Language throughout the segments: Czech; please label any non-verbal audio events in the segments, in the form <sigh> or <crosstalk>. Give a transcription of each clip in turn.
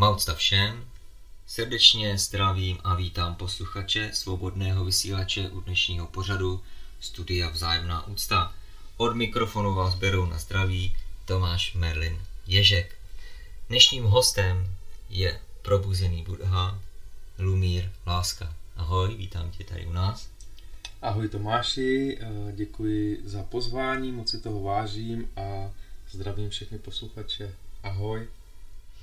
Maucta všem, srdečně zdravím a vítám posluchače svobodného vysílače u dnešního pořadu Studia Vzájemná úcta. Od mikrofonu vás berou na zdraví Tomáš Merlin Ježek. Dnešním hostem je probuzený Buddha Lumír Láska. Ahoj, vítám tě tady u nás. Ahoj Tomáši, eh, děkuji za pozvání, moc si toho vážím a zdravím všechny posluchače. Ahoj.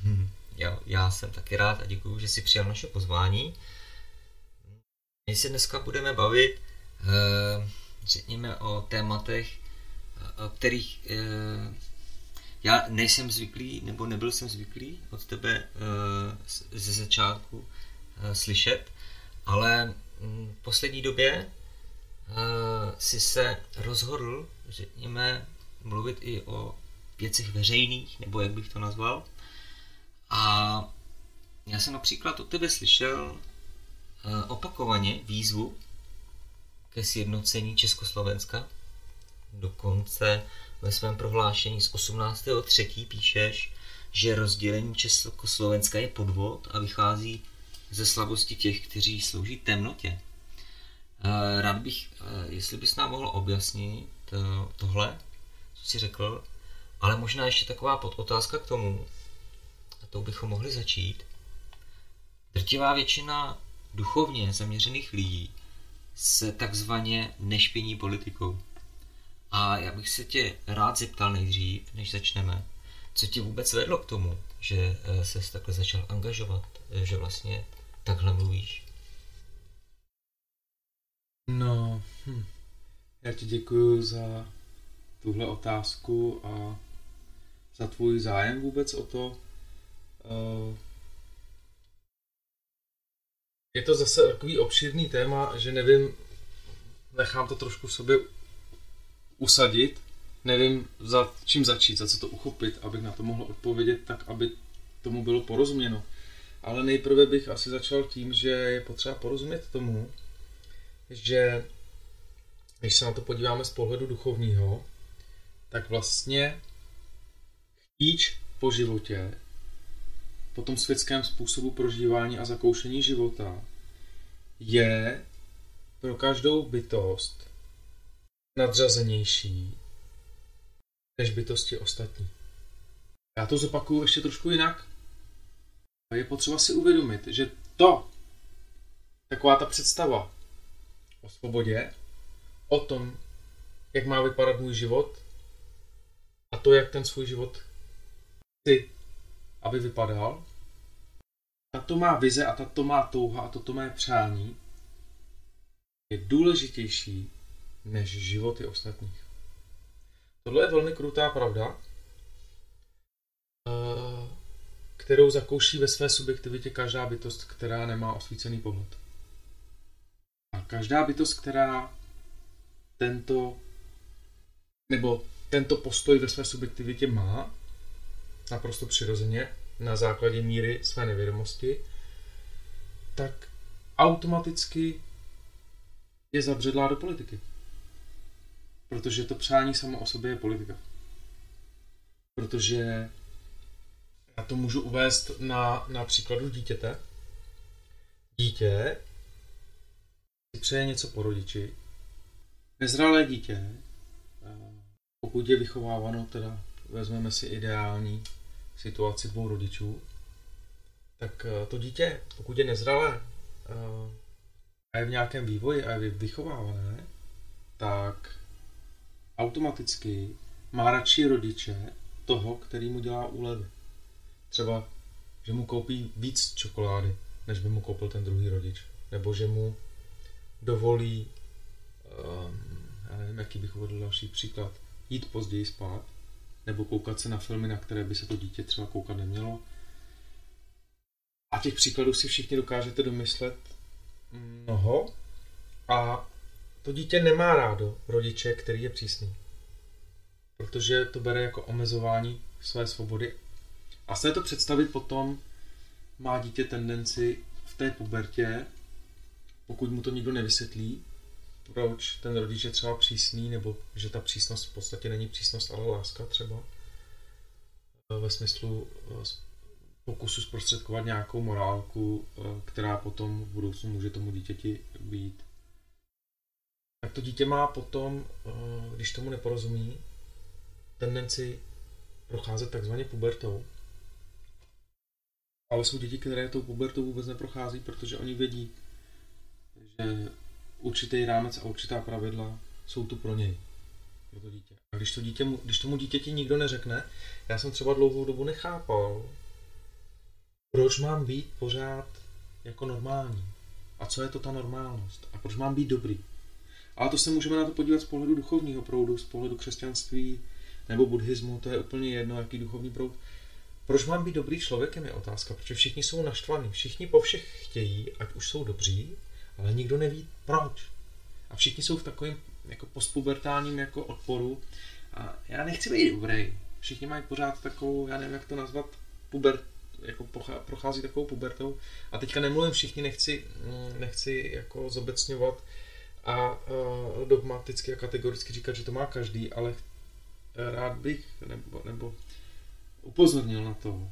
Hmm, <laughs> jo, já jsem taky rád a děkuji, že jsi přijal naše pozvání. My se dneska budeme bavit, eh, řekněme, o tématech, o kterých eh, já nejsem zvyklý, nebo nebyl jsem zvyklý od tebe ze začátku slyšet, ale mm, v poslední době si se rozhodl, řekněme, mluvit i o věcech veřejných, nebo jak bych to nazval. A já jsem například od tebe slyšel opakovaně výzvu ke sjednocení Československa. Dokonce ve svém prohlášení z 18.3. píšeš, že rozdělení Československa je podvod a vychází ze slabosti těch, kteří slouží temnotě. Eh, rád bych, eh, jestli bys nám mohl objasnit eh, tohle, co jsi řekl, ale možná ještě taková podotázka k tomu, a to bychom mohli začít. Drtivá většina duchovně zaměřených lidí se takzvaně nešpiní politikou. A já bych se tě rád zeptal nejdřív, než začneme, co tě vůbec vedlo k tomu, že se takhle začal angažovat, že vlastně takhle mluvíš? No, hm. já ti děkuji za tuhle otázku a za tvůj zájem vůbec o to. Eh, je to zase takový obšírný téma, že nevím, nechám to trošku v sobě usadit, nevím za čím začít, za co to uchopit, abych na to mohl odpovědět tak, aby tomu bylo porozuměno. Ale nejprve bych asi začal tím, že je potřeba porozumět tomu, že když se na to podíváme z pohledu duchovního, tak vlastně chtíč po životě, po tom světském způsobu prožívání a zakoušení života, je pro každou bytost nadřazenější než bytosti ostatní. Já to zopakuju ještě trošku jinak. Je potřeba si uvědomit, že to, taková ta představa o svobodě, o tom, jak má vypadat můj život a to, jak ten svůj život chci, aby vypadal. Tato má vize a tato má touha a toto mé přání je důležitější než životy ostatních. Tohle je velmi krutá pravda, eh, kterou zakouší ve své subjektivitě každá bytost, která nemá osvícený pohled. A každá bytost, která tento nebo tento postoj ve své subjektivitě má, naprosto přirozeně, na základě míry své nevědomosti, tak automaticky je zabředlá do politiky. Protože to přání samo o sobě je politika. Protože já to můžu uvést na, na příkladu dítěte. Dítě si přeje něco po rodiči. Nezralé dítě, pokud je vychováváno, teda vezmeme si ideální situaci dvou rodičů, tak eh, to dítě, pokud je nezralé eh, a je v nějakém vývoji a je vychovávané, tak automaticky má radši rodiče toho, který mu dělá úlevy. Třeba, že mu koupí víc čokolády, než by mu koupil ten druhý rodič. Nebo že mu dovolí, um, já nevím, jaký bych uvedl další příklad, jít později spát, nebo koukat se na filmy, na které by se to dítě třeba koukat nemělo. A těch příkladů si všichni dokážete domyslet mnoho. A to dítě nemá rádo rodiče, který je přísný. Protože to bere jako omezování své svobody. A z této představy potom má dítě tendenci v té pubertě pokud mu to nikdo nevysvětlí, proč ten rodič je třeba přísný, nebo že ta přísnost v podstatě není přísnost, ale láska třeba, ve smyslu pokusu zprostředkovat nějakou morálku, eh, která potom v budoucnu může tomu dítěti být. Tak to dítě má potom, eh, když tomu neporozumí, tendenci procházet takzvaně pubertou. Ale jsou děti, které tou pubertou vůbec neprochází, protože oni vědí, že určitý rámec a určitá pravidla jsou tu pro něj, pro to dítě. A když, to dítě, když tomu dítěti nikdo neřekne, já jsem třeba dlouhou dobu nechápal, proč mám být pořád jako normální. A co je to ta normálnost? A proč mám být dobrý? Ale to se můžeme na to podívat z pohledu duchovního proudu, z pohledu křesťanství nebo buddhismu, to je úplně jedno, jaký duchovní proud. Proč mám být dobrý člověkem je otázka, protože všichni jsou naštvaní, všichni po všech chtějí, ať už jsou dobří, ale nikdo neví proč. A všichni jsou v takovém jako postpubertálním jako odporu. A já nechci být dobrý. Všichni mají pořád takovou, já nevím, jak to nazvat, puber, jako prochází takovou pubertou. A teďka nemluvím všichni, nechci, mm, nechci jako zobecňovat a uh, dogmaticky a kategoricky říkat, že to má každý, ale rád bych, nebo, nebo upozornil na to,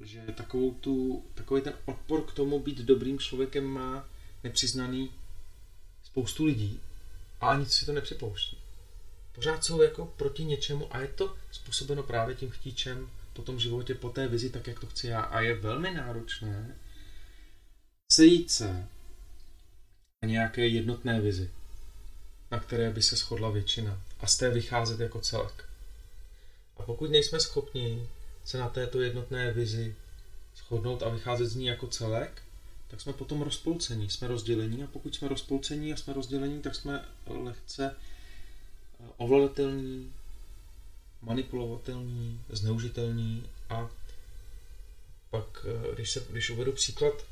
že takovou tu, takový ten odpor k tomu být dobrým člověkem má nepřiznaný spoustu lidí a ani si to nepřipouští. Pořád jsou jako proti něčemu a je to způsobeno právě tím chtíčem po tom životě, po té vizi, tak jak to chci já. A je velmi náročné sejít se na nějaké jednotné vizi, na které by se shodla většina a z té vycházet jako celek. A pokud nejsme schopni se na této jednotné vizi shodnout a vycházet z ní jako celek, tak jsme potom rozpolcení, jsme rozdělení a pokud jsme rozpolcení a jsme rozdělení, tak jsme lehce eh, ovladatelní, manipulovatelní, zneužitelní a pak, eh, když, se, když uvedu příklad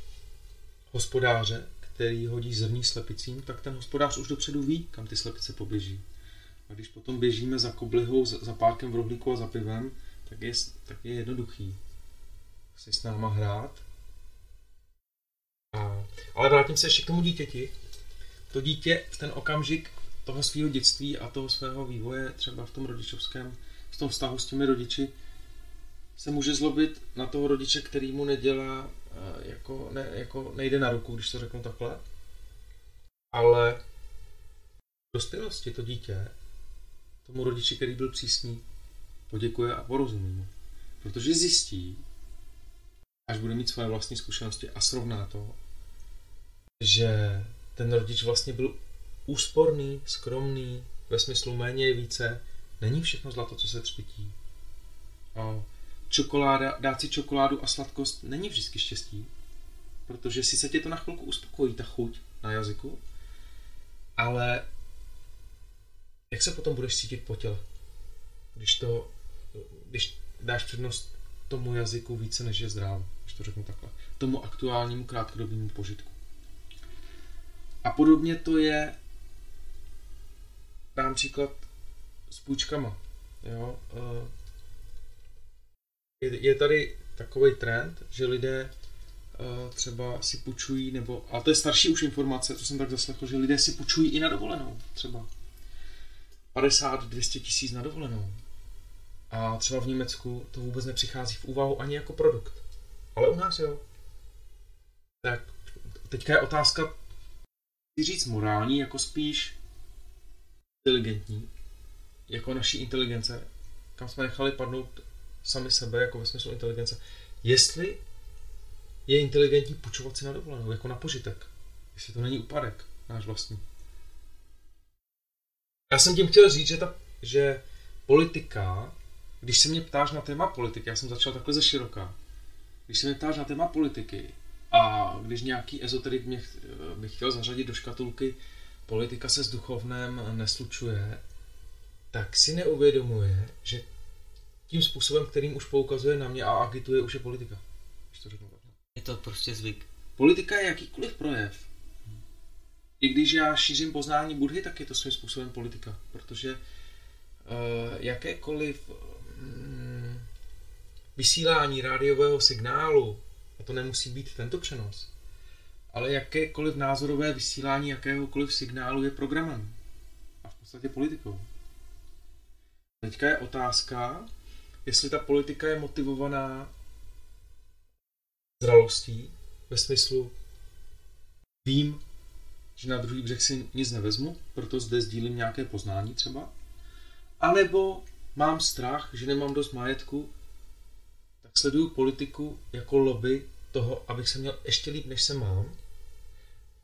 hospodáře, který hodí zrní slepicím, tak ten hospodář už dopředu ví, kam ty slepice poběží. A když potom běžíme za koblihou, za, za párkem v rohlíku a za pivem, tak je, tak je jednoduchý si s náma hrát. Ale vrátím se ještě k tomu dítěti. To dítě v ten okamžik toho svého dětství a toho svého vývoje třeba v tom rodičovském, v tom vztahu s těmi rodiči, se může zlobit na toho rodiče, který mu nedělá, eh, jako, ne, jako nejde na ruku, když to řeknu takhle. Ale v dospělosti to dítě tomu rodiči, který byl přísný, poděkuje a porozumí mu. Protože zjistí, až bude mít své vlastní zkušenosti a srovná to, že ten rodič vlastně byl úsporný, skromný, ve smyslu méně je více, není všechno zlato, co se třpití. A čokoláda, dát si čokoládu a sladkost není vždycky štěstí, protože si se tě to na chvilku uspokojí, ta chuť na jazyku, ale jak se potom budeš cítit po těle? Když to, když dáš přednost tomu jazyku více než je zdrávo, když to řeknu takhle. Tomu aktuálnímu krátkodobému požitku. A podobně to je, dám příklad s půjčkama. Jo? Eh, je, tady takový trend, že lidé eh, třeba si půjčují, nebo, a to je starší už informace, co jsem tak zaslechl, že lidé si půjčují i na dovolenou třeba. 50-200 tisíc na dovolenou. A třeba v Německu to vůbec nepřichází v úvahu ani jako produkt. Ale u nás jo. Tak teďka je otázka, chci říct morální, jako spíš inteligentní, jako naší inteligence, kam jsme nechali padnout sami sebe, jako ve smyslu inteligence. Jestli je inteligentní půjčovat si na dovolenou, jako na požitek. Jestli to není úpadek, náš vlastní. Já jsem tím chtěl říct, že, ta, že politika, když se mě ptáš na téma politiky, já jsem začal takhle ze široka, když se mě ptáš na téma politiky a když nějaký ezoterik mě by chtěl zařadit do škatulky politika se s duchovnem neslučuje, tak si neuvědomuje, že tím způsobem, kterým už poukazuje na mě a agituje, už je politika. Když to řeknu. Je to prostě zvyk. Politika je jakýkoliv projev i když já šířím poznání Budhy, tak je to svým způsobem politika, protože uh, jakékoliv um, vysílání rádiového signálu, a to nemusí být tento přenos, ale jakékoliv názorové vysílání jakéhokoliv signálu je programem a v podstatě politikou. Teďka je otázka, jestli ta politika je motivovaná zralostí ve smyslu vím, že na druhý břeh si nic nevezmu, proto zde sdílím nějaké poznání třeba. A nebo mám strach, že nemám dost majetku, tak sleduju politiku jako lobby toho, abych se měl ještě líp, než se mám,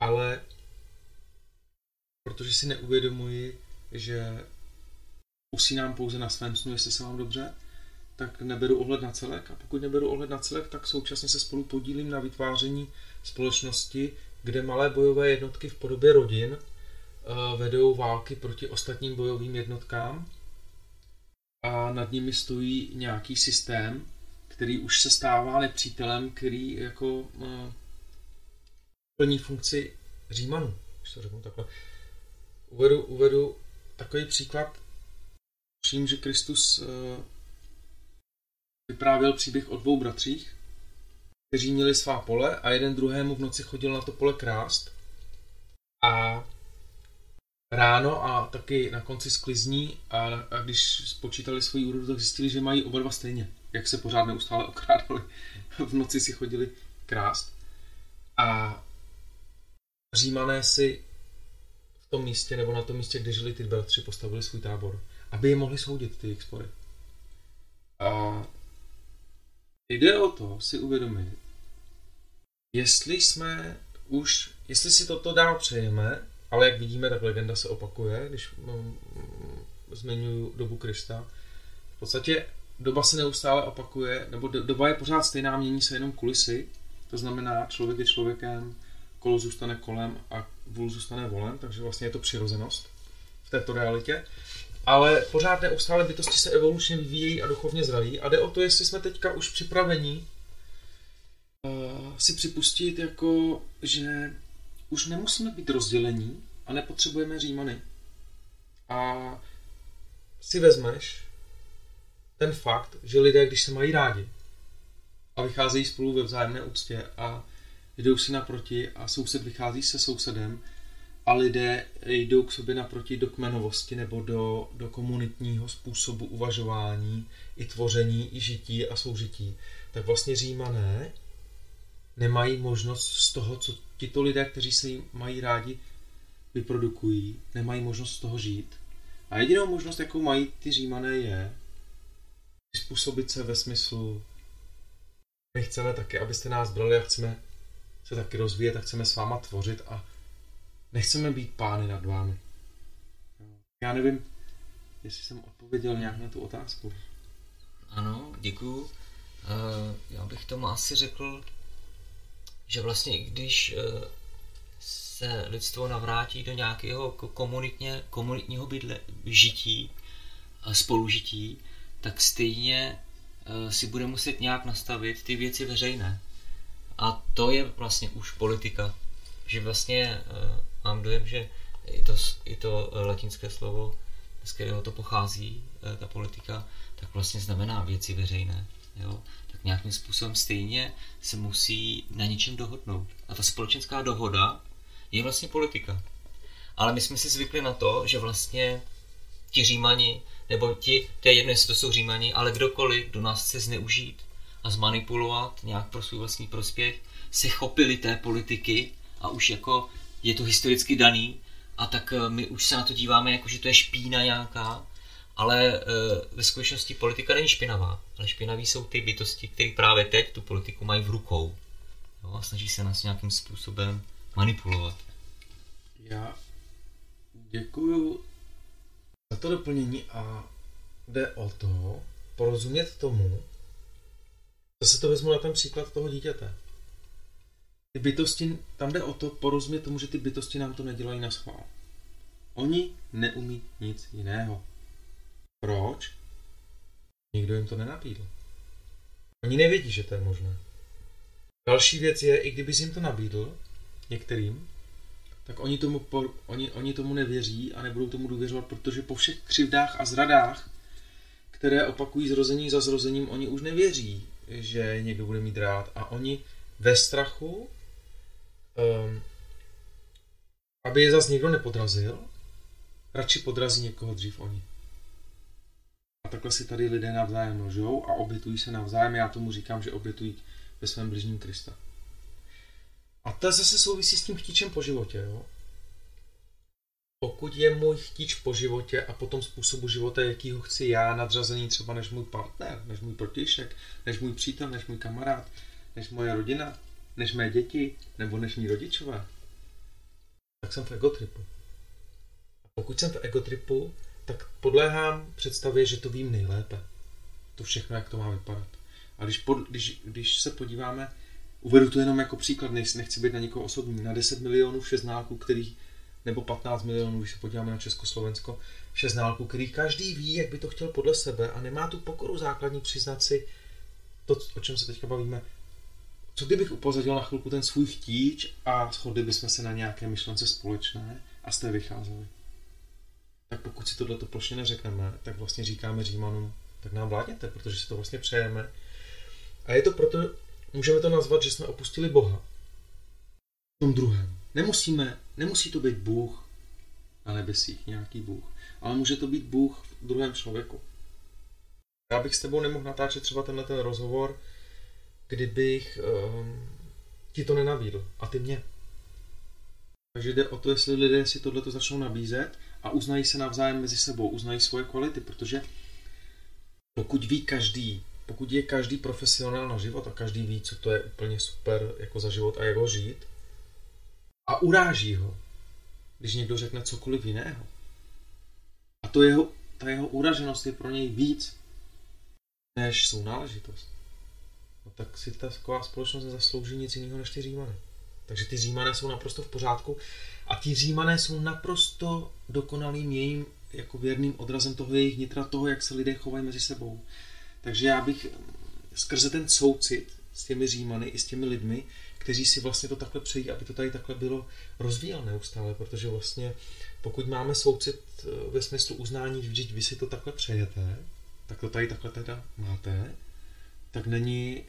ale protože si neuvědomuji, že usínám pouze na svém snu, jestli se mám dobře, tak neberu ohled na celek. A pokud neberu ohled na celek, tak současně se spolu podílím na vytváření společnosti, kde malé bojové jednotky v podobě rodin eh, vedou války proti ostatním bojovým jednotkám. A nad nimi stojí nějaký systém, který už se stává nepřítelem, který jako uh, plní funkci Římanů, když to řeknu takhle. Uvedu, uvedu takový příklad. Vším, že Kristus uh, vyprávěl příběh o dvou bratřích, kteří měli svá pole a jeden druhému v noci chodil na to pole krást. A ráno a taky na konci sklizní a, a když spočítali svoji úrodu, tak zjistili, že mají oba dva stejně, jak se pořád neustále okrádali. v noci si chodili krást. A římané si v tom místě, nebo na tom místě, kde žili ty bratři, postavili svůj tábor, aby je mohli soudit, ty jejich spory. A Jde o to si uvědomit, jestli jsme už, jestli si toto dál přejeme, ale jak vidíme, tak legenda se opakuje, když mm, zmiňuji dobu Krista. V podstatě doba se neustále opakuje, nebo doba je pořád stejná, mění se jenom kulisy, to znamená, člověk je člověkem, kolo zůstane kolem a vůl zůstane volem, takže vlastně je to přirozenost v této realitě. Ale pořád neustále bytosti se evolučně vyvíjejí a duchovně zralí a jde o to, jestli jsme teďka už připraveni uh, si připustit, jako, že už nemusíme být rozdělení a nepotřebujeme římany. A si vezmeš ten fakt, že lidé, když se mají rádi a vycházejí spolu ve vzájemné úctě a jdou si naproti a soused vychází se sousedem, a lidé jdou k sobě naproti do kmenovosti nebo do, do komunitního způsobu uvažování, i tvoření, i žití a soužití, tak vlastně římané nemají možnost z toho, co tito lidé, kteří se mají rádi, vyprodukují, nemají možnost z toho žít. A jedinou možnost, jakou mají ty římané, je způsobit se ve smyslu my chceme taky, abyste nás brali a chceme se taky rozvíjet a chceme s váma tvořit a Nechceme být pány nad vámi. Já nevím, jestli jsem odpověděl nějak na tu otázku. Ano, děkuju. Eh, já bych tomu asi řekl, že vlastně když eh, se lidstvo navrátí do nějakého komunitně, komunitního bydle, žití spolužití, tak stejně eh, si bude muset nějak nastavit ty věci veřejné. A to je vlastně už politika. Že vlastně mám dojem, že i to, i to eh, latinské slovo, z kterého to pochází, eh, ta politika, tak vlastně znamená věci veřejné. Jo? Tak nějakým způsobem stejně se musí na něčem dohodnout. A ta společenská dohoda je vlastně politika. Ale my jsme si zvykli na to, že vlastně ti římani, nebo ti, to je jedno, jestli to jsou římani, ale kdokoliv, kdo nás chce zneužít a zmanipulovat nějak pro svůj vlastní prospěch, se chopili té politiky a už jako je to historicky daný a tak eh, my už se na to díváme jako, že to je špína nějaká, ale eh, ve skutečnosti politika není špinavá, ale špinaví jsou ty bytosti, které právě teď tu politiku mají v rukou jo, a snaží se nás nějakým způsobem manipulovat. Já děkuju za to doplnění a jde o to porozumět tomu, zase to vezmu na ten příklad toho dítěte ty bytosti, tam jde o to porozumět tomu, že ty bytosti nám to nedělají na schvál. Oni neumí nic jiného. Proč? Nikdo jim to nenabídl. Oni nevědí, že to je možné. Další věc je, i kdyby jim to nabídl, některým, tak oni tomu, po, oni, oni tomu nevěří a nebudou tomu důvěřovat, protože po všech křivdách a zradách, které opakují zrození za zrozením, oni už nevěří, že někdo bude mít rád. A oni ve strachu um, aby je zase někdo nepodrazil, radši podrazí někoho dřív oni. A takhle si tady lidé navzájem lžou a obětují se navzájem. Já tomu říkám, že obětují ve svém bližním Krista. A to zase souvisí s tím chtíčem po životě. Jo? Pokud je můj chtíč po životě a potom způsobu života, jaký ho chci já, nadřazený třeba než můj partner, než můj protějšek, než můj přítel, než můj kamarád, než moje rodina, než mé děti, nebo než mý rodičové, tak jsem v egotripu. A pokud jsem v egotripu, tak podléhám představě, že to vím nejlépe. To všechno, jak to má vypadat. A když, pod, když, když se podíváme, uvedu to jenom jako příklad, nechci být na někoho osobní, na 10 milionů šestnáků, který, nebo 15 milionů, když se podíváme na Československo, šestnáků, který každý ví, jak by to chtěl podle sebe a nemá tu pokoru základní přiznat si to, o čem se teďka bavíme, co kdybych upozadil na chvilku ten svůj chtíč a shodli bychom se na nějaké myšlence společné a z té vycházeli. Tak pokud si tohle plošně neřekneme, tak vlastně říkáme Římanům, tak nám vládněte, protože si to vlastně přejeme. A je to proto, můžeme to nazvat, že jsme opustili Boha. V tom druhém. Nemusíme, nemusí to být Bůh na nebesích, nějaký Bůh, ale může to být Bůh v druhém člověku. Já bych s tebou nemohl natáčet třeba tenhle ten rozhovor, kdybych um, ti to nenabídl a ty mě. Takže jde o to, jestli lidé si tohleto začnou nabízet a uznají se navzájem mezi sebou, uznají svoje kvality, protože pokud ví každý, pokud je každý profesionál na život a každý ví, co to je úplně super jako za život a jak ho žít, a uráží ho, když někdo řekne cokoliv jiného. A to jeho, ta jeho uraženost je pro něj víc než jsou náležitost no tak si ta taková společnost nezaslouží nic jiného než ty římany. Takže ty římané jsou naprosto v pořádku a ti římané jsou naprosto dokonalým jejím jako věrným odrazem toho jejich nitra, toho, jak se lidé chovají mezi sebou. Takže já bych skrze ten soucit s těmi římany i s těmi lidmi, kteří si vlastně to takhle přejí, aby to tady takhle bylo rozvíjel neustále, protože vlastně pokud máme soucit eh, ve smyslu uznání, že vy si to takhle přejete, tak to tady takhle teda máte, tak není e,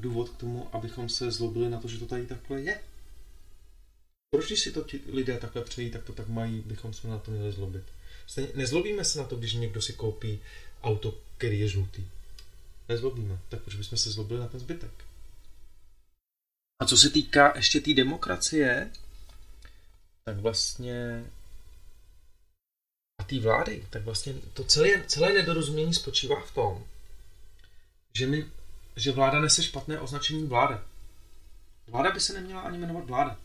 důvod k tomu, abychom se zlobili na to, že to tady takhle je. Proč když si to ti lidé takhle přejí, tak to tak mají, bychom se na to měli zlobit. Nezlobíme se na to, když někdo si koupí auto, který je žlutý. Nezlobíme. Tak proč bychom se zlobili na ten zbytek? A co se týká ještě té tý demokracie, tak vlastně a té vlády, tak vlastně to celé, celé nedorozumění spočívá v tom, že, mi, že vláda nese špatné označení vláda. Vláda by se neměla ani jmenovat vláda,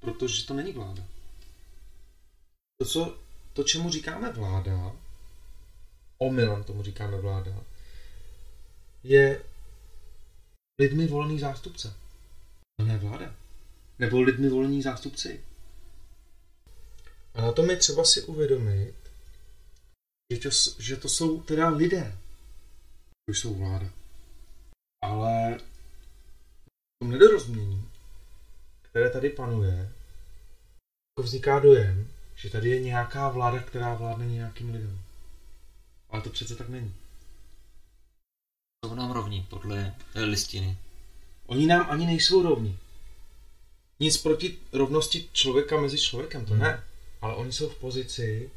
protože to není vláda. To, co, to čemu říkáme vláda, omylem tomu říkáme vláda, je lidmi volený zástupce. A ne vláda. Nebo lidmi volení zástupci. A na tom je třeba si uvědomit, že to, že to jsou teda lidé, už jsou vláda. Ale v tom nedorozumění, které tady panuje, jako vzniká dojem, že tady je nějaká vláda, která vládne nějakým lidem. Ale to přece tak není. Jsou nám rovní podle listiny. Oni nám ani nejsou rovní. Nic proti rovnosti člověka mezi člověkem, to hmm. ne. Ale oni jsou v pozici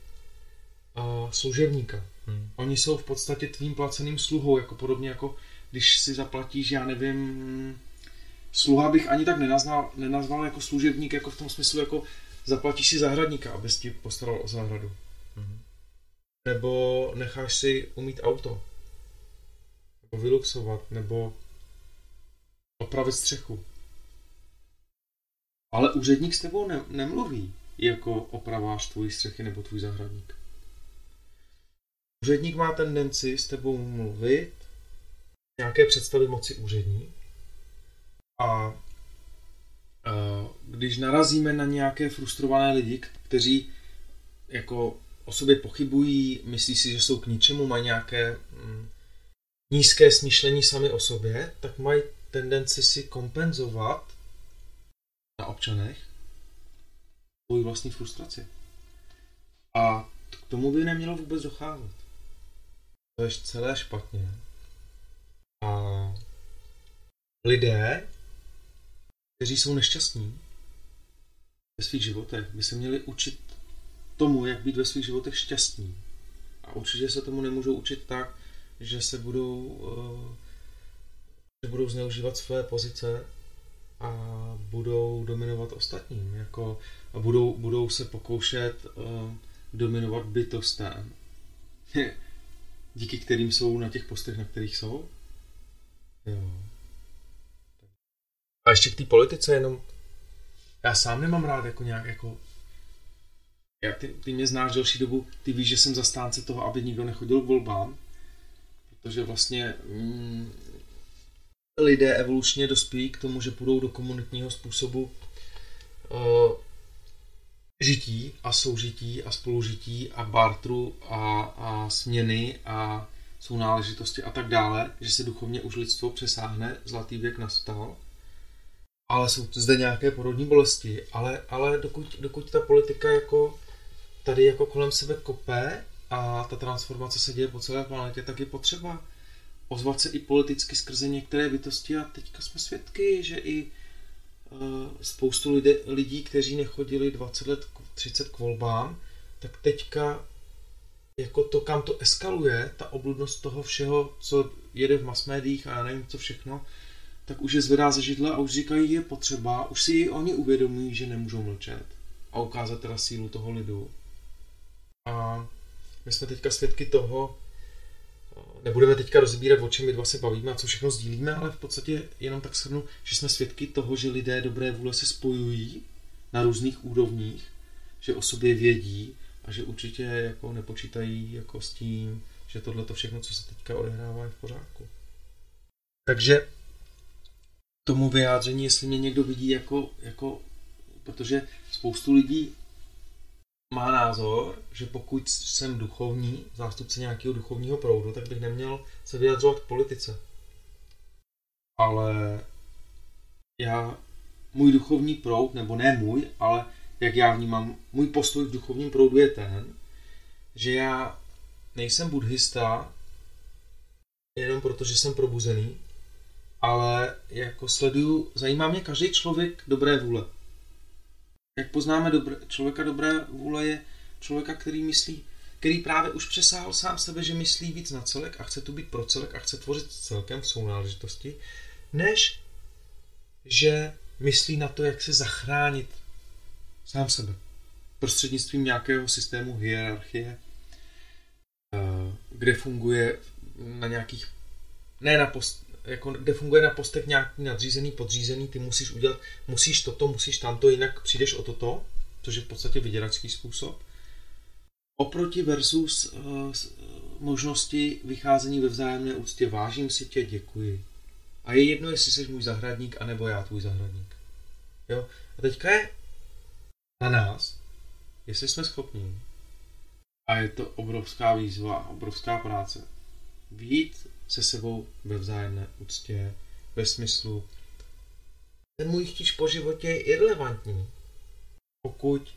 uh, služebníka. Hmm. Oni jsou v podstatě tvým placeným sluhou, jako podobně jako když si zaplatíš, já nevím, sluha bych ani tak nenazval, nenazval jako služebník, jako v tom smyslu, jako zaplatíš si zahradníka, abys ti postaral o zahradu. Hmm. Nebo necháš si umít auto. Nebo vyluxovat, nebo opravit střechu. Ale úředník s tebou ne- nemluví jako opraváš tvojí střechy nebo tvůj zahradník. Úředník má tendenci s tebou mluvit, nějaké představy moci úřední a, a když narazíme na nějaké frustrované lidi, kteří jako o sobě pochybují, myslí si, že jsou k ničemu, mají nějaké mm, nízké smýšlení sami o sobě, tak mají tendenci si kompenzovat na občanech svoji vlastní frustraci. A k tomu by nemělo vůbec docházet. To je celé špatně. A lidé, kteří jsou nešťastní ve svých životech, by se měli učit tomu, jak být ve svých životech šťastní. A určitě se tomu nemůžou učit tak, že se budou, uh, budou zneužívat své pozice a budou dominovat ostatním. Jako, a budou, budou se pokoušet uh, dominovat bytostem, <laughs> díky kterým jsou na těch postech, na kterých jsou. Jo. A ještě k té politice jenom, já sám nemám rád jako nějak jako já, ty, ty mě znáš delší dobu, ty víš, že jsem zastánce toho, aby nikdo nechodil k volbám, protože vlastně mm, lidé evolučně dospějí k tomu, že půjdou do komunitního způsobu uh, žití a soužití a spolužití a bartru a, a směny a jsou náležitosti a tak dále, že se duchovně už lidstvo přesáhne, zlatý věk nastal, ale jsou zde nějaké porodní bolesti, ale, ale dokud, dokud ta politika jako tady jako kolem sebe kope a ta transformace se děje po celé planetě, tak je potřeba ozvat se i politicky skrze některé bytosti a teďka jsme svědky, že i uh, spoustu lidé, lidí, kteří nechodili 20 let, 30 k volbám, tak teďka jako to, kam to eskaluje, ta obludnost toho všeho, co jede v mass médiích a já nevím co všechno, tak už je zvedá ze židle a už říkají, je potřeba, už si oni uvědomují, že nemůžou mlčet a ukázat teda sílu toho lidu. A my jsme teďka svědky toho, nebudeme teďka rozbírat, o čem my dva se bavíme a co všechno sdílíme, ale v podstatě jenom tak shrnu, že jsme svědky toho, že lidé dobré vůle se spojují na různých úrovních, že o sobě vědí a že určitě jako nepočítají jako s tím, že tohle to všechno, co se teďka odehrává, je v pořádku. Takže tomu vyjádření, jestli mě někdo vidí jako, jako protože spoustu lidí má názor, že pokud jsem duchovní, zástupce nějakého duchovního proudu, tak bych neměl se vyjadřovat k politice. Ale já, můj duchovní proud, nebo ne můj, ale jak já vnímám, můj postoj v duchovním proudu je ten, že já nejsem buddhista jenom proto, že jsem probuzený, ale jako sleduju, zajímá mě každý člověk dobré vůle. Jak poznáme dobré, člověka dobré vůle je člověka, který myslí, který právě už přesáhl sám sebe, že myslí víc na celek a chce tu být pro celek a chce tvořit celkem v sounáležitosti, než že myslí na to, jak se zachránit sám sebe. Prostřednictvím nějakého systému hierarchie, eh, kde funguje na nějakých, ne na post, jako, kde funguje na postech nějaký nadřízený, podřízený, ty musíš udělat, musíš toto, musíš tamto, jinak přijdeš o toto, což je v podstatě vyděračský způsob. Oproti versus uh, možnosti vycházení ve vzájemné úctě, vážím si tě, děkuji. A je jedno, jestli jsi můj zahradník, anebo já tvůj zahradník. Jo? A teďka je na nás, jestli jsme schopni, a je to obrovská výzva, obrovská práce, být se sebou ve vzájemné úctě, ve smyslu, ten můj chtíč po životě je irrelevantní. Pokud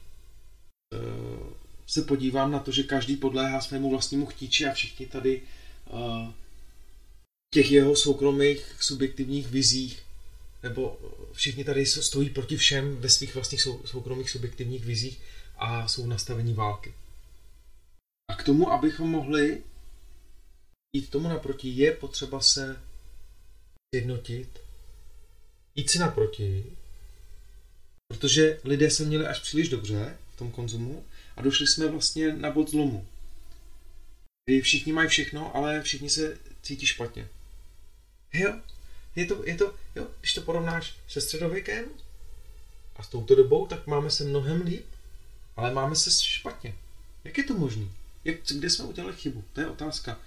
uh, se podívám na to, že každý podléhá svému vlastnímu chtíči a všichni tady uh, těch jeho soukromých subjektivních vizích, nebo všichni tady stojí proti všem ve svých vlastních sou, soukromých subjektivních vizích a jsou nastavení války. A k tomu, abychom mohli jít tomu naproti, je potřeba se jednotit, jít si naproti, protože lidé se měli až příliš dobře v tom konzumu a došli jsme vlastně na bod zlomu. Kdy všichni mají všechno, ale všichni se cítí špatně. Jo, je to, je to, jo, když to porovnáš se středověkem a s touto dobou, tak máme se mnohem líp, ale máme se špatně. Jak je to možné? Jak, kde jsme udělali chybu? To je otázka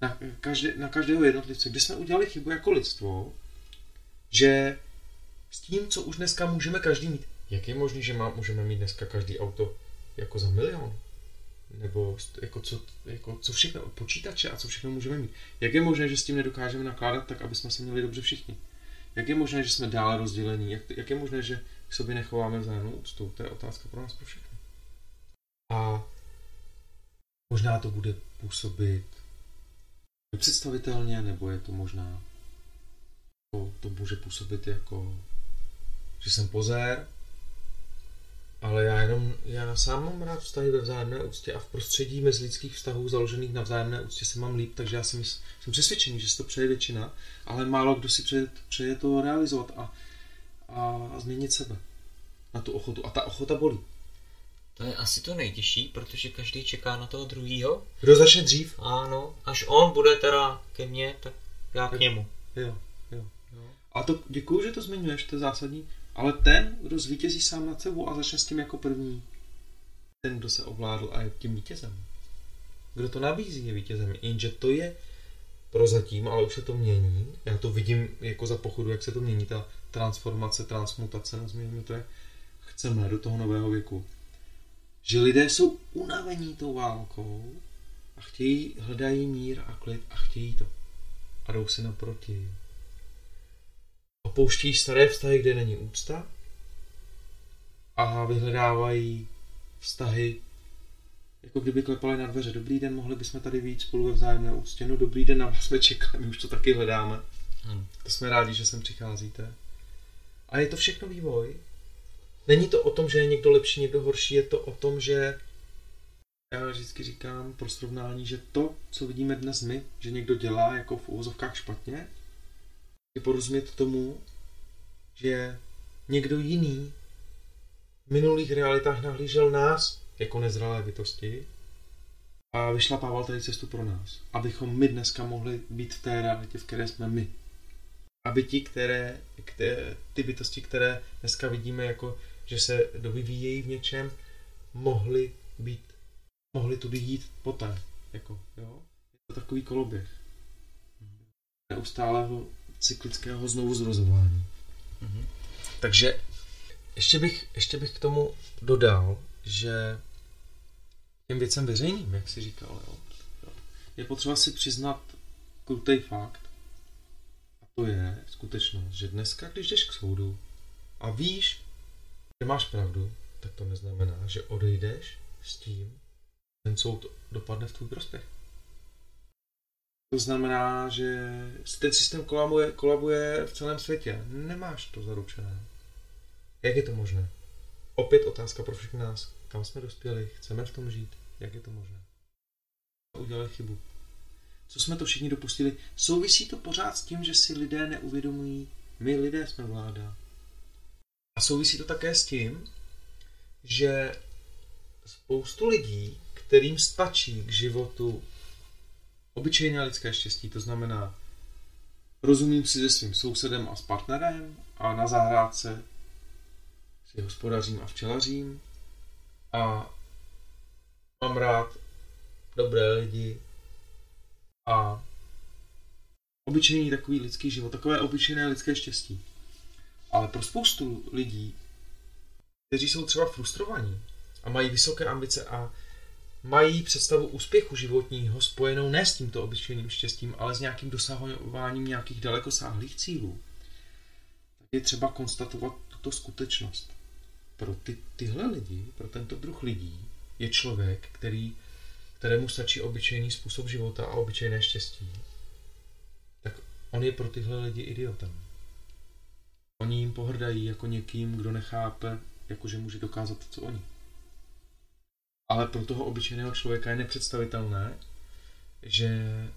na, každé, na každého jednotlivce, kde jsme udělali chybu jako lidstvo, že s tím, co už dneska můžeme každý mít, jak je možné, že má, můžeme mít dneska každý auto jako za milion? Nebo jako co, jako co všechno, počítače a co všechno můžeme mít. Jak je možné, že s tím nedokážeme nakládat tak, aby jsme se měli dobře všichni? Jak je možné, že jsme dále rozdělení? Jak, jak je možné, že k sobě nechováme vzájemnou úctu? To je otázka pro nás pro všechny. A možná to bude působit nepředstavitelně, nebo je to možná, to, to může působit jako, že jsem pozér, ale já jenom, já sám mám rád vztahy ve vzájemné úctě a v prostředí mezilidských vztahů založených na vzájemné úctě se mám líp, takže já jsem, jsem přesvědčený, že si to přeje většina, ale málo kdo si přeje, přeje to realizovat a, a změnit sebe na tu ochotu. A ta ochota bolí. To je asi to nejtěžší, protože každý čeká na toho druhýho. Kdo začne dřív? Ano, až on bude teda ke mně, tak já k němu. Jo, jo. jo. A to děkuju, že to zmiňuješ, to je zásadní. Ale ten, kdo zvítězí sám nad sebou a začne s tím jako první, ten, kdo se ovládl a je tím vítězem. Kdo to nabízí, je vítězem. Jenže to je prozatím, ale už se to mění. Já to vidím jako za pochodu, jak se to mění, ta transformace, transmutace, nazvěme to, jak chceme do toho nového věku. Že lidé jsou unavení tou válkou a chtějí, hledají mír a klid a chtějí to. A jdou si naproti opouští staré vztahy, kde není úcta a vyhledávají vztahy, jako kdyby klepali na dveře. Dobrý den, mohli bychom tady víc spolu ve vzájemné úctě. No dobrý den, na vás jsme čekali, my už to taky hledáme. Hmm. To jsme rádi, že sem přicházíte. A je to všechno vývoj. Není to o tom, že je někdo lepší, někdo horší, je to o tom, že já vždycky říkám pro srovnání, že to, co vidíme dnes my, že někdo dělá jako v úvozovkách špatně, je porozumět tomu, že někdo jiný v minulých realitách nahlížel nás jako nezralé bytosti a vyšlapával tady cestu pro nás, abychom my dneska mohli být v té realitě, v které jsme my. Aby ti, které, které, ty bytosti, které dneska vidíme jako, že se dovyvíjejí v něčem, mohli být, mohli tudy jít poté. Jako, jo? Je to takový koloběh. Neustálého cyklického znovu zrozování. Mm-hmm. Takže ještě bych, ještě bych k tomu dodal, že těm věcem veřejným, jak si říkal, jo, je potřeba si přiznat krutý fakt, a to je skutečnost, že dneska, když jdeš k soudu a víš, že máš pravdu, tak to neznamená, že odejdeš s tím, ten soud dopadne v tvůj prospěch. To znamená, že ten systém kolabuje, kolabuje v celém světě. Nemáš to zaručené. Jak je to možné? Opět otázka pro všechny nás. Kam jsme dospěli? Chceme v tom žít? Jak je to možné? Udělali chybu. Co jsme to všichni dopustili? Souvisí to pořád s tím, že si lidé neuvědomují, my lidé jsme vláda. Souvisí to také s tím, že spoustu lidí, kterým stačí k životu Obyčejné lidské štěstí, to znamená, rozumím si se svým sousedem a s partnerem a na zahrádce si hospodařím a včelařím a mám rád dobré lidi a obyčejný takový lidský život, takové obyčejné lidské štěstí. Ale pro spoustu lidí, kteří jsou třeba frustrovaní a mají vysoké ambice a mají představu úspěchu životního spojenou ne s tímto obyčejným štěstím, ale s nějakým dosahováním nějakých dalekosáhlých cílů, je třeba konstatovat tuto skutečnost. Pro ty, tyhle lidi, pro tento druh lidí, je člověk, který, kterému stačí obyčejný způsob života a obyčejné štěstí, tak on je pro tyhle lidi idiotem. Oni jim pohrdají jako někým, kdo nechápe, jakože může dokázat to, co oni. Ale pro toho obyčejného člověka je nepředstavitelné, že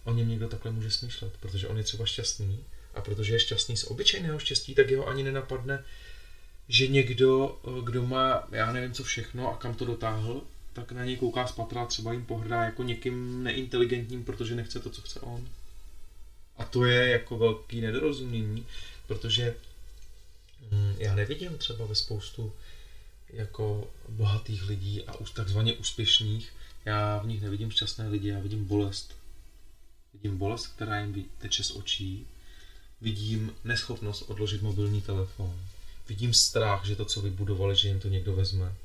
o něm někdo takhle může smýšlet, protože on je třeba šťastný a protože je šťastný z obyčejného štěstí, tak jeho ani nenapadne, že někdo, kdo má, já nevím co všechno a kam to dotáhl, tak na něj kouká z patra, třeba jim pohrdá jako někým neinteligentním, protože nechce to, co chce on. A to je jako velký nedorozumění, protože já nevidím třeba ve spoustu jako bohatých lidí a už takzvaně úspěšných, já v nich nevidím šťastné lidi, já vidím bolest. Vidím bolest, která jim teče z očí, vidím neschopnost odložit mobilní telefon, vidím strach, že to, co vybudovali, že jim to někdo vezme,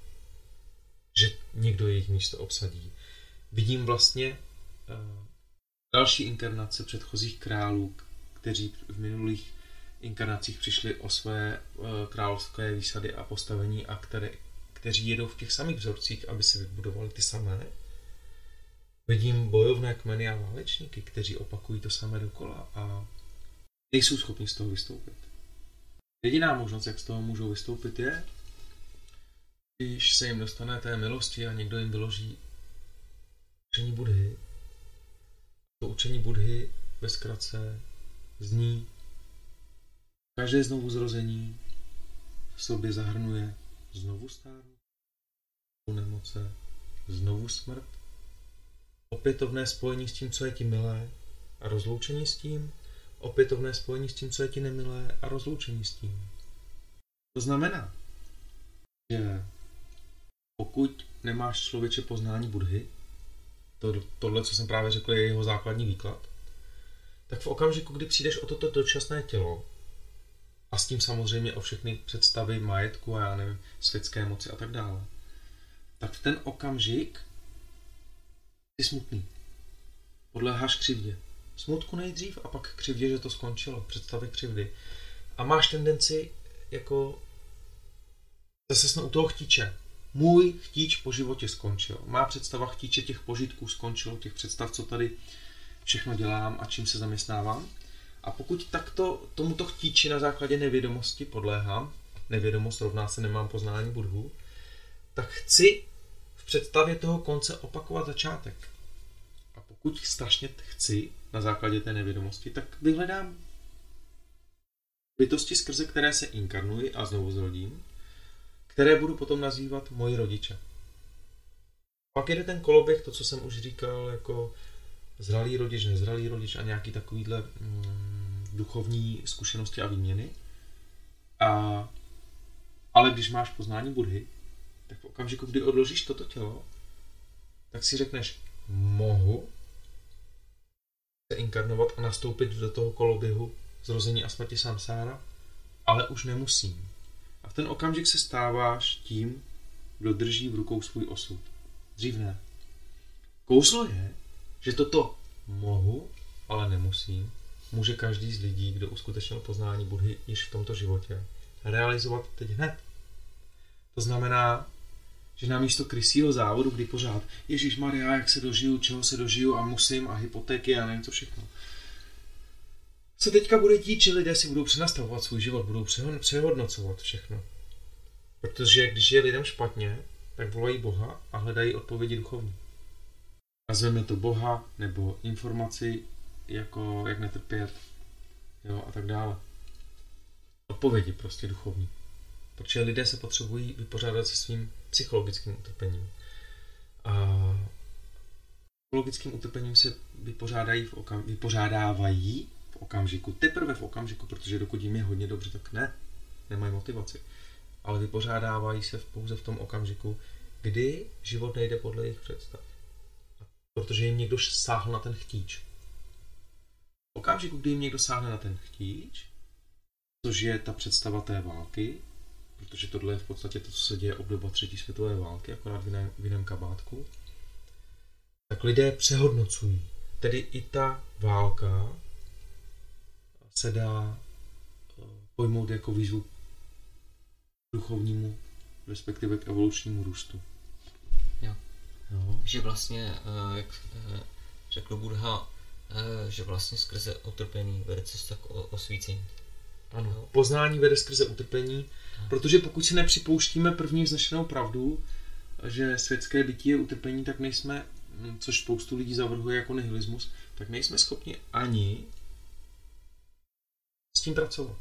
že někdo jejich místo obsadí. Vidím vlastně uh, další inkarnace předchozích králů, kteří v minulých inkarnacích přišli o své uh, královské výsady a postavení a které, kteří jedou v těch samých vzorcích, aby si vybudovali ty samé. Vidím bojovné kmeny a válečníky, kteří opakují to samé dokola a nejsou schopni z toho vystoupit. Jediná možnost, jak z toho můžou vystoupit, je když se jim dostane té milosti a někdo jim vyloží učení Budhy, to učení Budhy ve zkratce zní každé znovu zrození v sobě zahrnuje znovu stárnu, nemoce, znovu smrt, opětovné spojení s tím, co je ti milé a rozloučení s tím, opětovné spojení s tím, co je ti nemilé a rozloučení s tím. To znamená, že pokud nemáš člověče poznání Budhy, to, tohle, co jsem právě řekl, je jeho základní výklad, tak v okamžiku, kdy přijdeš o toto dočasné tělo, a s tím samozřejmě o všechny představy majetku a já nevím, světské moci a tak dále, tak v ten okamžik jsi smutný. Podléháš křivdě. Smutku nejdřív a pak křivdě, že to skončilo. Představy křivdy. A máš tendenci jako zase jsme u toho chtíče. Můj chtíč po životě skončil. Má představa chtíče těch požitků skončilo, těch představ, co tady všechno dělám a čím se zaměstnávám. A pokud takto tomuto chtíči na základě nevědomosti podléhám, nevědomost rovná se nemám poznání budhu, tak chci v představě toho konce opakovat začátek. A pokud strašně chci na základě té nevědomosti, tak vyhledám bytosti, skrze které se inkarnuji a znovu zrodím, které budu potom nazývat moji rodiče. Pak jde ten koloběh, to, co jsem už říkal, jako zralý rodič, nezralý rodič a nějaký takovýhle mm, duchovní zkušenosti a výměny. A, ale když máš poznání Budhy, tak v okamžiku, kdy odložíš toto tělo, tak si řekneš, mohu se inkarnovat a nastoupit do toho koloběhu zrození a smrti samsára, ale už nemusím. A v ten okamžik se stáváš tím, kdo drží v rukou svůj osud. Dřív ne. Kouzlo je, že toto mohu, ale nemusím, může každý z lidí, kdo uskutečnil poznání Budhy již v tomto životě, realizovat teď hned. To znamená, že na místo krysího závodu, kdy pořád Ježíš Maria, jak se dožiju, čeho se dožiju a musím a hypotéky a nevím co všechno. Se teďka bude dít, že lidé si budou přenastavovat svůj život, budou přehodnocovat všechno. Protože když je lidem špatně, tak volají Boha a hledají odpovědi duchovní. Nazveme to Boha nebo informaci, jako jak netrpět jo, a tak dále. Odpovědi prostě duchovní. Protože lidé se potřebují vypořádat se svým psychologickým utrpením. A psychologickým utrpením se vypořádají v okam, vypořádávají v okamžiku, teprve v okamžiku, protože dokud jim je hodně dobře, tak ne, nemají motivaci. Ale vypořádávají se pouze v tom okamžiku, kdy život nejde podle jejich představ. Protože jim někdo sáhl na ten chtíč. Okamžiku, kdy jim někdo sáhne na ten chtíč, což je ta představa té války, protože tohle je v podstatě to, co se děje obdoba třetí světové války, akorát v jiném, v jiném kabátku, tak lidé přehodnocují. Tedy i ta válka se dá eh, pojmout jako výzvu duchovnímu, respektive k evolučnímu růstu. Jo. jo. Že vlastně, eh, jak eh, řekl Buddha, že vlastně skrze utrpení vede cesta k osvícení. Ano, poznání vede skrze utrpení, protože pokud si nepřipouštíme první vznešenou pravdu, že světské bytí je utrpení, tak nejsme, hm, což spoustu lidí zavrhuje jako nihilismus, tak nejsme schopni ani s tím pracovat.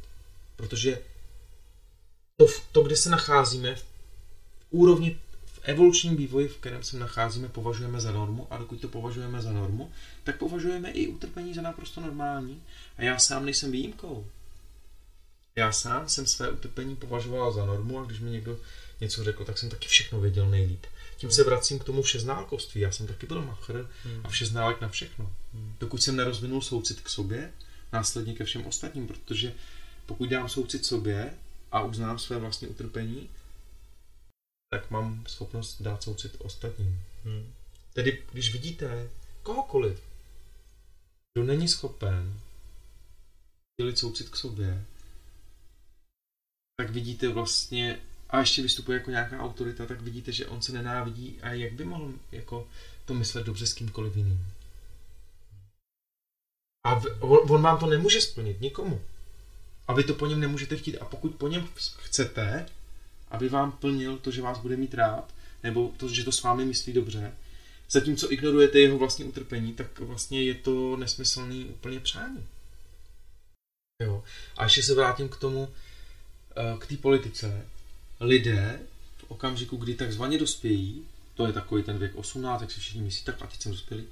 Protože to, to kde se nacházíme, v úrovni, v evolučním vývoji, v kterém se nacházíme, považujeme za normu a dokud to považujeme za normu, tak považujeme i utrpení za naprosto normální a já sám nejsem výjimkou. Já sám jsem své utrpení považoval za normu a když mi někdo něco řekl, tak jsem taky všechno věděl nejlíp. Tím se vracím k tomu všeználkovství. Já jsem taky byl machr hmm. a všeználek na všechno. Hmm. Dokud jsem nerozvinul soucit k sobě, následně ke všem ostatním, protože pokud dám soucit sobě a uznám své vlastní utrpení, tak mám schopnost dát soucit ostatním. Hmm. Tedy, když vidíte kohokoliv, kdo není schopen dělit soucit k sobě, tak vidíte vlastně, a ještě vystupuje jako nějaká autorita, tak vidíte, že on se nenávidí a jak by mohl jako to myslet dobře s kýmkoliv jiným. A v, on, on vám to nemůže splnit nikomu. A vy to po něm nemůžete chtít. A pokud po něm chcete, aby vám plnil to, že vás bude mít rád, nebo to, že to s vámi myslí dobře, zatímco ignorujete jeho vlastní utrpení, tak vlastně je to nesmyslný úplně přání. Jo. A ještě se vrátím k tomu, eh, k té politice. Lidé v okamžiku, kdy takzvaně dospějí, to je takový ten věk 18, jak si všichni myslí, tak a teď jsem dospělý.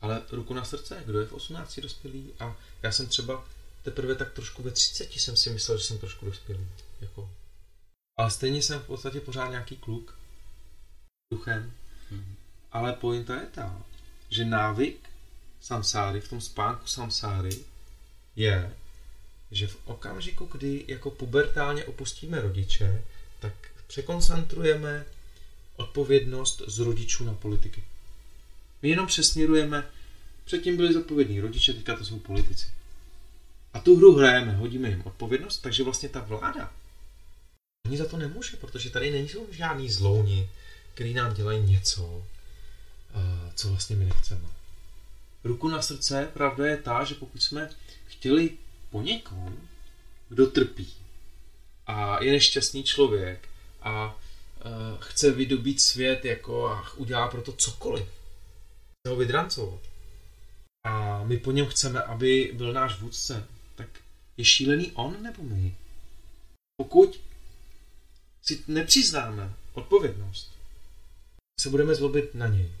Ale ruku na srdce, kdo je v 18 dospělý? A já jsem třeba teprve tak trošku ve 30 jsem si myslel, že jsem trošku dospělý. Jako. Ale stejně jsem v podstatě pořád nějaký kluk. Duchem. Mm-hmm. Ale pointa je ta, že návyk samsáry, v tom spánku samsáry, je, že v okamžiku, kdy jako pubertálně opustíme rodiče, tak překoncentrujeme odpovědnost z rodičů na politiky. My jenom přesměrujeme, předtím byli zodpovědní rodiče, teďka to jsou politici. A tu hru hrajeme, hodíme jim odpovědnost, takže vlastně ta vláda ani za to nemůže, protože tady nejsou žádný zlouni, který nám dělají něco, eh, co vlastně my nechceme. Ruku na srdce, pravda je ta, že pokud jsme chtěli po někom, kdo trpí a je nešťastný člověk a uh, chce vydobít svět jako a udělá pro to cokoliv, chce ho vydrancovat. A my po něm chceme, aby byl náš vůdce, tak je šílený on nebo my? Pokud si nepřiznáme odpovědnost, se budeme zlobit na něj.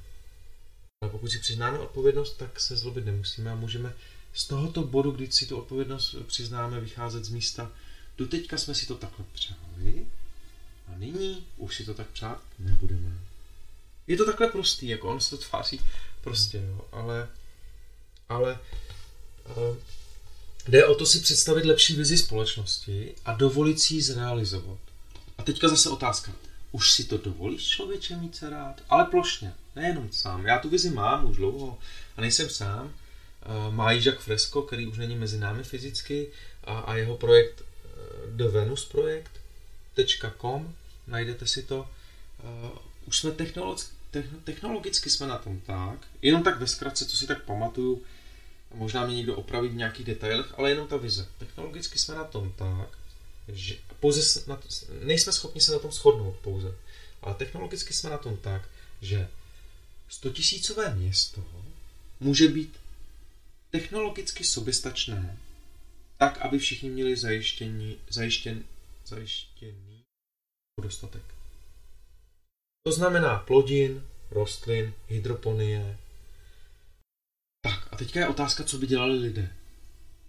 Ale pokud si přiznáme odpovědnost, tak se zlobit nemusíme a můžeme z tohoto bodu, kdy si tu odpovědnost přiznáme, vycházet z místa, doteďka jsme si to takhle přáli a nyní už si to tak přát nebudeme. Je to takhle prostý, jako on se to tváří prostě, jo, ale, ale uh, jde o to si představit lepší vizi společnosti a dovolit si ji zrealizovat. A teďka zase otázka. Už si to dovolíš člověče mít se rád? Ale plošně, nejenom sám. Já tu vizi mám už dlouho a nejsem sám. Eh, má ji Jacques Fresco, který už není mezi námi fyzicky a, a jeho projekt eh, The Venus projekt.com, najdete si to. Uh, už jsme technologicky, technologicky jsme na tom tak, jenom tak ve zkratce, co si tak pamatuju, možná mě někdo opraví v nějakých detailech, ale jenom ta vize. Technologicky jsme na tom tak, že pouze na to, nejsme schopni se na tom shodnout pouze, ale technologicky jsme na tom tak, že 100 tisícové město může být technologicky soběstačné, tak, aby všichni měli zajištění, zajištěn, zajištěný dostatek. To znamená plodin, rostlin, hydroponie. Tak a teďka je otázka, co by dělali lidé.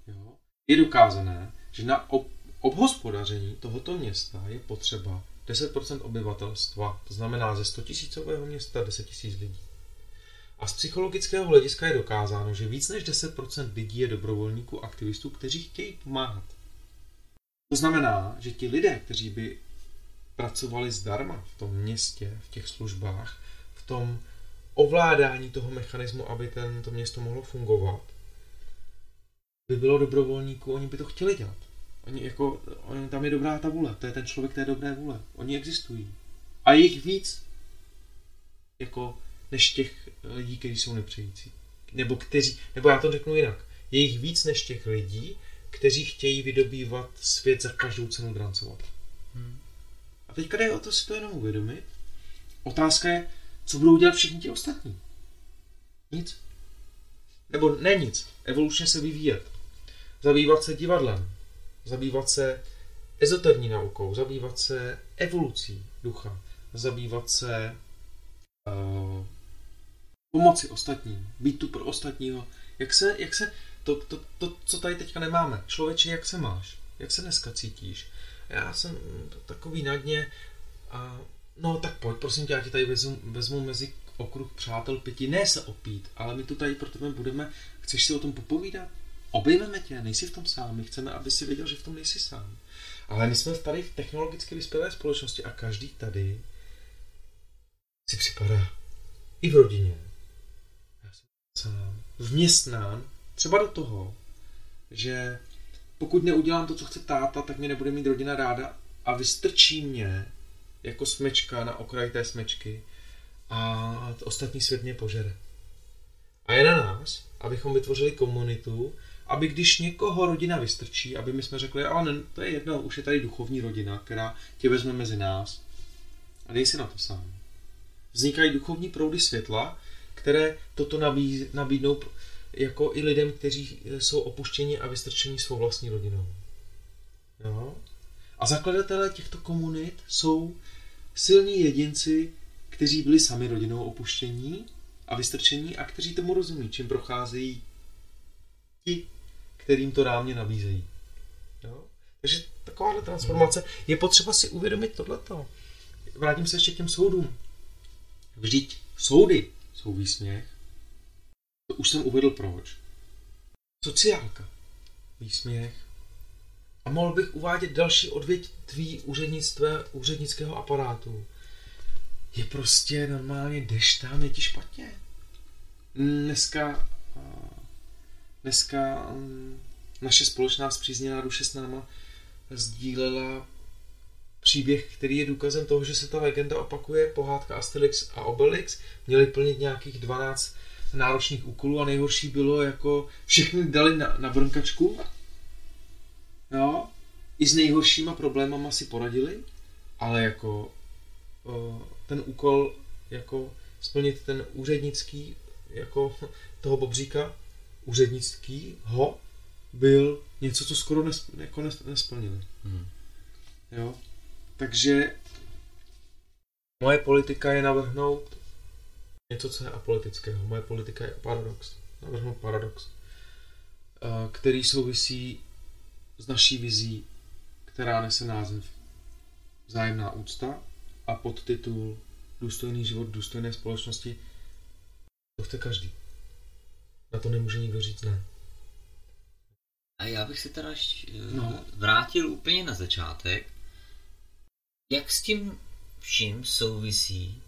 Jo? Je dokázané, že na ob- obhospodaření tohoto města je potřeba 10% obyvatelstva, to znamená ze 100 tisícového města 10 tisíc lidí. A z psychologického hlediska je dokázáno, že víc než 10% lidí je dobrovolníků, aktivistů, kteří chtějí pomáhat. To znamená, že ti lidé, kteří by pracovali zdarma v tom městě, v těch službách, v tom ovládání toho mechanismu, aby ten, to město mohlo fungovat, by bylo dobrovolníků, oni by to chtěli dělat. Oni jako, oni, tam je dobrá ta vůle, to je ten člověk té dobré vůle. Oni existují. A je jich víc, jako než těch lidí, kteří jsou nepřející. Nebo kteří, nebo já to řeknu jinak, je jich víc než těch lidí, kteří chtějí vydobývat svět za každou cenu drancovat. Hmm. A teďka jde o to si to jenom uvědomit. Otázka je, co budou dělat všichni ti ostatní. Nic. Nebo ne nic. Evolučně se vyvíjet. Zabývat se divadlem. Zabývat se ezoterní naukou. Zabývat se evolucí ducha. Zabývat se uh, pomoci ostatním, být tu pro ostatního. Jak se, jak se, to, to, to, co tady teďka nemáme. Člověče, jak se máš? Jak se dneska cítíš? Já jsem takový na dně a no tak pojď, prosím tě, já tě tady vezmu, vezmu mezi okruh přátel pěti, ne se opít, ale my tu tady pro tebe budeme, chceš si o tom popovídat? Obejmeme tě, nejsi v tom sám, my chceme, aby si věděl, že v tom nejsi sám. Ale my jsme tady v technologicky vyspělé společnosti a každý tady si připadá i v rodině, sám, vměstnán třeba do toho, že pokud neudělám to, co chce táta, tak mě nebude mít rodina ráda a vystrčí mě jako smečka na okraj té smečky a ostatní svět mě požere. A je na nás, abychom vytvořili komunitu aby když někoho rodina vystrčí, aby my jsme řekli, ale ne, to je jedno, už je tady duchovní rodina, která tě vezme mezi nás a dej si na to sám. Vznikají duchovní proudy světla, které toto nabídnou jako i lidem, kteří jsou opuštěni a vystrčeni svou vlastní rodinou. Jo? A zakladatelé těchto komunit jsou silní jedinci, kteří byli sami rodinou opuštění a vystrčení a kteří tomu rozumí, čím procházejí ti, kterým to rámě nabízejí. Jo? Takže takováhle transformace je potřeba si uvědomit tohleto. Vrátím se ještě k těm soudům. Vždyť soudy jsou výsměch. To už jsem uvedl proč. Sociálka. Výsměch. A mohl bych uvádět další odvětví úřednického aparátu. Je prostě normálně, jdeš je ti špatně. Dneska, dneska mm, naše společná zpřízněná duše s náma sdílela příběh, který je důkazem toho, že se ta legenda opakuje. Pohádka Asterix a Obelix měli plnit nějakých 12 náročných úkolů a nejhorší bylo jako všechny dali na, na brnkačku. Jo, i s nejhoršíma problémama si poradili, ale jako ten úkol jako splnit ten úřednický jako toho Bobříka úřednický ho byl něco, co skoro nes, jako nes, nesplnili. Hmm. Jo? Takže moje politika je navrhnout něco, co je apolitického. Moje politika je paradox. Navrhnout paradox, eh, který souvisí s naší vizí, která nese název Vzájemná úcta a podtitul Důstojný život důstojné společnosti. To chce každý. Na to nemůže nikdo říct ne. A já bych se teda ještě eh, no. vrátil úplně na začátek. Jak s tím vším souvisí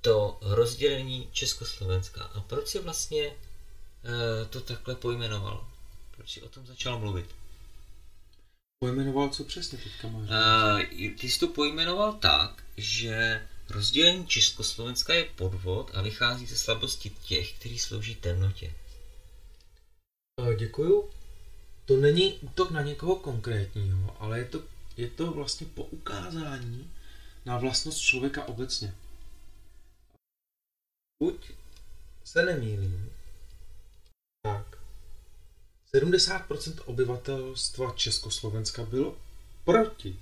to rozdělení Československa a proč si vlastně uh, to takhle pojmenoval? Proč si o tom začal mluvit? Pojmenoval co přesně teďka máš? Uh, ty jsi to pojmenoval tak, že rozdělení Československa je podvod a vychází ze slabosti těch, kteří slouží temnotě. Uh, děkuju. To není útok na někoho konkrétního, ale je to, je to vlastně poukázání na vlastnost člověka obecně. Buď se nemýlím, tak 70% obyvatelstva Československa bylo proti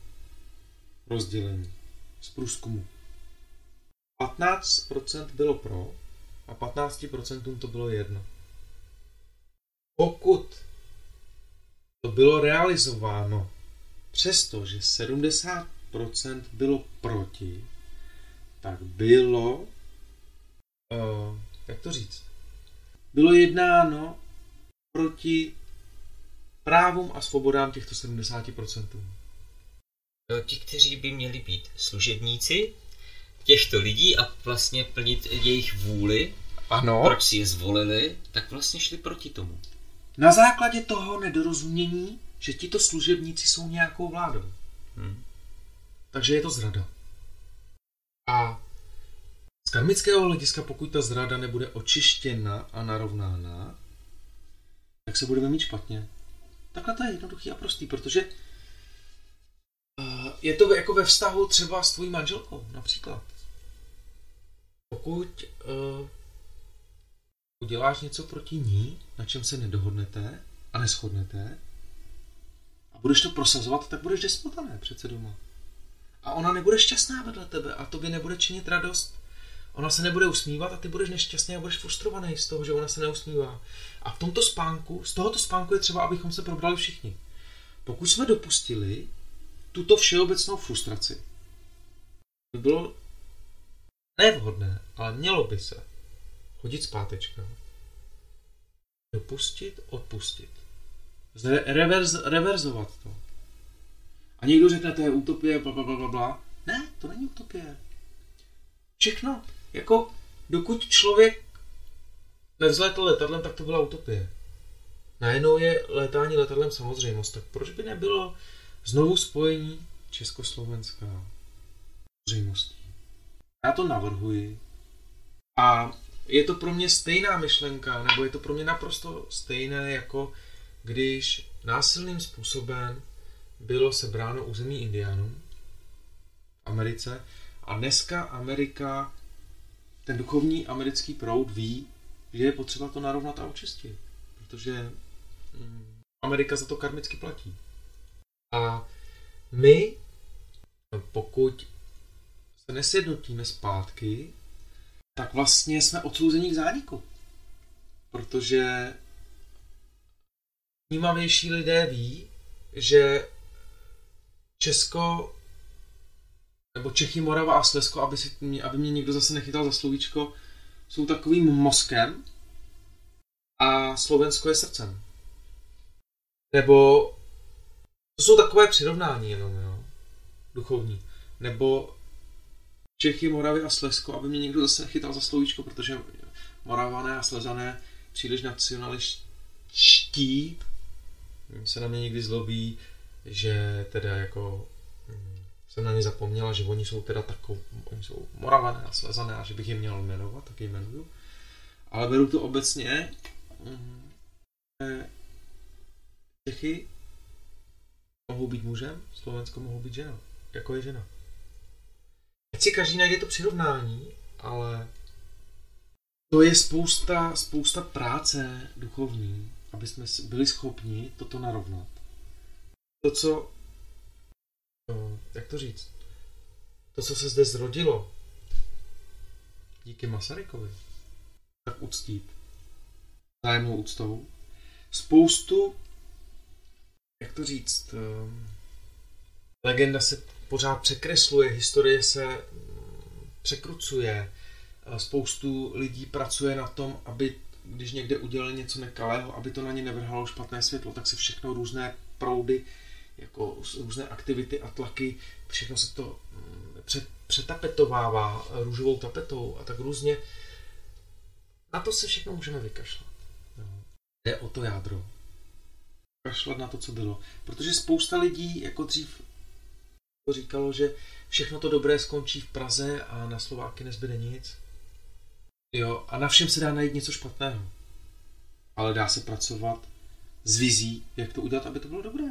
rozdělení z průzkumu. 15% bylo pro a 15% to bylo jedno. Pokud to bylo realizováno, přestože 70% bylo proti, tak bylo uh, jak to říct, bylo jednáno proti právům a svobodám těchto 70%. Ti, kteří by měli být služebníci těchto lidí a vlastně plnit jejich vůli, ano. proč si je zvolili, tak vlastně šli proti tomu. Na základě toho nedorozumění, že tito služebníci jsou nějakou vládou. Hmm. Takže je to zrada. A z karmického hlediska, pokud ta zrada nebude očištěna a narovnána, tak se budeme mít špatně. Takhle to je jednoduchý a prostý, protože je to jako ve vztahu třeba s tvojí manželkou, například. Pokud uh, uděláš něco proti ní, na čem se nedohodnete a neschodnete, a budeš to prosazovat, tak budeš despotané přece doma. A ona nebude šťastná vedle tebe a tobě nebude činit radost Ona se nebude usmívat a ty budeš nešťastný a budeš frustrovaný z toho, že ona se neusmívá. A v tomto spánku, z tohoto spánku je třeba, abychom se probrali všichni. Pokud jsme dopustili tuto všeobecnou frustraci, by bylo nevhodné, ale mělo by se hodit zpátečka. Dopustit, odpustit. Reverz, reverzovat to. A někdo řekne, to je utopie, bla, bla, bla, bla. Ne, to není utopie. Všechno, jako dokud člověk nevzlétl letadlem, tak to byla utopie. Najednou je létání letadlem samozřejmost, tak proč by nebylo znovu spojení Československá samozřejmostí? Já to navrhuji a je to pro mě stejná myšlenka, nebo je to pro mě naprosto stejné jako když násilným způsobem bylo sebráno území Indiánům v Americe a dneska Amerika, ten duchovní americký proud ví, že je potřeba to narovnat a očistit, protože mm, Amerika za to karmicky platí. A my, pokud se nesjednotíme zpátky, tak vlastně jsme odsouzeni k zániku. Protože vnímavější lidé ví, že Česko nebo Čechy, Morava a Slezsko, aby, si, aby mě někdo zase nechytal za slovíčko, jsou takovým mozkem a Slovensko je srdcem. Nebo to jsou takové přirovnání jenom, jo, duchovní. Nebo Čechy, Moravy a Slezsko, aby mě někdo zase nechytal za slovíčko, protože Moravané a Slezané příliš nacionaliští se na mě někdy zlobí, že teda jako hm, jsem na ně zapomněla, že oni jsou teda takový, oni jsou moravané a slezané a že bych je měl jmenovat, tak je jmenuju. Ale beru to obecně, hm, Čechy mohou být mužem, Slovensko mohou být ženou, jako je žena. Ať si každý najde to přirovnání, ale to je spousta, spousta práce duchovní, aby jsme byli schopni toto narovnat. To, co, no, jak to říct, to, co se zde zrodilo díky Masarykovi, tak uctít zájemnou úctou. Spoustu, jak to říct, ehm, legenda se pořád překresluje, historie se mm, překrucuje, spoustu lidí pracuje na tom, aby když někde udělali něco nekalého, aby to na ně nevrhalo špatné světlo, tak se všechno různé proudy, jako různé aktivity a tlaky, všechno se to mm, přetapetovává růžovou tapetou a tak různě. Na to se všechno můžeme vykašlat. Jde o to jádro. Kašlat na to, co bylo. Protože spousta lidí, jako dřív říkalo, že všechno to dobré skončí v Praze a na Slováky nezbyde nic. Jo, a na všem se dá najít něco špatného. Ale dá se pracovat s vizí, jak to udělat, aby to bylo dobré.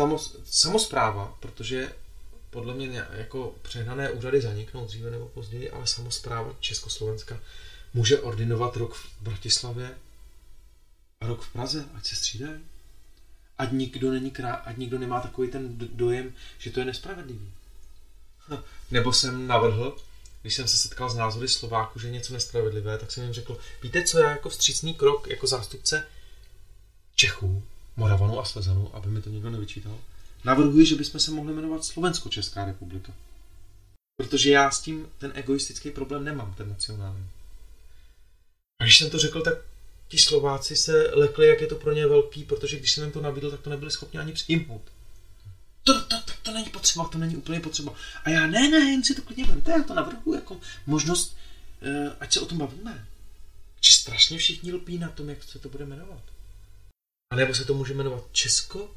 Samos, samozpráva, protože podle mě jako přehnané úřady zaniknou dříve nebo později, ale samozpráva Československa může ordinovat rok v Bratislavě a rok v Praze, ať se střídají. Ať nikdo, není krá, ať nikdo nemá takový ten dojem, že to je nespravedlivý. Nebo jsem navrhl, když jsem se setkal s názory Slováků, že je něco nespravedlivé, tak jsem jim řekl, víte, co já jako vstřícný krok, jako zástupce Čechů, Moravanů a Slezanů, aby mi to někdo nevyčítal, navrhuji, že bychom se mohli jmenovat Slovensko-Česká republika. Protože já s tím ten egoistický problém nemám, ten nacionální. A když jsem to řekl, tak ti Slováci se lekli, jak je to pro ně velký, protože když jsem jim to nabídl, tak to nebyli schopni ani přijmout. To, to, to, to není potřeba, to není úplně potřeba. A já ne, ne, jen si to klidně vemte, já to navrhu jako možnost, uh, ať se o tom bavíme. Či strašně všichni lpí na tom, jak se to bude jmenovat. A nebo se to může jmenovat Česko,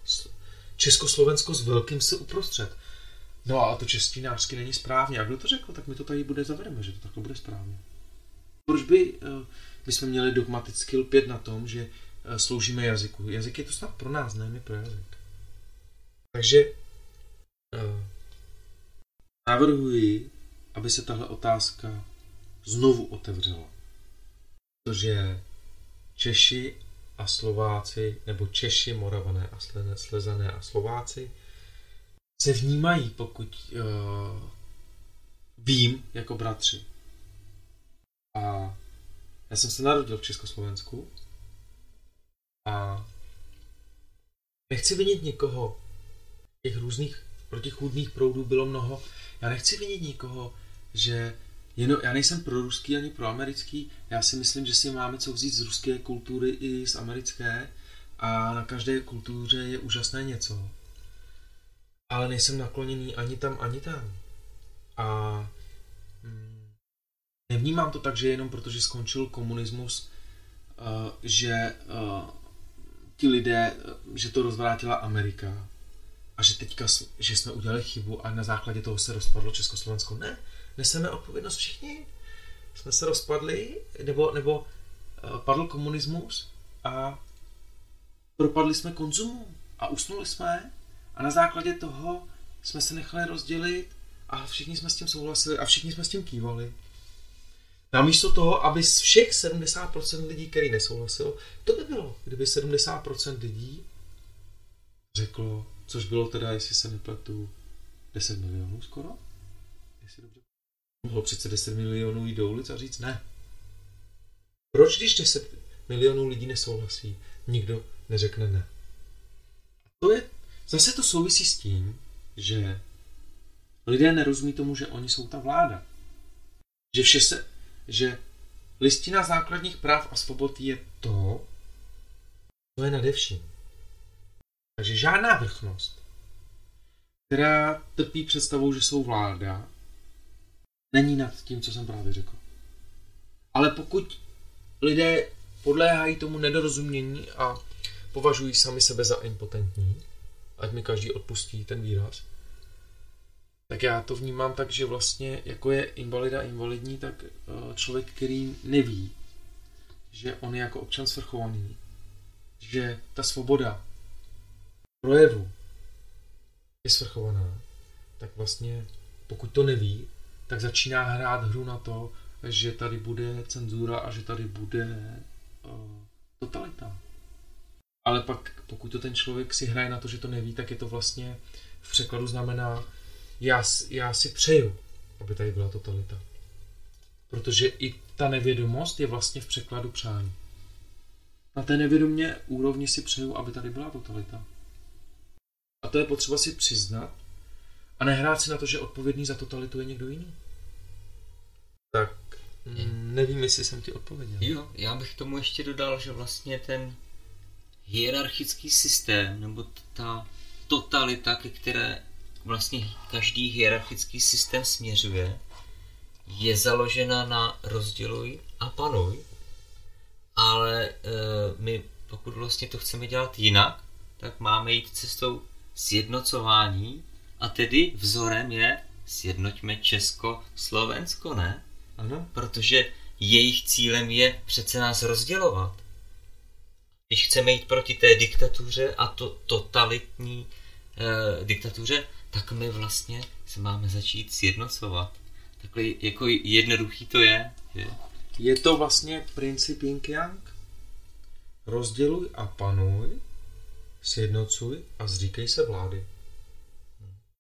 Československo s velkým se uprostřed. No a to čestinářsky není správně. A kdo to řekl, tak my to tady bude zavedeme, že to takhle bude správně. Proč by uh, my jsme měli dogmaticky lpět na tom, že uh, sloužíme jazyku? Jazyk je to snad pro nás, ne my pro jazyk. Takže uh, navrhuji, aby se tahle otázka znovu otevřela. Protože Češi a Slováci, nebo Češi, Moravané a Slezané a Slováci se vnímají, pokud uh, vím, jako bratři. A já jsem se narodil v Československu a nechci vinit někoho, těch různých protichůdných proudů bylo mnoho. Já nechci vinit nikoho, že jenom, já nejsem pro ruský ani pro americký, já si myslím, že si máme co vzít z ruské kultury i z americké a na každé kultuře je úžasné něco. Ale nejsem nakloněný ani tam, ani tam. A nevnímám to tak, že jenom protože skončil komunismus, uh, že uh, ti lidé, že to rozvrátila Amerika a že teďka, že jsme udělali chybu a na základě toho se rozpadlo Československo. Ne, neseme odpovědnost všichni. Jsme se rozpadli, nebo, nebo padl komunismus a propadli jsme konzumu a usnuli jsme a na základě toho jsme se nechali rozdělit a všichni jsme s tím souhlasili a všichni jsme s tím kývali. Namísto toho, aby z všech 70% lidí, který nesouhlasilo, to by bylo, kdyby 70% lidí řeklo, což bylo teda, jestli se nepletu, 10 milionů skoro? Jestli dobře. Mohlo přece 10 milionů jít do ulic a říct ne. Proč, když 10 milionů lidí nesouhlasí, nikdo neřekne ne? To je, zase to souvisí s tím, že lidé nerozumí tomu, že oni jsou ta vláda. Že vše se, že listina základních práv a svobod je to, co je nade vším. Takže žádná vrchnost, která trpí představou, že jsou vláda, není nad tím, co jsem právě řekl. Ale pokud lidé podléhají tomu nedorozumění a považují sami sebe za impotentní, ať mi každý odpustí ten výraz, tak já to vnímám tak, že vlastně jako je invalida invalidní, tak eh, člověk, který neví, že on je jako občan svrchovaný, že ta svoboda projevu je svrchovaná, tak vlastně pokud to neví, tak začíná hrát hru na to, že tady bude cenzura a že tady bude uh, totalita. Ale pak, pokud to ten člověk si hraje na to, že to neví, tak je to vlastně v překladu znamená, já, já si přeju, aby tady byla totalita. Protože i ta nevědomost je vlastně v překladu přání. Na té nevědomě úrovni si přeju, aby tady byla totalita. A to je potřeba si přiznat a nehrát si na to, že odpovědný za totalitu je někdo jiný. Tak mm, nevím, jestli jsem ti odpověděl. Jo, já bych tomu ještě dodal, že vlastně ten hierarchický systém, nebo ta totalita, ke které vlastně každý hierarchický systém směřuje, je založena na rozděluj a panuj, ale e, my pokud vlastně to chceme dělat jinak, tak máme jít cestou sjednocování a tedy vzorem je sjednoťme Česko, Slovensko, ne? Ano. Protože jejich cílem je přece nás rozdělovat. Když chceme jít proti té diktatuře a to totalitní e, diktatuře, tak my vlastně se máme začít sjednocovat. Takhle jako jednoduchý to je. Že? Je to vlastně princip yin yang? Rozděluj a panuj, sjednocuj a zříkej se vlády.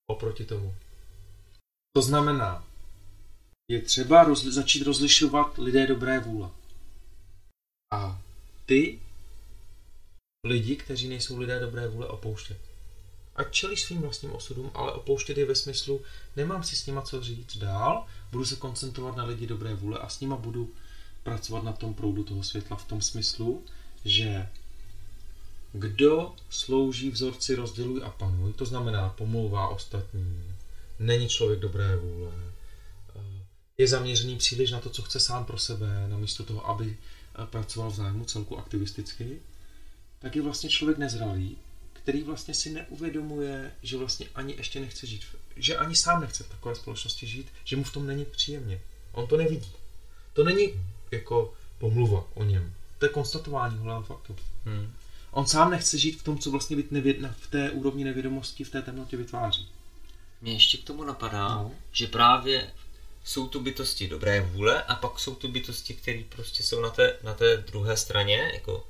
Oproti tomu. To znamená, je třeba rozli- začít rozlišovat lidé dobré vůle. A ty lidi, kteří nejsou lidé dobré vůle, opouštět. Ať čelí svým vlastním osudům, ale opouštět je ve smyslu, nemám si s nima co říct dál, budu se koncentrovat na lidi dobré vůle a s nima budu pracovat na tom proudu toho světla v tom smyslu, že kdo slouží vzorci rozděluj a panuj, to znamená pomlouvá ostatní, není člověk dobré vůle, je zaměřený příliš na to, co chce sám pro sebe, namísto toho, aby pracoval v zájmu celku aktivisticky, tak je vlastně člověk nezralý, který vlastně si neuvědomuje, že vlastně ani ještě nechce žít, že ani sám nechce v takové společnosti žít, že mu v tom není příjemně. On to nevidí. To není jako pomluva o něm. To je konstatování holého faktu. Hmm. On sám nechce žít v tom, co vlastně nevěd, v té úrovni nevědomosti, v té temnotě vytváří. Mně ještě k tomu napadá, no. že právě jsou tu bytosti dobré vůle a pak jsou tu bytosti, které prostě jsou na té, na té druhé straně, jako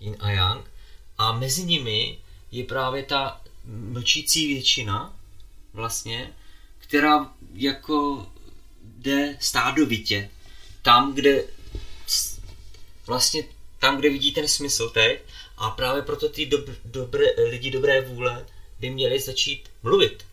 yin a yang. A mezi nimi je právě ta mlčící většina, vlastně, která jako jde stádovitě. Tam, kde vlastně tam, kde vidí ten smysl teď a právě proto ty dob, dobré, lidi dobré vůle by měli začít mluvit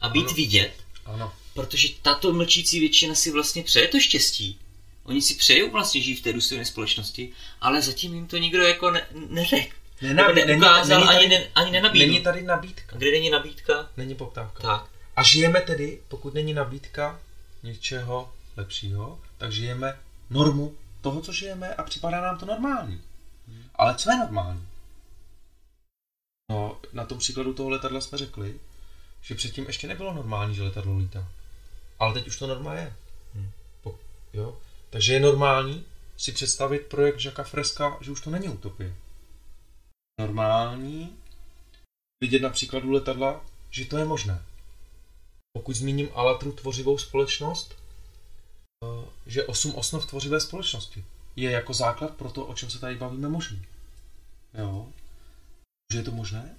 a být ano. vidět. Ano. Protože tato mlčící většina si vlastně přeje to štěstí. Oni si přejou vlastně žít v té důstojné společnosti, ale zatím jim to nikdo jako ne, neřekl. Nenab, jako neukázal, není, není tady, ani, ne, ani nenabídl. Není tady nabídka. Kde není nabídka? Není poptávka. Tak. A žijeme tedy, pokud není nabídka něčeho lepšího, tak žijeme normu toho, co žijeme a připadá nám to normální. Hmm. Ale co je normální? No, na tom příkladu toho letadla jsme řekli, že předtím ještě nebylo normální, že letadlo lítá. Ale teď už to norma je. Hmm. Po, jo? Takže je normální si představit projekt Žaka Freska, že už to není utopie. Normální vidět na příkladu letadla, že to je možné. Pokud zmíním Alatru tvořivou společnost, eh, že osm osnov tvořivé společnosti je jako základ pro to, o čem se tady bavíme možný. Jo? Že je to možné?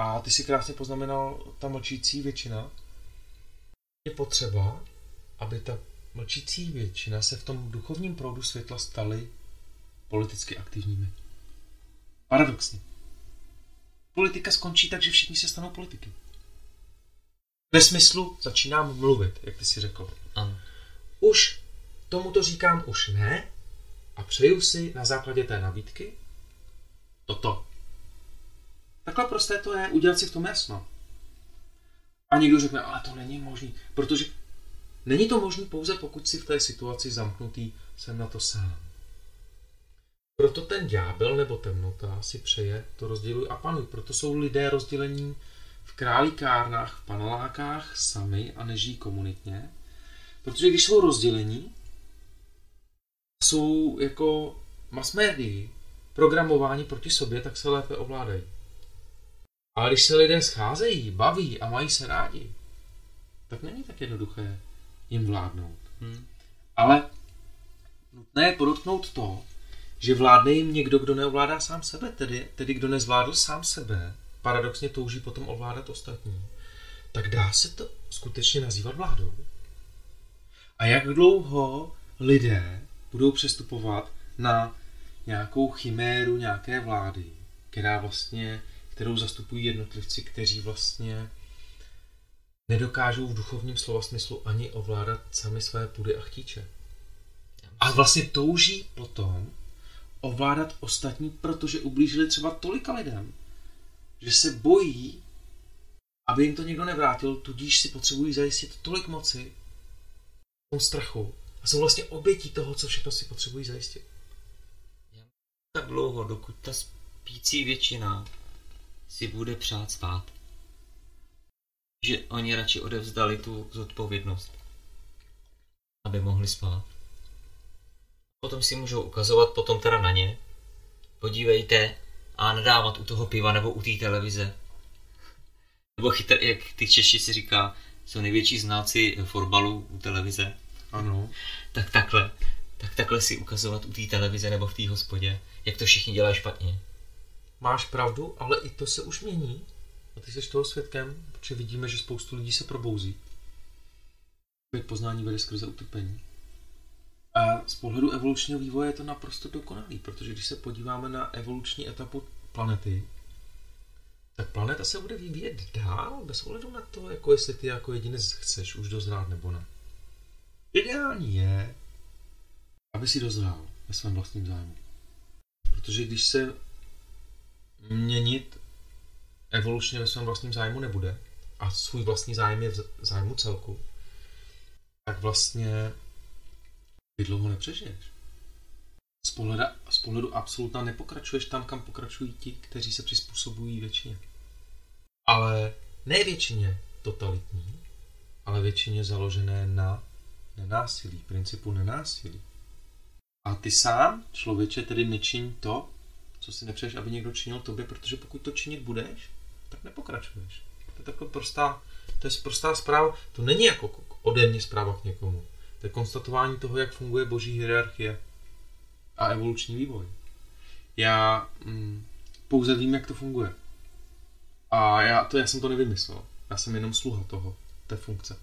A ty si krásně poznamenal ta mlčící většina. Je potřeba, aby ta mlčící většina se v tom duchovním proudu světla staly politicky aktivními. Paradoxně. Politika skončí tak, že všichni se stanou politiky. Ve smyslu začínám mluvit, jak ty si řekl. Ano. Už tomuto říkám už ne a přeju si na základě té nabídky toto. Takhle prosté to je, udělat si v tom jasno. A někdo řekne, ale to není možný, protože není to možný pouze pokud si v té situaci zamknutý, jsem na to sám. Proto ten ďábel nebo temnota si přeje to rozděluj a panuj. Proto jsou lidé rozdělení v králíkárnách, v panelákách sami a nežijí komunitně. Protože když jsou rozdělení, jsou jako mass médii programováni proti sobě, tak se lépe ovládají. Ale když se lidé scházejí, baví a mají se rádi, tak není tak jednoduché jim vládnout. Hmm. Ale nutné je podotknout to, že vládne jim někdo, kdo neovládá sám sebe, tedy, tedy kdo nezvládl sám sebe, paradoxně touží potom ovládat ostatní, tak dá se to skutečně nazývat vládou. A jak dlouho lidé budou přestupovat na nějakou chiméru nějaké vlády, která vlastně, kterou zastupují jednotlivci, kteří vlastně nedokážou v duchovním slova smyslu ani ovládat sami své půdy a chtíče. A vlastně touží potom ovládat ostatní, protože ublížili třeba tolika lidem, že se bojí, aby jim to někdo nevrátil, tudíž si potřebují zajistit tolik moci, tom strachu a jsou vlastně obětí toho, co všechno si potřebují zajistit. Tak dlouho, dokud ta spící většina si bude přát spát. Že oni radši odevzdali tu zodpovědnost, aby mohli spát. Potom si můžou ukazovat potom teda na ně. Podívejte a nadávat u toho piva nebo u té televize. Nebo chytr, jak ty Češi si říká, jsou největší znáci fotbalu u televize. Ano. Tak takhle. Tak takhle si ukazovat u té televize nebo v té hospodě, jak to všichni dělají špatně. Máš pravdu, ale i to se už mění. A ty jsi toho svědkem, protože vidíme, že spoustu lidí se probouzí. Poznání vede skrze utrpení. A z pohledu evolučního vývoje je to naprosto dokonalý, protože když se podíváme na evoluční etapu planety, tak planeta se bude vyvíjet dál, bez ohledu na to, jako jestli ty jako jedinec chceš už dozrát nebo ne. Ideální je, aby si dozrál ve svém vlastním zájmu. Protože když se měnit evolučně ve svém vlastním zájmu nebude a svůj vlastní zájem je v zájmu celku, tak vlastně ty dlouho nepřežiješ. Z, pohledu, z pohledu absolutna nepokračuješ tam, kam pokračují ti, kteří se přizpůsobují většině. Ale ne většině totalitní, ale většině založené na nenásilí, principu nenásilí. A ty sám, člověče, tedy nečiň to, co si nepřeješ, aby někdo činil tobě, protože pokud to činit budeš, tak nepokračuješ. To je taková prostá, to je prostá zpráva. To není jako ode mě zpráva k někomu. To je konstatování toho, jak funguje boží hierarchie a evoluční vývoj. Já mm, pouze vím, jak to funguje. A já, to, já jsem to nevymyslel. Já jsem jenom sluha toho, té funkce.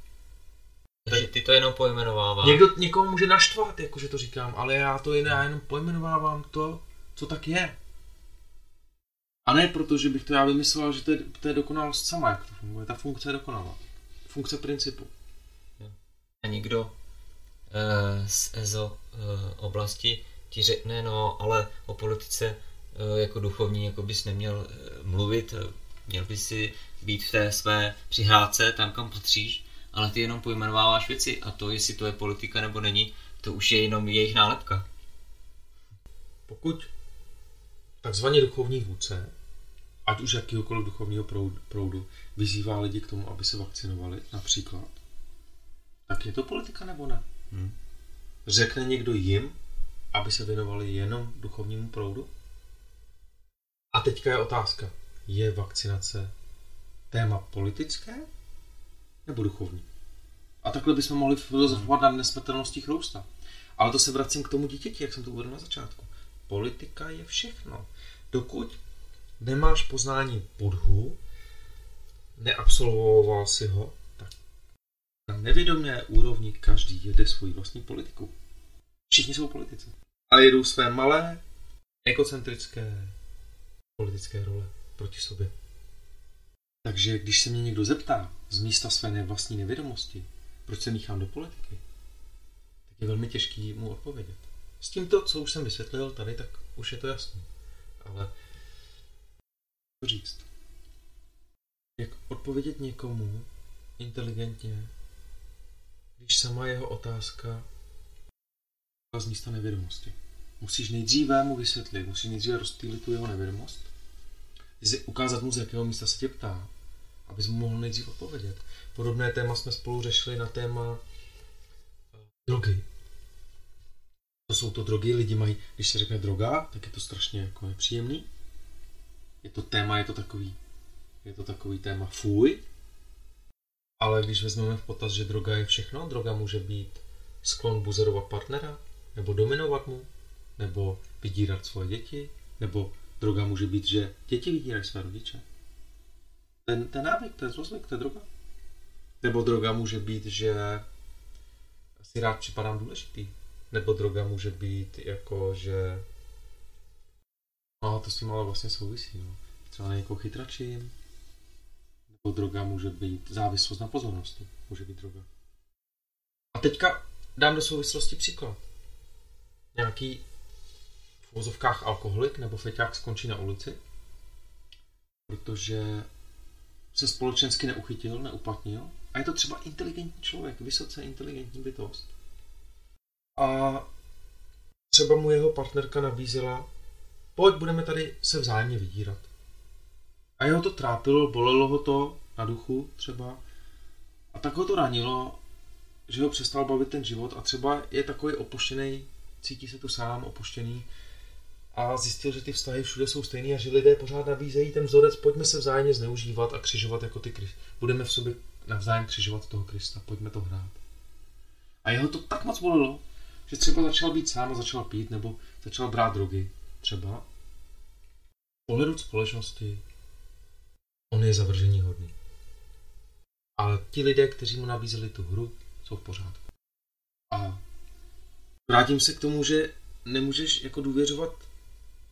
Takže ty to jenom pojmenováváš. Někdo někoho může naštvat, jakože to říkám, ale já to jen, já jenom pojmenovávám to, co tak je. A ne proto, že bych to já vymyslel, že to je, to je dokonalost sama, jak to funguje. Ta funkce je dokonalá. Funkce principu. A někdo Eh, z EZO eh, oblasti ti řekne, no ale o politice eh, jako duchovní jako bys neměl mluvit, měl bys si být v té své přihrádce, tam kam patříš, ale ty jenom pojmenováváš věci a to, jestli to je politika nebo není, to už je jenom jejich nálepka. Pokud takzvaně duchovní vůdce, ať už jakýhokoliv duchovního proudu, vyzývá lidi k tomu, aby se vakcinovali, například, tak je to politika nebo ne? Hmm. Řekne někdo jim, aby se věnovali jenom duchovnímu proudu? A teďka je otázka. Je vakcinace téma politické nebo duchovní? A takhle bychom mohli filozofovat na nesmrtelnosti chrousta. Ale to se vracím k tomu dítěti, jak jsem to uvedl na začátku. Politika je všechno. Dokud nemáš poznání Budhu, neabsolvoval si ho, na nevědomé úrovni každý jede svoji vlastní politiku. Všichni jsou politici. A jedou své malé, ekocentrické politické role proti sobě. Takže když se mě někdo zeptá z místa své vlastní nevědomosti, proč se míchám do politiky, tak je velmi těžký mu odpovědět. S tímto, co už jsem vysvětlil tady, tak už je to jasné. Ale co říct? Jak odpovědět někomu inteligentně, když sama jeho otázka z místa nevědomosti. Musíš nejdříve mu vysvětlit, musíš nejdříve rozptýlit tu jeho nevědomost, ukázat mu, z jakého místa se tě ptá, abys mu mohl nejdřív odpovědět. Podobné téma jsme spolu řešili na téma eh, drogy. To jsou to drogy, lidi mají, když se řekne droga, tak je to strašně jako nepříjemný. Je to téma, je to takový, je to takový téma fuj. Ale když vezmeme v potaz, že droga je všechno, droga může být sklon buzerovat partnera, nebo dominovat mu, nebo vydírat svoje děti, nebo droga může být, že děti vydírají své rodiče. Ten, ten návyk, ten zlozvyk, to je droga. Nebo droga může být, že si rád připadám důležitý. Nebo droga může být jako, že No, to s tím ale vlastně souvisí. No. Třeba na někoho chytračím. Nebo droga může být závislost na pozornosti. Může být droga. A teďka dám do souvislosti příklad. Nějaký v vozovkách alkoholik nebo feťák skončí na ulici, protože se společensky neuchytil, neuplatnil. A je to třeba inteligentní člověk, vysoce inteligentní bytost. A třeba mu jeho partnerka nabízela, pojď, budeme tady se vzájemně vydírat. A jeho to trápilo, bolelo ho to na duchu třeba. A tak ho to ranilo, že ho přestal bavit ten život a třeba je takový opuštěný, cítí se tu sám, opuštěný a zjistil, že ty vztahy všude jsou stejné a že lidé pořád nabízejí ten vzorec, pojďme se vzájemně zneužívat a křižovat jako ty Krist. Budeme v sobě navzájem křižovat toho Krista, pojďme to hrát. A jeho to tak moc bolelo, že třeba začal být sám a začal pít, nebo začal brát drogy. Třeba. Pohledu společnosti, on je zavržení hodný. Ale ti lidé, kteří mu nabízeli tu hru, jsou v pořádku. A vrátím se k tomu, že nemůžeš jako důvěřovat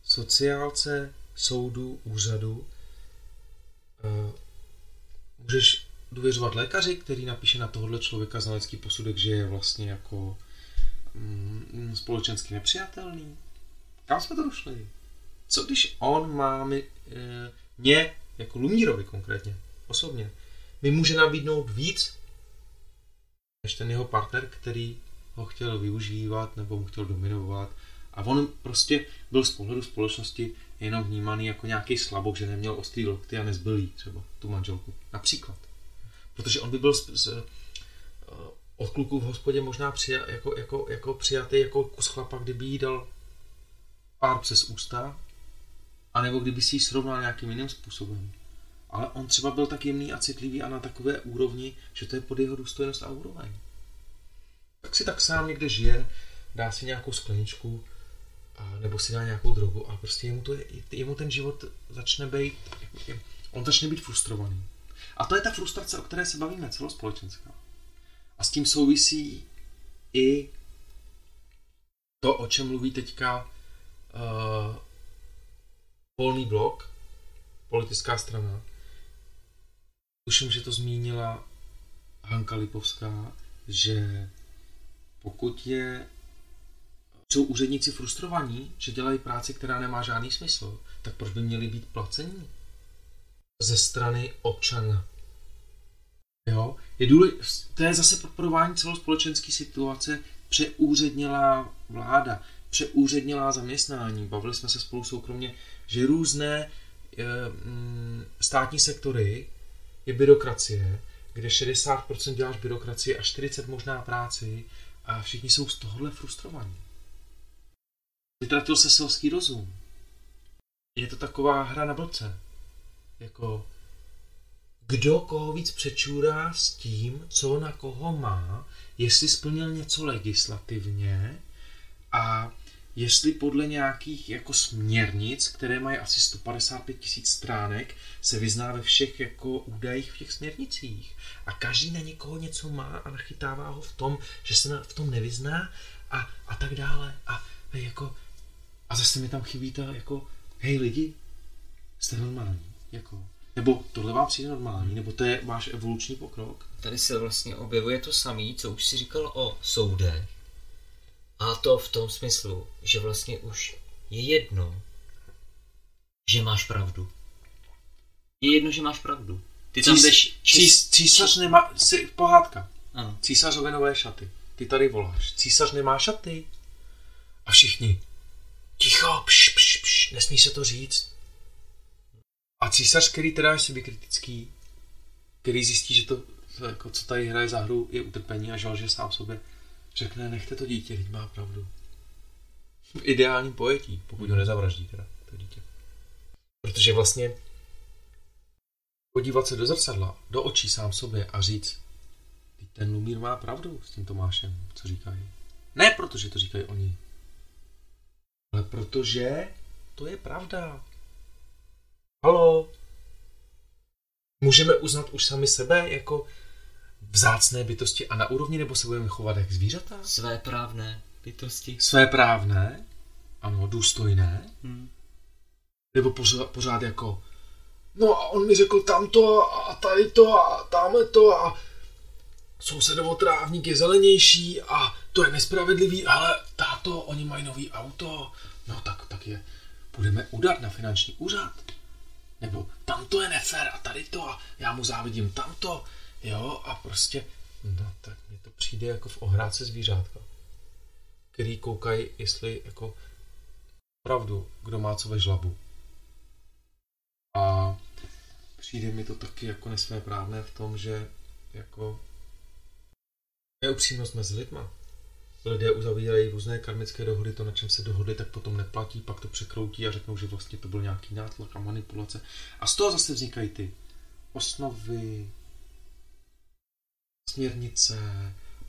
sociálce, soudu, úřadu. Eh, můžeš důvěřovat lékaři, který napíše na tohohle člověka znalecký posudek, že je vlastně jako mm, společensky nepřijatelný. Kam jsme to došli? Co když on má mi, e, mě, jako Lumírovi konkrétně, osobně, mi může nabídnout víc, než ten jeho partner, který ho chtěl využívat nebo mu chtěl dominovat. A on prostě byl z pohledu společnosti jenom vnímaný jako nějaký slabok, že neměl ostrý lokty a nezbylý třeba tu manželku. Například. Protože on by byl z, z, eh, od kluků v hospodě možná přija, jako, jako, jako přijatý jako kus chlapa, kdyby jí dal pár přes ústa, anebo kdyby si ji srovnal nějakým jiným způsobem. Ale on třeba byl tak jemný a citlivý a na takové úrovni, že to je pod jeho důstojnost a úroveň. Tak si tak sám někde žije, dá si nějakou skleničku, a, nebo si dá nějakou drogu a prostě jemu, to, jemu ten život začne být, on začne být frustrovaný. A to je ta frustrace, o které se bavíme celospolečenská. A s tím souvisí i to, o čem mluví teďka uh, volný blok, politická strana. Tuším, že to zmínila Hanka Lipovská, že pokud je jsou úředníci frustrovaní, že dělají práci, která nemá žádný smysl, tak proč by měli být placení? Ze strany občana. Jo? Je důle, to je zase podporování celospolečenské situace, přeúřednělá vláda, přeúřednělá zaměstnání. Bavili jsme se spolu soukromně, že různé e, státní sektory je byrokracie, kde 60% děláš byrokracie a 40% možná práci a všichni jsou z tohohle frustrovaní. Vytratil se selský rozum. je to taková hra na blbce. Jako, kdo koho víc přečůrá s tím, co na koho má, jestli splnil něco legislativně a jestli podle nějakých jako směrnic, které mají asi 155 tisíc stránek, se vyzná ve všech jako údajích v těch směrnicích. A každý na někoho něco má a nachytává ho v tom, že se na, v tom nevyzná a, a tak dále. A jako, a zase mi tam chybí ta jako, hej lidi, jste normální, jako, nebo tohle vám přijde normální, nebo to je váš evoluční pokrok? Tady se vlastně objevuje to samé, co už si říkal o soudech. A to v tom smyslu, že vlastně už je jedno, že máš pravdu. Je jedno, že máš pravdu. Ty tam Cís- jdeš... Cís, císař nemá, si, pohádka, Ano. císařové nové šaty. Ty tady voláš, císař nemá šaty. A všichni, ticho, pš, pš, pš, nesmí se to říct. A císař, který teda je sebekritický, který zjistí, že to, to jako, co tady hraje za hru, je utrpení a žalže sám sobě, řekne, nechte to dítě, teď má pravdu. V ideálním pojetí, pokud ho nezavraždí teda, to dítě. Protože vlastně podívat se do zrcadla, do očí sám sobě a říct, "Teď ten Lumír má pravdu s tím Tomášem, co říkají. Ne protože to říkají oni, ale protože to je pravda. Halo? Můžeme uznat už sami sebe jako vzácné bytosti a na úrovni, nebo se budeme chovat jak zvířata? Své právné bytosti. Své právné, ano, důstojné, Hmm. nebo pořád, pořád jako no a on mi řekl tamto a tady to a tamhle to a sousedovo trávník je zelenější a to je nespravedlivý, ale táto, oni mají nový auto, no tak, tak je budeme udat na finanční úřad. Nebo tamto je nefér a tady to a já mu závidím tamto, jo, a prostě, no tak mi to přijde jako v ohrádce zvířátka, který koukají, jestli jako pravdu, kdo má co ve žlabu. A přijde mi to taky jako nesvéprávné v tom, že jako je upřímnost mezi lidma. Lidé uzavírají různé karmické dohody, to, na čem se dohodli, tak potom neplatí, pak to překroutí a řeknou, že vlastně to byl nějaký nátlak a manipulace. A z toho zase vznikají ty osnovy, směrnice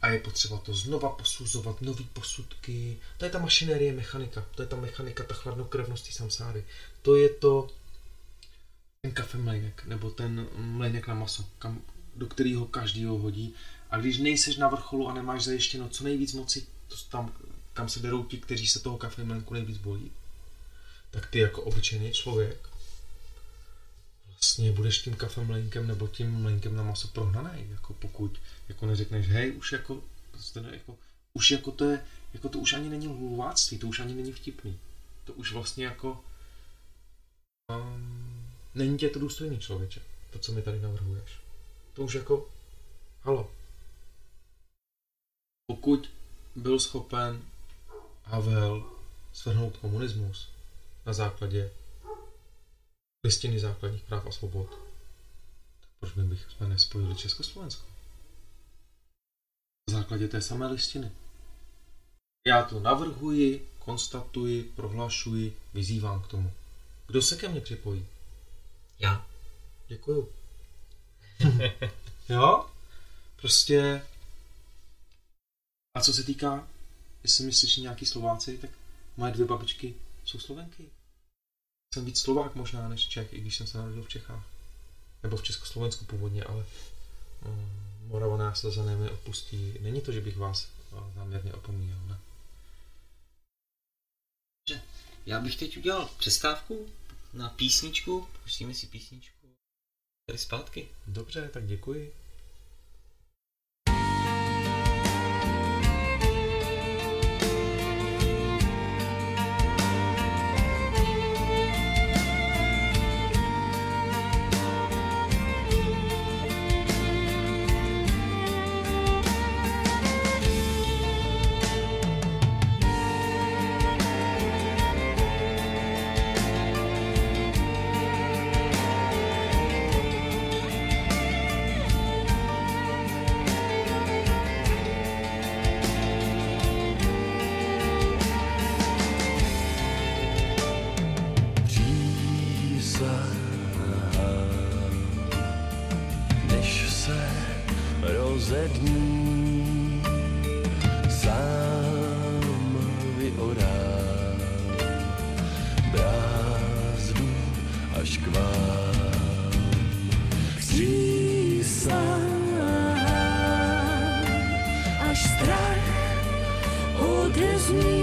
a je potřeba to znova posuzovat, nový posudky. To je ta mašinérie mechanika, to je ta mechanika, ta chladnokrevnost té samsáry. To je to ten kafe mlejnek, nebo ten mlejnek na maso, kam, do kterého každý ho hodí. A když nejseš na vrcholu a nemáš zajištěno co nejvíc moci, to tam, kam se berou ti, kteří se toho kafe mlejnku nejvíc bojí, tak ty jako obyčejný člověk vlastně budeš tím kafem mlejnkem nebo tím mlejnkem na maso prohnaný, jako pokud jako neřekneš, hej, už jako, prostě ne, jako už jako to je, jako to už ani není hluváctví, to už ani není vtipný. To už vlastně jako um, není tě to důstojný člověče, to, co mi tady navrhuješ. To už jako, halo. Pokud byl schopen Havel svrhnout komunismus na základě listiny základních práv a svobod, tak proč my bychom nespojili Československo? Na základě té samé listiny. Já to navrhuji, konstatuji, prohlašuji, vyzývám k tomu. Kdo se ke mně připojí? Já. Děkuju. <laughs> jo? Prostě... A co se týká, jestli mi slyší nějaký Slováci, tak moje dvě babičky jsou Slovenky. Jsem víc Slovák možná než Čech, i když jsem se narodil v Čechách. Nebo v Československu původně, ale um, Moravané a Slezané mi odpustí. Není to, že bych vás uh, záměrně opomíjel, ne? Já bych teď udělal přestávku na písničku. Pustíme si písničku. Tady zpátky. Dobře, tak děkuji. až. Přísahám, až strach odezní.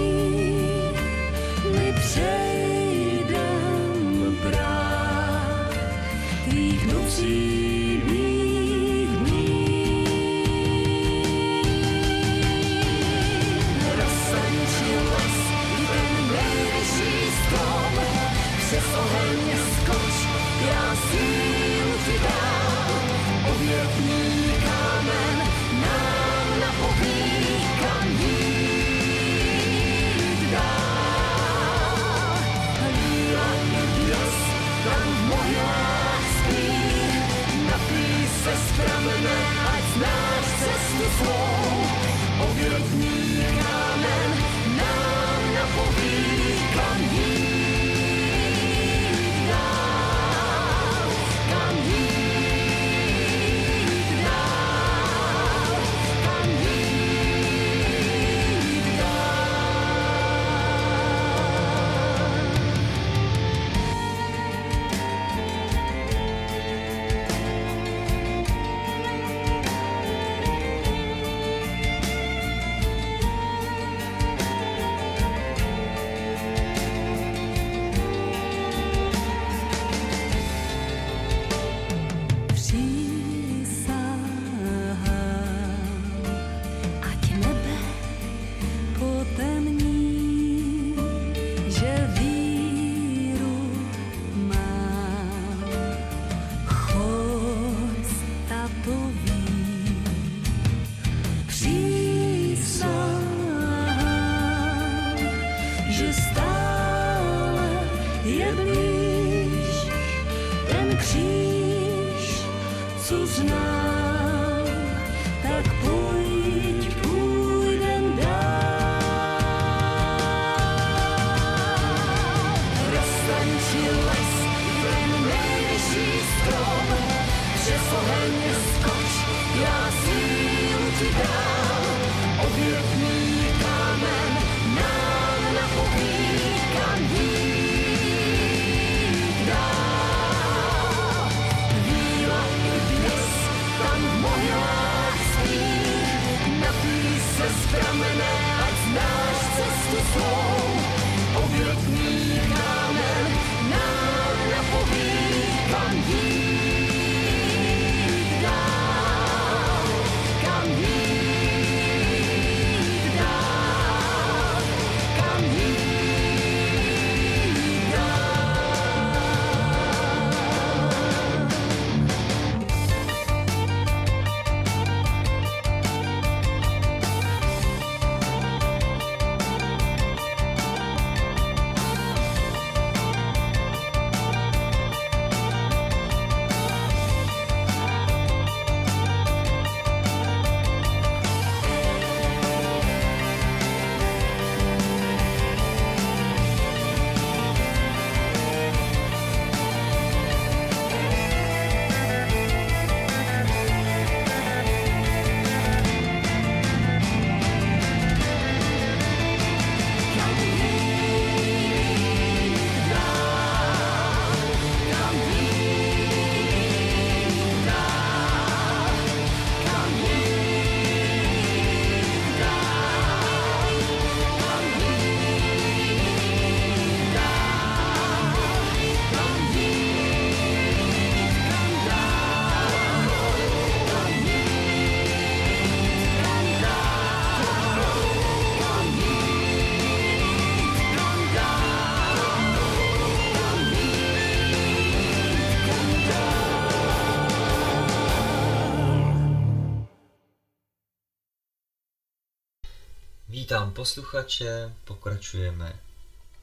posluchače, pokračujeme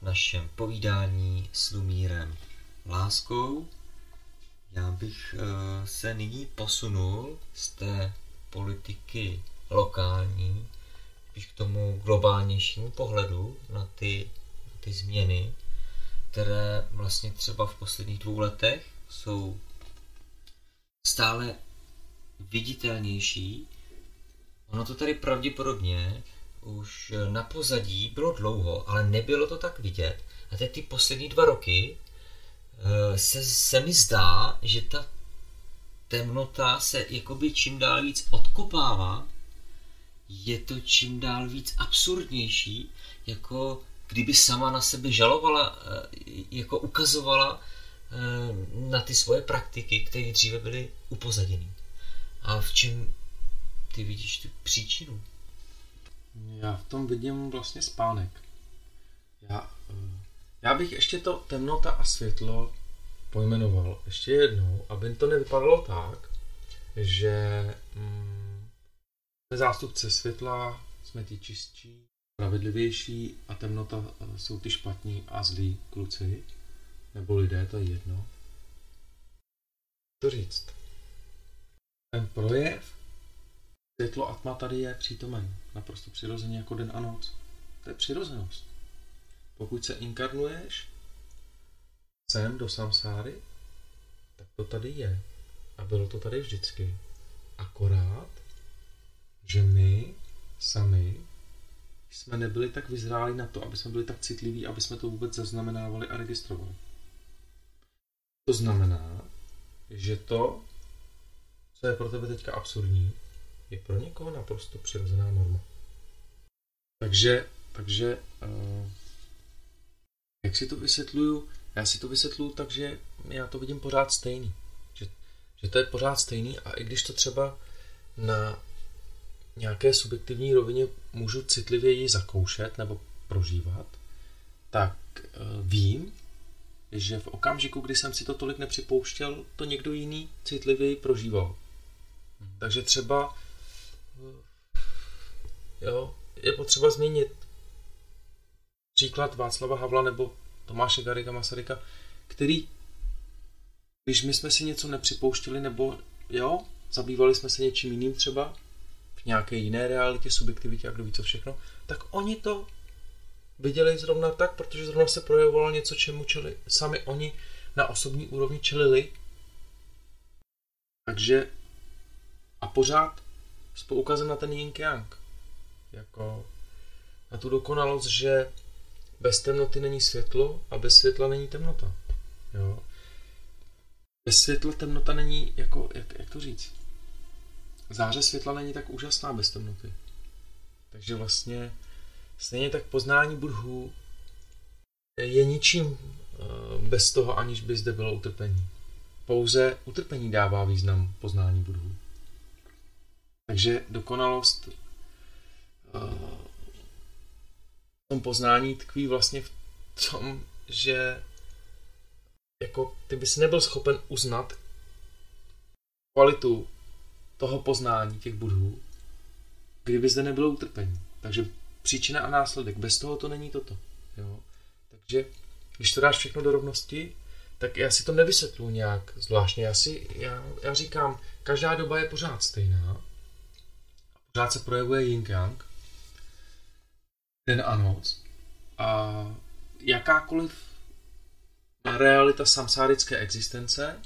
v našem povídání s Lumírem Láskou. Já bych eh, se nyní posunul z té politiky lokální spíš k tomu globálnějšímu pohledu na ty, na ty změny, které vlastně třeba v posledních dvou letech jsou stále viditelnější. Ono to tady pravděpodobně už na pozadí bylo dlouho, ale nebylo to tak vidět. A teď ty poslední dva roky eh, se, se mi zdá, že ta temnota se jakoby čím dál víc odkopává. Je to čím dál víc absurdnější, jako kdyby sama na sebe žalovala, eh, jako ukazovala eh, na ty svoje praktiky, které dříve byly upozaděny. A v čem ty vidíš tu příčinu? Já v tom vidím vlastně spánek. Já, eh, já bych ještě to temnota a světlo pojmenoval ještě jednou, aby to nevypadalo tak, že mm, jsme zástupce světla, jsme ty čistší, spravedlivější a temnota eh, jsou ty špatní a zlí kluci, nebo lidé, to je jedno. Co říct? Ten projev světlo a tma tady je přítomen, naprosto přirozeně jako den a noc. To je přirozenost. Pokud se inkarnuješ sem do samsáry, tak to tady je. A bylo to tady vždycky. Akorát, že my sami jsme nebyli tak vyzráli na to, aby jsme byli tak citliví, aby jsme to vůbec zaznamenávali a registrovali. To znamená, že to, co je pro tebe teďka absurdní, je pro někoho naprosto přirozená norma. Takže, takže uh, jak si to vysvětluju? Já si to vysvětluju tak, že já to vidím pořád stejný. Že, že to je pořád stejný a i když to třeba na nějaké subjektivní rovině můžu citlivěji zakoušet nebo prožívat, tak uh, vím, že v okamžiku, kdy jsem si to tolik nepřipouštěl, to někdo jiný citlivěji prožíval. Takže třeba jo, je potřeba zmínit příklad Václava Havla nebo Tomáše Garika Masaryka, který, když my jsme si něco nepřipouštěli, nebo jo, zabývali jsme se něčím jiným třeba, v nějaké jiné realitě, subjektivitě a kdo ví co všechno, tak oni to viděli zrovna tak, protože zrovna se projevovalo něco, čemu čeli, sami oni na osobní úrovni čelili. Takže a pořád s poukazem na ten yin yang. Jako na tu dokonalost, že bez temnoty není světlo a bez světla není temnota. Jo. Bez světla temnota není, jako, jak, jak to říct? Záře světla není tak úžasná bez temnoty. Takže vlastně stejně tak poznání budhů je ničím eh, bez toho, aniž by zde bylo utrpení. Pouze utrpení dává význam poznání budhů. Takže dokonalost eh, v tom poznání tkví vlastně v tom, že jako ty bys nebyl schopen uznat kvalitu toho poznání těch budhů, kdyby zde nebylo utrpení. Takže příčina a následek, bez toho to není toto. Jo? Takže když to dáš všechno do rovnosti, tak já si to nevysvětlu nějak zvláštně. Já, si, já, já říkám, každá doba je pořád stejná pořád se projevuje yin yang, den a noc. A jakákoliv realita samsárické existence,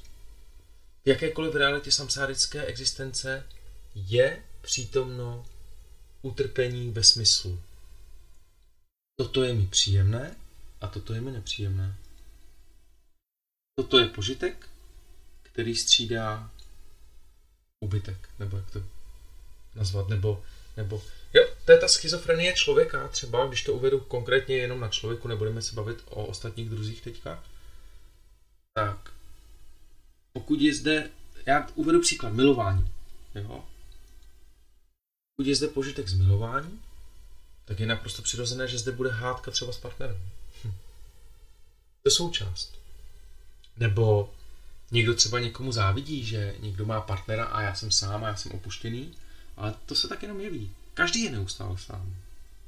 v jakékoliv realitě samsárické existence je přítomno utrpení ve smyslu. Toto je mi příjemné a toto je mi nepříjemné. Toto je požitek, který střídá ubytek, nebo jak to nazvat, nebo, nebo jo, to je ta schizofrenie člověka, třeba když to uvedu konkrétně jenom na člověku, nebudeme se bavit o ostatních druzích teďka, tak pokud je zde, já uvedu příklad, milování, jo, pokud je zde požitek z milování, tak je naprosto přirozené, že zde bude hádka třeba s partnerem. Hm. To je součást. Nebo někdo třeba někomu závidí, že někdo má partnera a já jsem sám a já jsem opuštěný ale to se tak jenom jeví. Každý je neustále sám.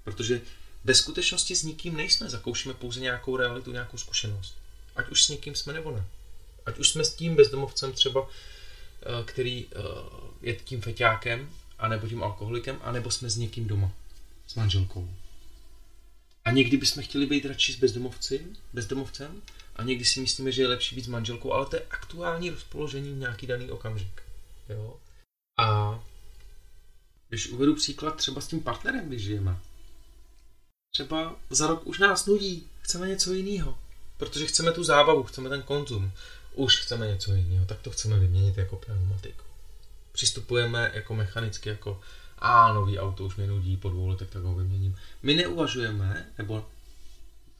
Protože ve skutečnosti s nikým nejsme, zakoušíme pouze nějakou realitu, nějakou zkušenost. Ať už s někým jsme nebo ne. Ať už jsme s tím bezdomovcem třeba, eh, který eh, je tím feťákem, anebo tím alkoholikem, anebo jsme s někým doma, s manželkou. A někdy bychom chtěli být radši s bezdomovcem, bezdomovcem a někdy si myslíme, že je lepší být s manželkou, ale to je aktuální rozpoložení v nějaký daný okamžik. Jo? A Když uvedu příklad třeba s tím partnerem, když žijeme. Třeba za rok už nás nudí, chceme něco jiného. Protože chceme tu zábavu, chceme ten konzum. Už chceme něco jiného, tak to chceme vyměnit jako pneumatiku. Přistupujeme jako mechanicky, jako a nový auto už mě nudí, po dvou letech tak ho vyměním. My neuvažujeme, nebo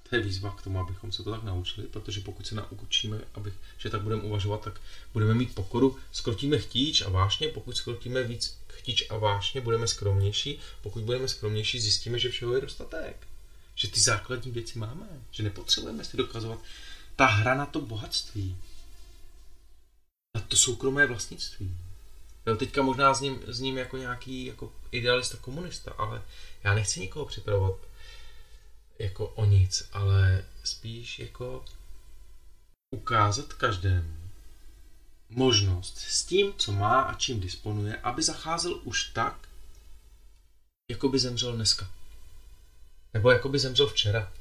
to je výzva k tomu, abychom se to tak naučili, protože pokud se naučíme, aby, že tak budeme uvažovat, tak budeme mít pokoru, skrotíme chtíč a vášně, pokud skrotíme víc chtíč a vášně, budeme skromnější, pokud budeme skromnější, zjistíme, že všeho je dostatek. Že ty základní věci máme, že nepotřebujeme si dokazovat. Ta hra na to bohatství, na to soukromé vlastnictví. Jo, teďka možná s ním, s ním jako nějaký jako idealista komunista, ale já nechci nikoho připravovat jako o nic, ale spíš jako ukázat každému možnost s tím, co má a čím disponuje, aby zacházel už tak, jako by zemřel dneska. Nebo jako by zemřel včera.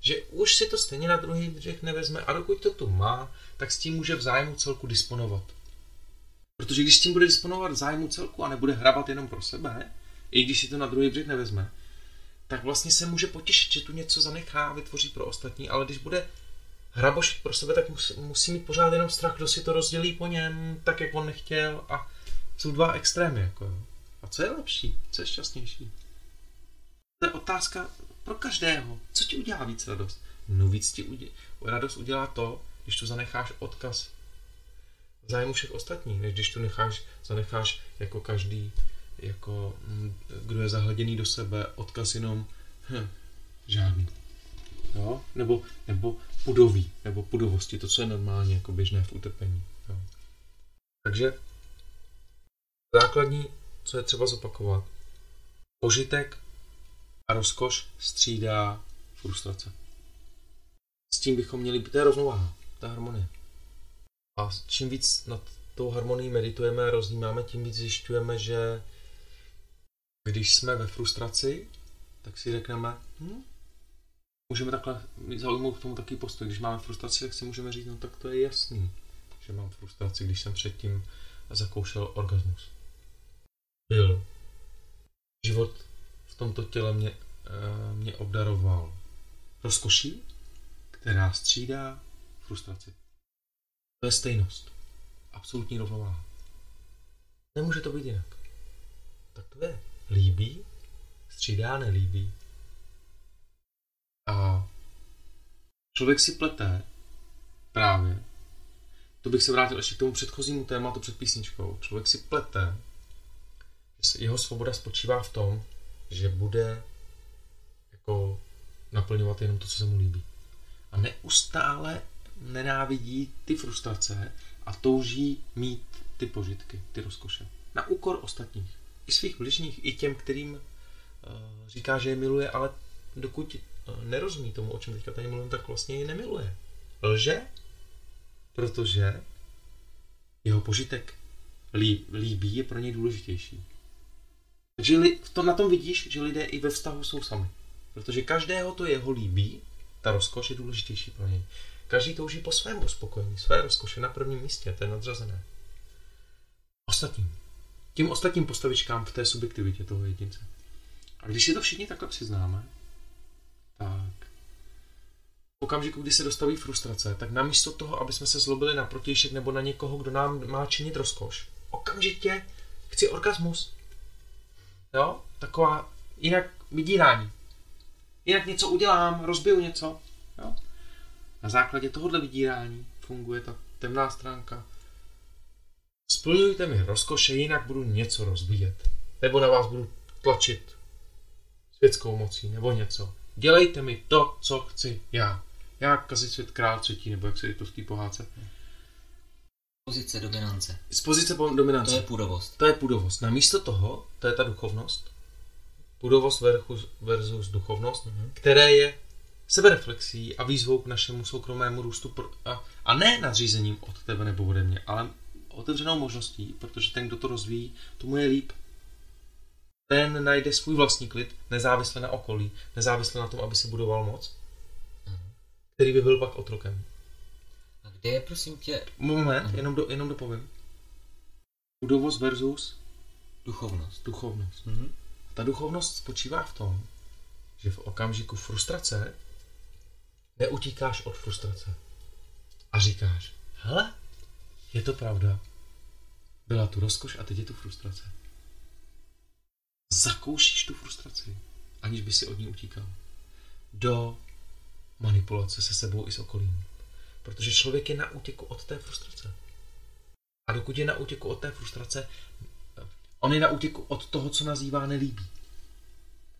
Že už si to stejně na druhý břeh nevezme a dokud to tu má, tak s tím může v zájmu celku disponovat. Protože když s tím bude disponovat v zájmu celku a nebude hrabat jenom pro sebe, i když si to na druhý břeh nevezme, tak vlastně se může potěšit, že tu něco zanechá a vytvoří pro ostatní, ale když bude hrabošit pro sebe, tak musí, musí mít pořád jenom strach, kdo si to rozdělí po něm, tak jak on nechtěl a jsou dva extrémy. Jako. A co je lepší? Co je šťastnější? To je otázka pro každého. Co ti udělá víc radost? No víc ti udělá, radost udělá to, když tu zanecháš odkaz zájmu všech ostatních, než když tu necháš, zanecháš jako každý, jako mm, kdo je zahleděný do sebe, odkaz jenom hm, žádný. Jo? Nebo, nebo pudový, nebo pudovosti, to, co je normálně jako běžné v utrpení. Jo? Takže základní, co je třeba zopakovat, požitek a rozkoš střídá frustrace. S tím bychom měli, to je rovnováha, ta harmonie. A čím víc nad tou harmonií meditujeme a roznímáme, tím víc zjišťujeme, že když jsme ve frustraci, tak si řekneme, hm, můžeme takhle zaujmout k tomu takový postoj. Když máme frustraci, tak si můžeme říct, no tak to je jasný, že mám frustraci, když jsem předtím zakoušel orgasmus. Byl. Život v tomto těle mě, eh, mě obdaroval rozkoší, která střídá frustraci. To je stejnost. Absolutní rovnováha. Nemůže to být jinak. Tak to je. Líbí, střídá, nelíbí. A člověk si plete právě, to bych se vrátil ještě k tomu předchozímu tématu před písničkou, člověk si plete, že jeho svoboda spočívá v tom, že bude jako naplňovat jenom to, co se mu líbí. A neustále nenávidí ty frustrace a touží mít ty požitky, ty rozkoše. Na úkor ostatních. I svých bližních, i těm, kterým uh, říká, že je miluje, ale dokud uh, nerozumí tomu, o čem teďka tady mluvím, tak vlastně ji nemiluje. Lže, protože jeho požitek lí, líbí je pro něj důležitější. Takže to na tom vidíš, že lidé i ve vztahu jsou sami. Protože každého to jeho líbí, ta rozkoš je důležitější pro něj. Každý touží po svém uspokojení, své rozkoše na prvním místě, to je nadřazené. Ostatním. Tím ostatním postavičkám v té subjektivitě toho jedince. A když si to všichni takhle přiznáme, tak v okamžiku, kdy se dostaví frustrace, tak namísto toho, aby jsme se zlobili na protějšek nebo na někoho, kdo nám má činit rozkoš, okamžitě chci orgasmus. Jo? Taková jinak vydírání. Jinak něco udělám, rozbiju něco. Jo? Na základě tohohle vydírání funguje ta temná stránka. Splňujte mi rozkoše, jinak budu něco rozbíjet. Nebo na vás budu tlačit světskou mocí, nebo něco. Dělejte mi to, co chci já. Já kazit svět král třetí, nebo jak se je to v té pohádce. Pozice dominance. Z pozice po- dominance. To je půdovost. To je půdovost. Namísto toho, to je ta duchovnost, půdovost versus, versus duchovnost, Mhm. které je sebereflexí a výzvou k našemu soukromému růstu pro, a, a ne nadřízením od tebe nebo ode mě, ale otevřenou možností, protože ten, kdo to rozvíjí, tomu je líp. Ten najde svůj vlastní klid, nezávisle na okolí, nezávisle na tom, aby si budoval moc, Mhm. který by byl pak otrokem. A kde je, prosím tě, Moment, Mhm. jenom, do, jenom dopovím. Budovost versus Duchovnost. duchovnost. Mhm. Ta duchovnost spočívá v tom, že v okamžiku frustrace neutíkáš od frustrace. A říkáš, hele, je to pravda. Byla tu rozkoš a teď je tu frustrace. Zakoušíš tu frustraci, aniž by si od ní utíkal. Do manipulace se sebou i s okolím. Protože člověk je na útěku od té frustrace. A dokud je na útěku od té frustrace, on je na útěku od toho, co nazývá nelíbí.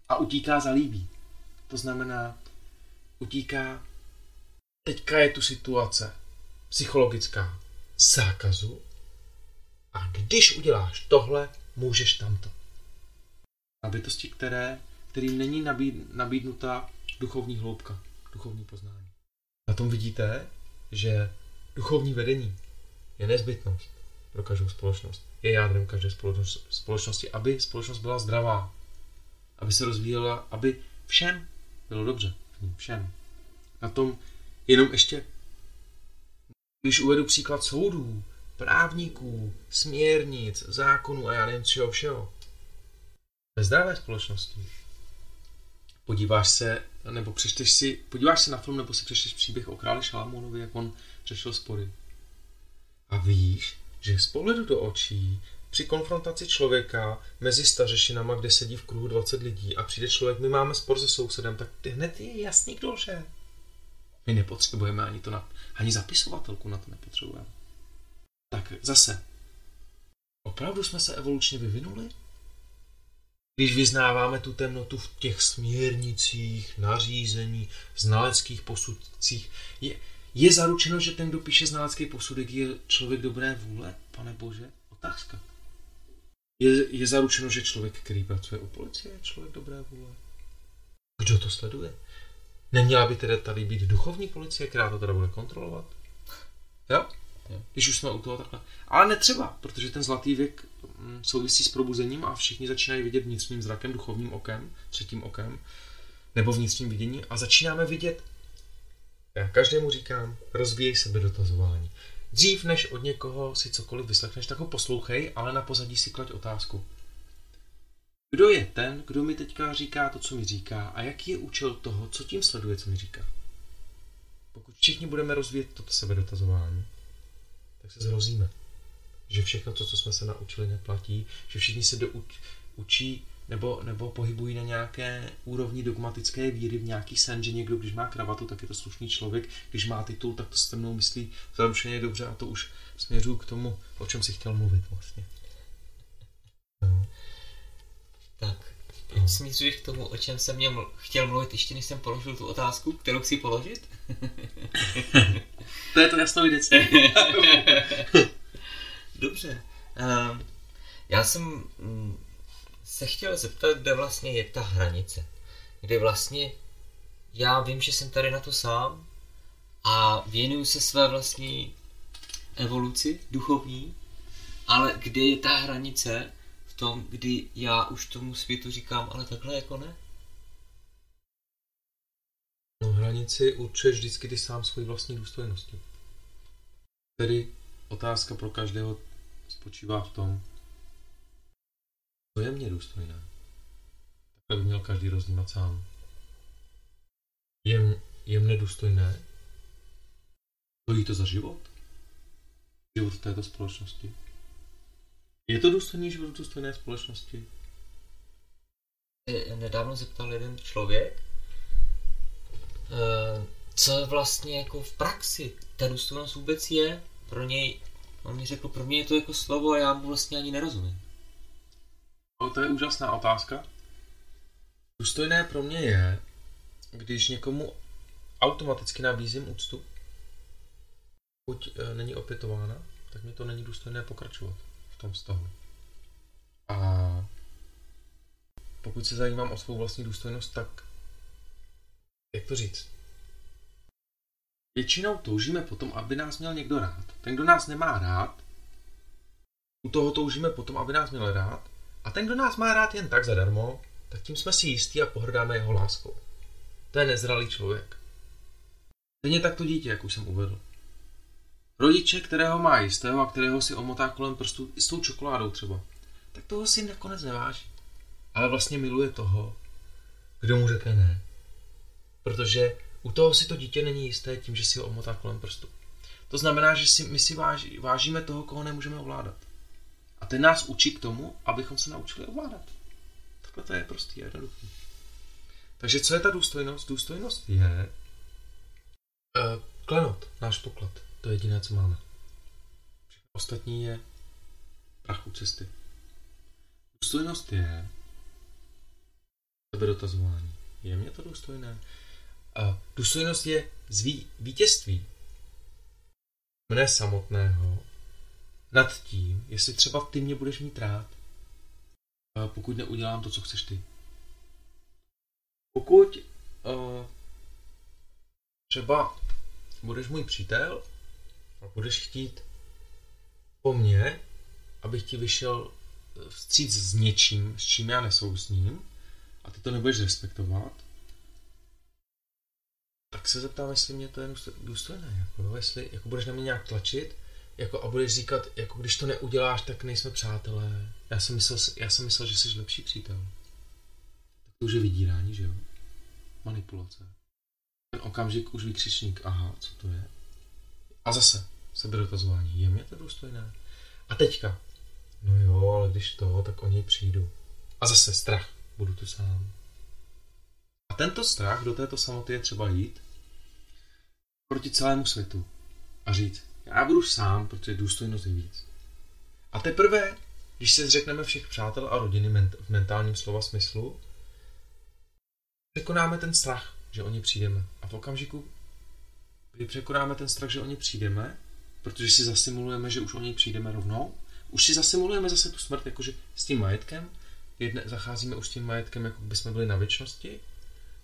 A utíká za líbí. To znamená, utíká, teďka je tu situace psychologická zákazu a když uděláš tohle, můžeš tamto. A bytosti, které, kterým není nabíd, nabídnuta duchovní hloubka, duchovní poznání. Na tom vidíte, že duchovní vedení je nezbytnost pro každou společnost. Je jádrem každé společnost- společnosti, aby společnost byla zdravá, aby se rozvíjela, aby všem bylo dobře. Všem. Na tom jenom ještě, když uvedu příklad soudů, právníků, směrnic, zákonů a já nevím čeho všeho. Ve zdravé společnosti podíváš se, nebo přečteš si, podíváš se na film, nebo si přečteš příběh o králi Šalamounovi, jak on řešil spory. A víš, že z pohledu do očí při konfrontaci člověka mezi stařešinama, kde sedí v kruhu 20 lidí a přijde člověk, my máme spor se sousedem, tak hned je jasný, kdo lže. My nepotřebujeme ani to, na, ani zapisovatelku na to nepotřebujeme. Tak zase, opravdu jsme se evolučně vyvinuli? Když vyznáváme tu temnotu v těch směrnicích, nařízení, znaleckých posudcích, je, je zaručeno, že ten, kdo píše znalecký posudek, je člověk dobré vůle? Pane Bože, otázka. Je, je zaručeno, že člověk, který pracuje u policie, je člověk dobré vůle? Kdo to sleduje? Neměla by tedy tady být duchovní policie, která to teda bude kontrolovat? Jo? Když už jsme u toho takhle. Ale netřeba, protože ten zlatý věk mm, souvisí s probuzením a všichni začínají vidět vnitřním zrakem, duchovním okem, třetím okem, nebo vnitřním vidění a začínáme vidět, já každému říkám, rozvíjej sebe dotazování. Dřív než od někoho si cokoliv vyslechneš, tak ho poslouchej, ale na pozadí si klaď otázku. Kdo je ten, kdo mi teďka říká to, co mi říká a jaký je účel toho, co tím sleduje, co mi říká? Pokud všichni budeme rozvíjet toto sebedotazování, tak se zhrozíme. Že všechno to, co jsme se naučili, neplatí, že všichni se do, učí nebo, nebo pohybují na nějaké úrovni dogmatické víry v nějaký sen, že někdo, když má kravatu, tak je to slušný člověk, když má titul, tak to se mnou myslí zaručeně dobře a to už směřuju k tomu, o čem si chtěl mluvit vlastně. No. <laughs> Tak, teď k tomu, o čem jsem měl, ml- chtěl mluvit, ještě než jsem položil tu otázku, kterou chci položit? <laughs> To je to jasnovidectví. <laughs> Dobře. Um, já jsem mm, se chtěl zeptat, kde vlastně je ta hranice. Kde vlastně já vím, že jsem tady na to sám a věnuju se své vlastní evoluci duchovní, ale kde je ta hranice v tom, kdy já už tomu světu říkám, ale takhle jako ne? No, hranici určuješ vždycky ty sám svoji vlastní důstojnosti. Tedy otázka pro každého spočívá v tom, co je mě důstojné. Takhle by měl každý roznímat sám. Je, je mne důstojné? Stojí to za život? Život v této společnosti? Je to důstojný život v důstojné společnosti? Eh, nedávno zeptal jeden člověk, eh, co vlastně jako v praxi ta důstojnost vůbec je. Pro něj, on mi řekl, pro mě je to jako slovo a já mu vlastně ani nerozumím. O, to je úžasná otázka. Důstojné pro mě je, když někomu automaticky nabízím úctu, pokud e, není opětována, tak mě to není důstojné pokračovat tom vztahu. A pokud se zajímám o svou vlastní důstojnost, tak jak to říct? Většinou toužíme potom, aby nás měl někdo rád. Ten, kdo nás nemá rád, u toho toužíme potom, aby nás měl rád, a ten, kdo nás má rád jen tak zadarmo, tak tím jsme si jistí a pohrdáme jeho láskou. To je nezralý člověk. Stejně tak to dítě, jak už jsem uvedl. Rodiče, kterého má jistého a kterého si omotá kolem prstů i s tou čokoládou třeba, tak toho si nakonec neváží. Ale vlastně miluje toho, kdo mu řekne ne. Protože u toho si to dítě není jisté tím, že si ho omotá kolem prstu. To znamená, že si, my si váží, vážíme toho, koho nemůžeme ovládat. A ten nás učí k tomu, abychom se naučili ovládat. Takhle to je prostý a jednoduchý. Takže co je ta důstojnost? Důstojnost je uh, klenot, náš poklad. To je jediné, co máme. Ostatní je prachu cesty. Důstojnost je sebedotazování. Je mě to důstojné? A důstojnost je z ví- vítězství mne samotného nad tím, jestli třeba ty mě budeš mít rád, pokud neudělám to, co chceš ty. Pokud uh, třeba budeš můj přítel a budeš chtít po mně, abych ti vyšel vstříc s něčím, s čím já nesouhlasím, a ty to nebudeš respektovat, tak se zeptám, jestli mě to je důsto- důstojné, jako, jo? jestli jako budeš na mě nějak tlačit, jako, a budeš říkat, jako když to neuděláš, tak nejsme přátelé. Já jsem myslel, já jsem myslel že jsi lepší přítel. Tak to už je vydírání, že jo? Manipulace. Ten okamžik už vykřičník, aha, co to je? A zase, sebedotazování, je mě to důstojné? A teďka, no jo, ale když to, tak o něj přijdu. A zase strach, budu tu sám. A tento strach do této samoty je třeba jít proti celému světu a říct, já budu sám, protože důstojnost je víc. A teprve, když se zřekneme všech přátel a rodiny ment- v mentálním slova smyslu, překonáme ten strach, že o ně přijdeme. A v okamžiku, kdy překonáme ten strach, že o ně přijdeme, protože si zasimulujeme, že už o něj přijdeme rovnou, už si zasimulujeme zase tu smrt, jakože s tím majetkem, jedne, zacházíme už s tím majetkem, jako by jsme byli na věčnosti,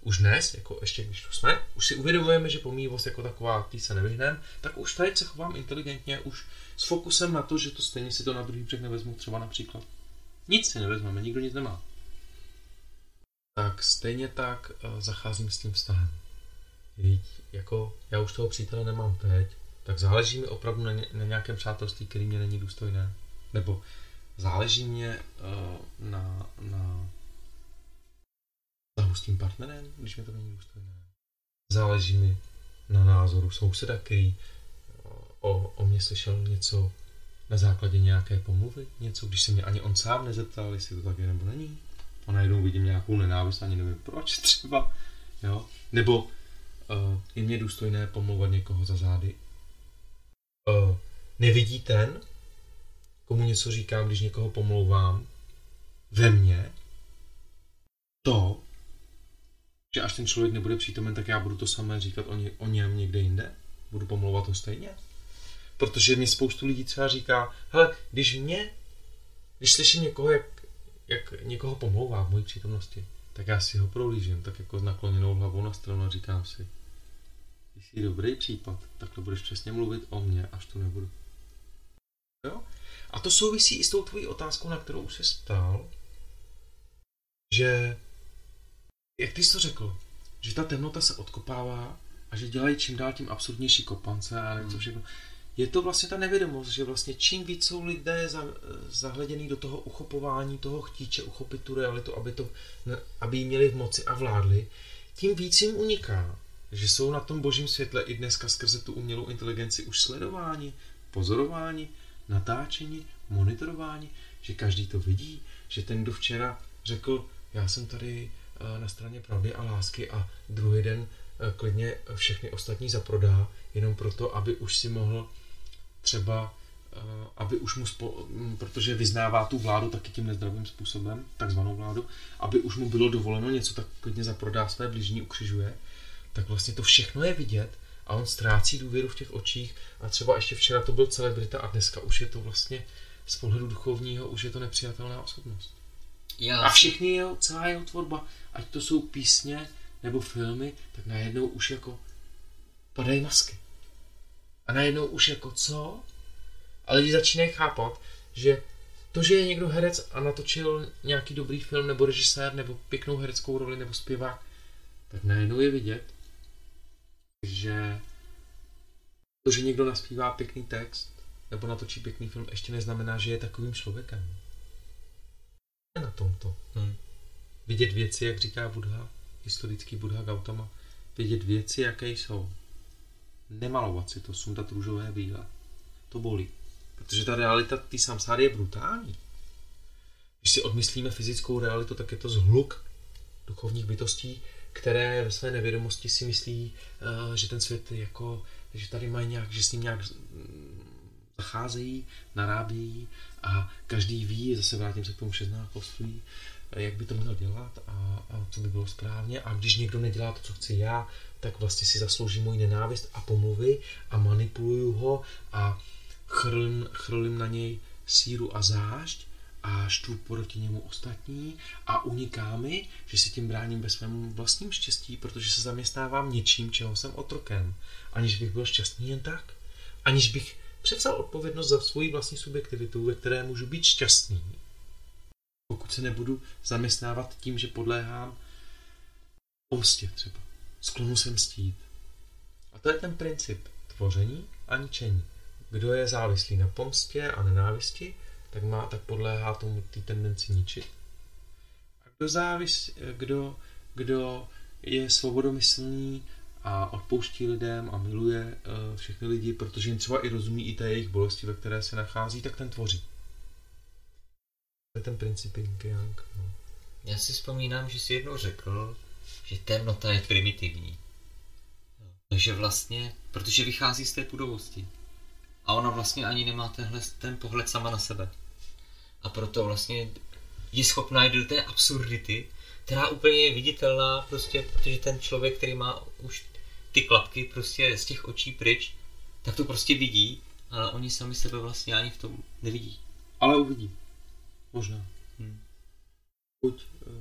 už dnes, jako ještě když tu jsme, už si uvědomujeme, že pomývost jako taková, tý se nevyhneme, tak už teď se chovám inteligentně, už s fokusem na to, že to stejně si to na druhý břeh nevezmu, třeba například. Nic si nevezmeme, nikdo nic nemá. Tak stejně tak uh, zacházím s tím vztahem. Víď, jako já už toho přítele nemám teď, tak záleží mi opravdu na, ně, na nějakém přátelství, který mě není důstojné. Nebo záleží mě uh, na, na vztahu s tím partnerem, když mi to není důstojné. Záleží mi na názoru souseda, který o, o mě slyšel něco na základě nějaké pomluvy, něco, když se mě ani on sám nezeptal, jestli to tak je nebo není. A najednou vidím nějakou nenávist, ani nevím proč třeba. Jo? Nebo uh, je mě důstojné pomlouvat někoho za zády. Uh, nevidí ten, komu něco říkám, když někoho pomlouvám, ve mně, to, že až ten člověk nebude přítomen, tak já budu to samé říkat o, ně, o něm někde jinde? Budu pomlouvat ho stejně? Protože mi spoustu lidí třeba říká, hele, když mě, když slyším někoho, jak, jak někoho pomlouvá v mojí přítomnosti, tak já si ho prohlížím, tak jako s nakloněnou hlavou na stranu a říkám si, když jsi dobrý případ, takhle budeš přesně mluvit o mně, až tu nebudu. Jo? A to souvisí i s tou tvojí otázkou, na kterou už jsi ptal, že jak ty jsi to řekl, že ta temnota se odkopává a že dělají čím dál tím absurdnější kopance a nevím co všechno. Je to vlastně ta nevědomost, že vlastně čím víc jsou lidé za, zahleděný do toho uchopování, toho chtíče uchopit tu realitu, aby, to, aby ji měli v moci a vládli, tím víc jim uniká, že jsou na tom božím světle i dneska skrze tu umělou inteligenci už sledování, pozorování, natáčení, monitorování, že každý to vidí, že ten, kdo včera řekl, já jsem tady na straně pravdy a lásky a druhý den klidně všechny ostatní zaprodá, jenom proto, aby už si mohl třeba, aby už mu, spo, protože vyznává tu vládu taky tím nezdravým způsobem, takzvanou vládu, aby už mu bylo dovoleno něco, tak klidně zaprodá své blížní, ukřižuje, tak vlastně to všechno je vidět a on ztrácí důvěru v těch očích a třeba ještě včera to byl celebrita a dneska už je to vlastně z pohledu duchovního už je to nepřijatelná osobnost. Já A všichni jeho, celá jeho tvorba, ať to jsou písně nebo filmy, tak najednou už jako padají masky. A najednou už jako co? A lidi začínají chápat, že to, že je někdo herec a natočil nějaký dobrý film nebo režisér nebo pěknou hereckou roli nebo zpěvák, tak najednou je vidět, že to, že někdo naspívá pěkný text nebo natočí pěkný film, ještě neznamená, že je takovým člověkem. na tomto. Hmm. Vidět věci, jak říká Buddha, historický Buddha Gautama, vidět věci, jaké jsou. Nemalovat si to, sundat růžové brýle. To bolí. Protože ta realita té samsáry je brutální. Když si odmyslíme fyzickou realitu, tak je to zhluk duchovních bytostí, které ve své nevědomosti si myslí, eh, že ten svět jako, že tady mají nějak, že s ním nějak mm, zacházejí, narábějí a každý ví, zase vrátím se k tomu šestnáctví, jak by to měl dělat a, a co by bylo správně. A když někdo nedělá to, co chci já, tak vlastně si zaslouží můj nenávist a pomluvy a manipuluju ho a chrlím, chrlím na něj síru a zášť a štvu proti němu ostatní a uniká mi, že si tím bráním ve svém vlastním štěstí, protože se zaměstnávám něčím, čeho jsem otrokem, aniž bych byl šťastný jen tak, aniž bych převzal odpovědnost za svoji vlastní subjektivitu, ve které můžu být šťastný, pokud se nebudu zaměstnávat tím, že podléhám pomstě třeba, sklonu se mstít. A to je ten princip tvoření a ničení. Kdo je závislý na pomstě a nenávisti, tak, má, tak podléhá tomu té tendenci ničit. A kdo, závis, kdo, kdo je svobodomyslný a odpouští lidem a miluje uh, všechny lidi, protože jim třeba i rozumí i té jejich bolesti, ve které se nachází, tak ten tvoří. To je ten princip yin yang. No. Já si vzpomínám, že jsi jednou řekl, že temnota je primitivní. Takže vlastně, protože vychází z té pudovosti. A ona vlastně ani nemá tenhle, ten pohled sama na sebe. A proto vlastně je schopná jít do té absurdity, která úplně je viditelná, prostě, protože ten člověk, který má už ty klapky prostě z těch očí pryč, tak to prostě vidí, ale oni sami sebe vlastně ani v tom nevidí. Ale uvidí. Možná. Hmm. Buď uh,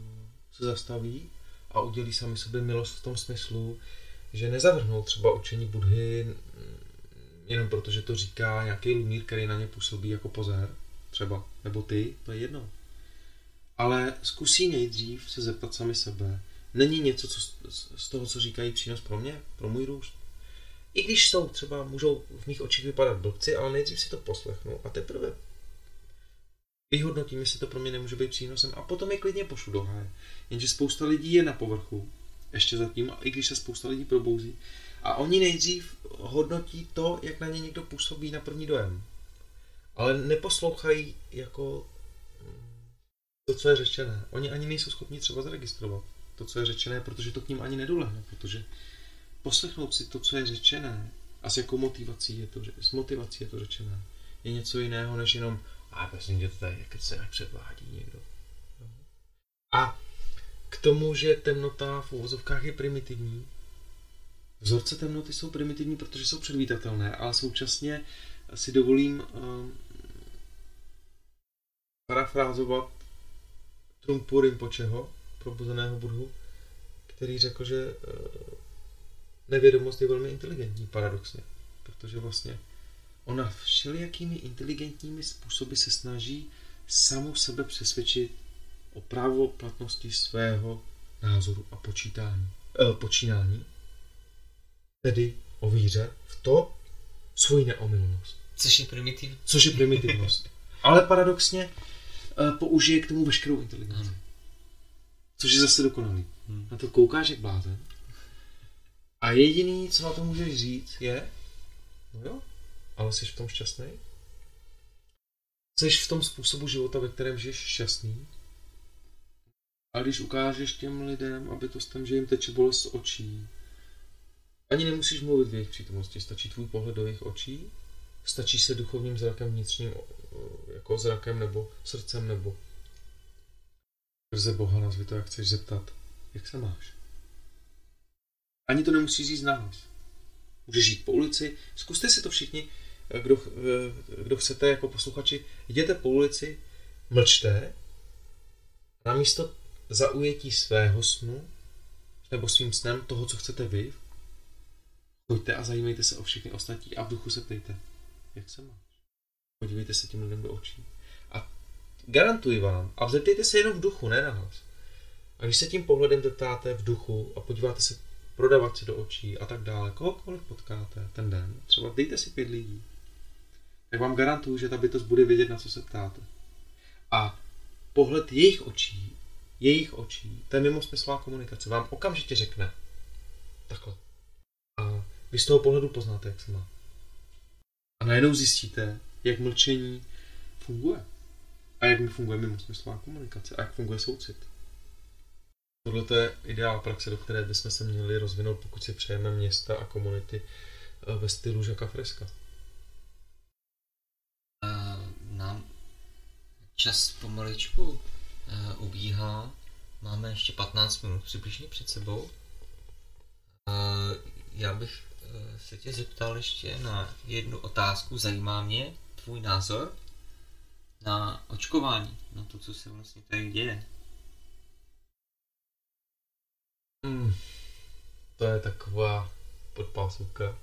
se zastaví a udělí sami sobě milost v tom smyslu, že nezavrhnou třeba učení Budhy jenom proto, že to říká nějaký lumír, který na ně působí jako pozér, třeba, nebo ty, to je jedno. Ale zkusí nejdřív se zeptat sami sebe, není něco co, z- toho, co říkají přínos pro mě, pro můj růst. I když jsou třeba, můžou v mých očích vypadat blbci, ale nejdřív si to poslechnu a teprve vyhodnotím, jestli to pro mě nemůže být přínosem a potom je klidně pošlu do háje. Jenže spousta lidí je na povrchu, ještě zatím, i když se spousta lidí probouzí, a oni nejdřív hodnotí to, jak na ně někdo působí na první dojem. Ale neposlouchají jako mm, to, co je řečené. Oni ani nejsou schopni třeba zaregistrovat to, co je řečené, protože to k ním ani nedolehne, protože poslechnout si to, co je řečené, a s jakou motivací je to, s motivací je to řečené, je něco jiného, než jenom a prosím tě, to tady, jak se předvádí někdo. A k tomu, že temnota v uvozovkách je primitivní, vzorce temnoty jsou primitivní, protože jsou předvídatelné, ale současně si dovolím um, parafrázovat Trumpu Rinpocheho, probuzeného budhu, který řekl, že uh, nevědomost je velmi inteligentní, paradoxně, protože vlastně ona všelijakými inteligentními způsoby se snaží samou sebe přesvědčit o právoplatnosti svého názoru a počítání, eh, počínání, tedy o víře v to svoji neomylnost, Což je primitivní. což je primitivnost. <laughs> Ale paradoxně eh, použije k tomu veškerou inteligenci. Ano. Což je zase dokonalý. Hmm. Na to koukáš jak blázen. A jediný, co na to můžeš říct, je, no jo, ale jsi v tom šťastný? Jsi v tom způsobu života, ve kterém žiješ šťastný? A když ukážeš těm lidem, aby to tam, že jim teče bolest z očí, ani nemusíš mluvit v jejich přítomnosti, stačí tvůj pohled do jejich očí, stačí se duchovním zrakem vnitřním, jako zrakem nebo srdcem nebo skrze Boha, nazvi to jak chceš zeptat, jak se máš. Ani to nemusíš říct nahlas. Můžeš jít po ulici, zkuste si to všichni, kdo, eh, kdo chcete jako posluchači, jděte po ulici, mlčte, namísto zaujetí svého snu, nebo svým snem toho, co chcete vy, choďte a zajímejte se o všechny ostatní a v duchu se ptejte, jak se máš. Podívejte se těm lidem do očí. A garantuji vám, a zeptejte se jenom v duchu, ne nahlas. A když se tím pohledem zeptáte v duchu a podíváte se prodavači do očí a tak dále, kohokoliv potkáte ten den, třeba dejte si pět lidí, tak vám garantuju, že ta bytost bude vědět, na co se ptáte. A pohled jejich očí, jejich očí, to je mimo smyslová komunikace, vám okamžitě řekne takhle. Vy z toho pohledu poznáte, jak se má. A najednou zjistíte, jak mlčení funguje. A jak mi funguje mimo smyslová komunikace. A jak funguje soucit. Tohle je ideál praxe, do které bychom se měli rozvinout, pokud si přejeme města a komunity eh, ve stylu Žaka Freska. Nám čas pomaličku uh, ubíhá. Máme ještě 15 minut přibližně před sebou. Uh, já bych se tě zeptal ještě na jednu otázku. Zajímá mě tvůj názor na očkování, na to, co se vlastně tady děje. Hmm. To je taková podpásovka.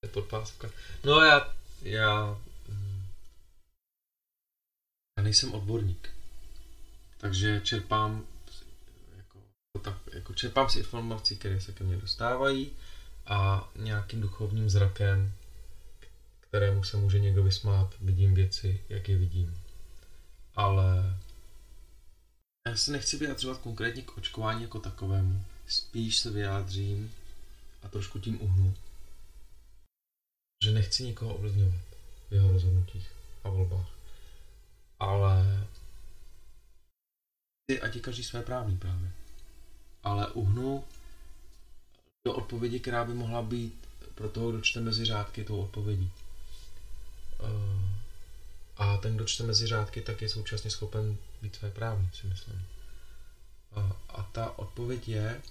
to je podpásovka. No já, já, mm, já nejsem odborník. Takže čerpám jako, tak, jako čerpám si informací, které se ke mně dostávají a nějakým duchovním zrakem, kterému se může někdo vysmát, vidím věci, jak je vidím. Ale já se nechci vyjadřovat konkrétně k očkování jako takovému. Spíš se vyjádřím a trošku tím uhnu. Že nechci nikoho ovlivňovat v jeho rozhodnutích a volbách. Ale ať je každý své právní právě. Ale uhnu odpovědi, která by mohla být pro toho, kdo čte mezi řádky, tou odpovědí. Uh, a ten, kdo čte mezi řádky, tak je současně schopen být své právní, si myslím. A, a ta odpověď je,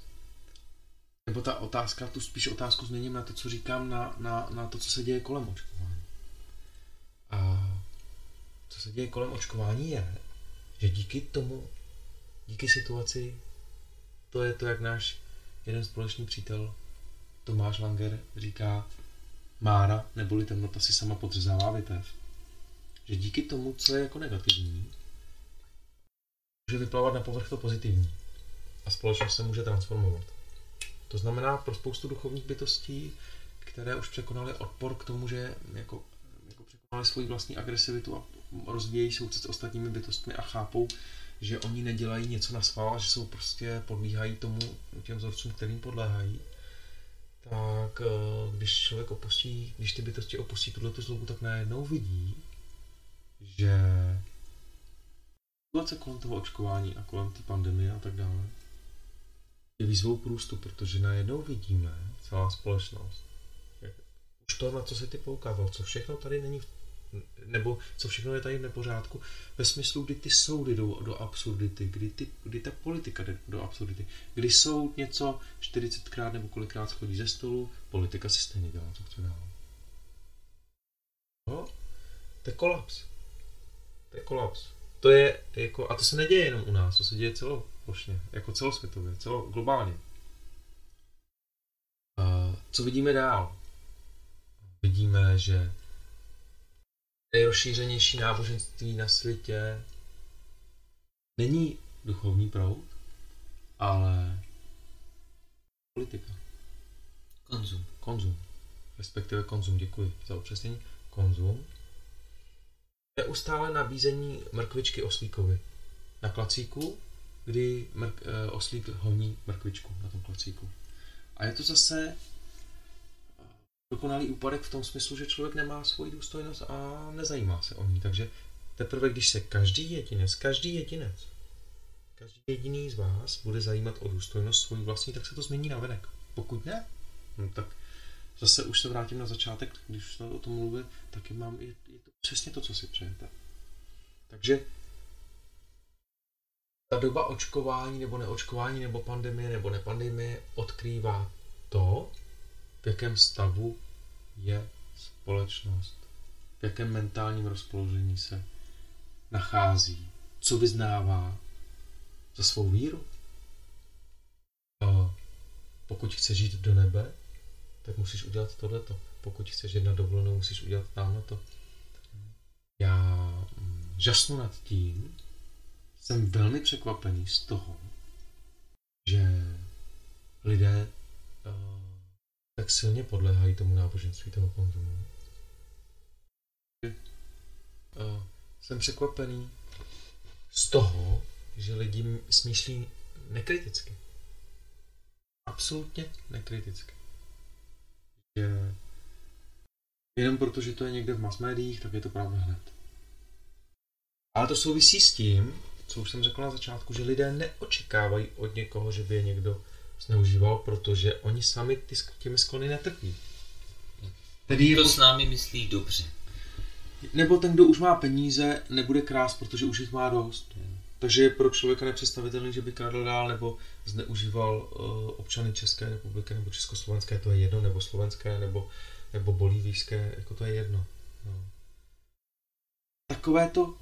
nebo ta otázka, tu spíš otázku změním na to, co říkám, na, na, na to, co se děje kolem očkování. A co se děje kolem očkování je, že díky tomu, díky situaci, to je to, jak náš jeden společný přítel Tomáš Langer říká, Mára neboli temnota si sama podřezává větev. Že díky tomu, co je jako negativní, může vyplavat na povrch to pozitivní. A společnost se může transformovat. To znamená pro spoustu duchovních bytostí, které už překonaly odpor k tomu, že jako, jako překonali svoji vlastní agresivitu a rozvíjejí soucit s ostatními bytostmi a chápou, že oni nedělají něco na schvál, že jsou prostě podlíhají tomu těm vzorcům, kterým podléhají, tak eh, když člověk opustí, když ty bytosti opustí tuhle tu zlobu, tak najednou vidí, že situace kolem toho očkování a kolem té pandemie a tak dále je výzvou k růstu, protože najednou vidíme celá společnost, už to, na co se ty poukázal, co všechno tady není, nebo co všechno je tady v nepořádku, ve smyslu, kdy ty soudy jdou do absurdity, kdy, ty, kdy ta politika jde do absurdity, kdy soud něco 40krát nebo kolikrát schodí ze stolu, politika si stejně dělá, co chce dál. No, to je kolaps. To je kolaps. To je jako, a to se neděje jenom u nás, to se děje celoplošně, jako celosvětově, celo, globálně. Co vidíme dál? Vidíme, že nejrozšířenější náboženství na světě není duchovní proud, ale politika. Konzum. Konzum. Respektive konzum, děkuji za upřesnění. Konzum. Neustále nabízení mrkvičky oslíkovi. Na klacíku, kdy mrk, eh, oslík honí mrkvičku na tom klacíku. A je to zase dokonalý úpadek v tom smyslu, že člověk nemá svoji důstojnost a nezajímá se o ní. Takže teprve, když se každý jedinec, každý jedinec, každý jediný z vás bude zajímat o důstojnost svoji vlastní, tak se to změní na venek. Pokud ne, no tak zase už se vrátím na začátek, když jsme o tom mluvili, tak mám, je, je to přesně to, co si přejete. Takže ta doba očkování nebo neočkování nebo pandemie nebo nepandemie odkrývá to, v jakém stavu je společnost, v jakém mentálním rozpoložení se nachází, co vyznává za svou víru. A pokud chceš žít do nebe, tak musíš udělat tohleto. Pokud chceš jít na dovolenou, musíš udělat tamhleto. Já mm, žasnu nad tím, jsem velmi překvapený z toho, že lidé uh, tak silně podléhají tomu náboženství toho konzumu. Uh, jsem překvapený, z toho, že lidi smýšlí nekriticky. Absolutně nekriticky. Že jenom proto, že to je někde v mass médiích, tak je to pravda hned. Ale to souvisí s tím, co už jsem řekl na začátku, že lidé neočekávají od někoho, že by je někdo zneužíval, protože oni sami ty, těmi sklony netrpí. Tedy je To pot- s námi myslí dobře. nebo ten, kdo už má peníze, nebude krást, protože už jich má dost. Takže je pro člověka nepředstavitelný, že by kradl dál nebo zneužíval uh, občany České republiky nebo Československé, to je jedno, nebo slovenské, nebo, nebo bolívijské, jako to je jedno. No. Takové to,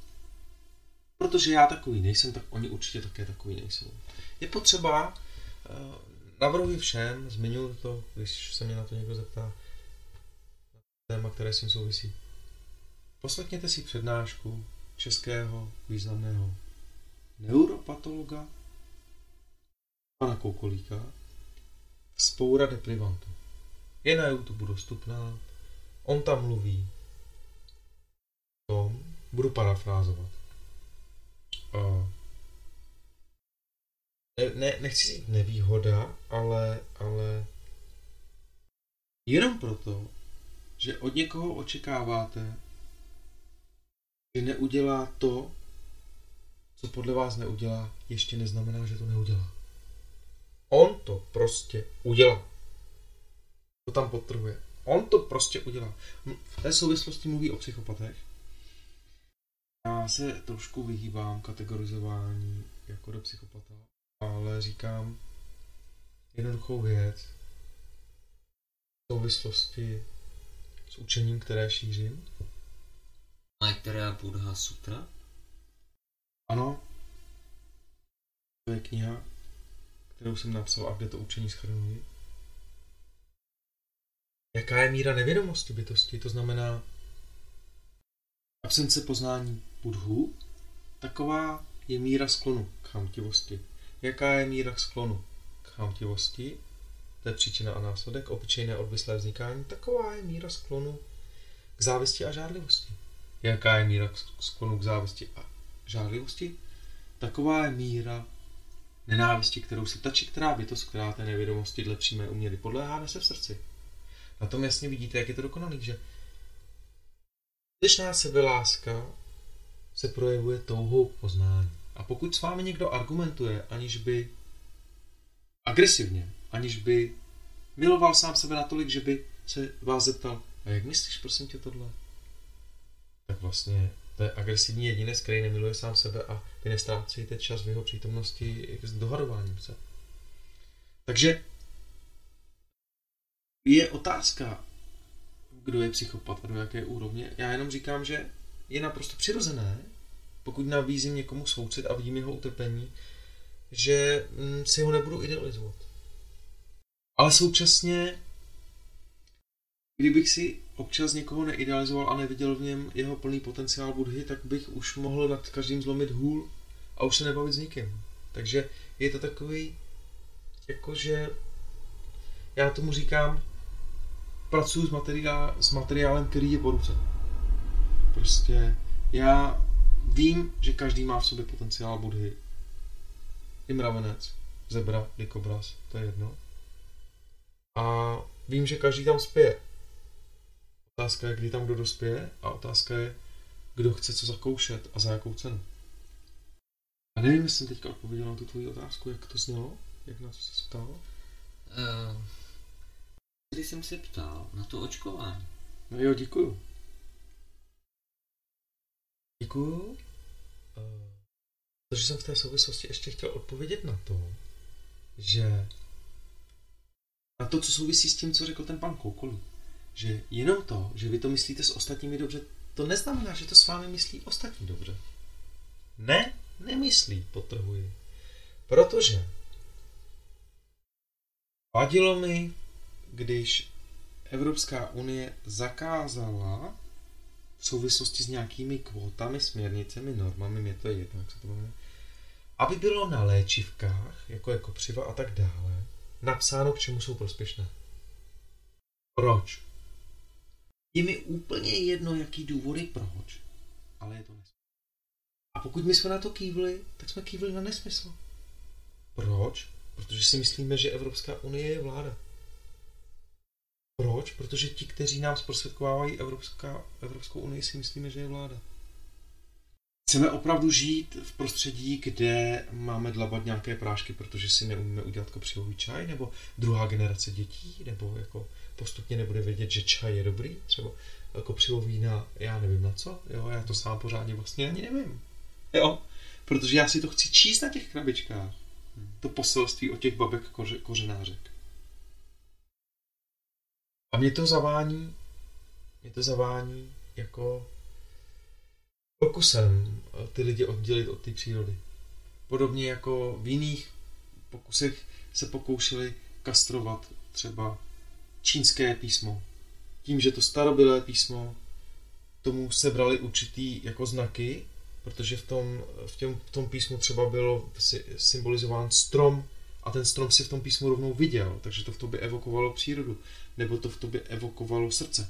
protože já takový nejsem, tak oni určitě také takový nejsou. Je potřeba, uh, navrhuji všem, zmiňuji to, když se mě na to někdo zeptá, téma, které s tím souvisí. Poslechněte si přednášku českého významného neuropatologa pana Koukolíka Spoura deprivantu. Je na YouTube dostupná, on tam mluví o tom, budu parafrázovat. Uh, ne, ne, nechci říct nevýhoda, ale, ale jenom proto, že od někoho očekáváte, že neudělá to, co podle vás neudělá, ještě neznamená, že to neudělá. On to prostě udělá. To tam podtrhuje. On to prostě udělá. V té souvislosti mluví o psychopatech. Já se trošku vyhýbám kategorizování jako do psychopata, ale říkám jednoduchou věc v souvislosti s učením, které šířím. Maitreya Buddha Sutra? Ano, to je kniha, kterou jsem napsal a kde to učení schrnuji. Jaká je míra nevědomosti bytosti? To znamená absence poznání budhu, taková je míra sklonu k chamtivosti. Jaká je míra sklonu k chamtivosti? To je příčina a následek, obyčejné odvislé vznikání. Taková je míra sklonu k závisti a žádlivosti. Jaká je míra sklonu k závisti a žádlivosti? Taková je míra nenávisti, kterou se ta která bytost, která té nevědomosti dle přímé uměry podléhá, nese v srdci. Na tom jasně vidíte, jak je to dokonalý, že skutečná sebeláska se projevuje touhou poznání. A pokud s vámi někdo argumentuje, aniž by agresivně, aniž by miloval sám sebe natolik, že by se vás zeptal, a jak myslíš, prosím tě, tohle? Tak vlastně to je agresivní jedinec, který nemiluje sám sebe a vy nestrácíte čas v jeho přítomnosti s dohadováním se. Takže je otázka, kdo je psychopat a do jaké úrovně. Já jenom říkám, že je naprosto přirozené, pokud nabízím někomu soucit a vidím jeho utrpení, že mm, si ho nebudu idealizovat. Ale současně, kdybych si občas někoho neidealizoval a neviděl v něm jeho plný potenciál budhy, tak bych už mohl nad každým zlomit hůl a už se nebavit s nikým. Takže je to takový, jakože já tomu říkám, pracuji s, materiál, s materiálem, který je po ruce. Prostě já vím, že každý má v sobě potenciál budhy. I mravenec, zebra, dikobraz, to je jedno. A vím, že každý tam spěje. Otázka je, kdy tam kdo dospěje a otázka je, kdo chce co zakoušet a za jakou cenu. A nevím, jestli jsem teďka odpověděl na tu tvoji otázku, jak to znělo, jak na to se ptal. Uh, když jsem se ptal na to očkování. No jo, děkuju. Děkuju. Eh, Protože jsem v té souvislosti ještě chtěl odpovědět na to, že na to, co souvisí s tím, co řekl ten pan Koukolí. Že jenom to, že vy to myslíte s ostatními dobře, to neznamená, že to s vámi myslí ostatní dobře. Ne, nemyslí, potrhuji. Protože vadilo mi, když Evropská unie zakázala v souvislosti s nějakými kvótami, směrnicemi, normami, mě to je jedno, jak se to jmenuje, aby bylo na léčivkách, jako je kopřiva a tak dále, napsáno, k čemu jsou prospěšné. Proč? Je mi úplně jedno, jaký důvody proč, ale je to nesmysl. A pokud my jsme na to kývli, tak jsme kývli na nesmysl. Proč? Protože si myslíme, že Evropská unie je vláda. Proč? Protože ti, kteří nám zprostředkovávají Evropská, Evropskou unii, si myslíme, že je vláda. Chceme opravdu žít v prostředí, kde máme dlabat nějaké prášky, protože si neumíme udělat kopřivový čaj, nebo druhá generace dětí, nebo jako postupně nebude vědět, že čaj je dobrý, třeba kopřivový na, já nevím na co, jo, já to sám pořádně vlastně ani nevím, jo, protože já si to chci číst na těch krabičkách, to poselství o těch babek koře, kořenářek. A mě to zavání, mě to zavání jako pokusem ty lidi oddělit od té přírody. Podobně jako v jiných pokusech se pokoušeli kastrovat třeba čínské písmo. Tím, že to starobylé písmo tomu sebrali určitý jako znaky, protože v tom, v, těm, v tom písmu třeba bylo symbolizován strom a ten strom si v tom písmu rovnou viděl, takže to v tobě evokovalo přírodu, nebo to v tobě evokovalo srdce.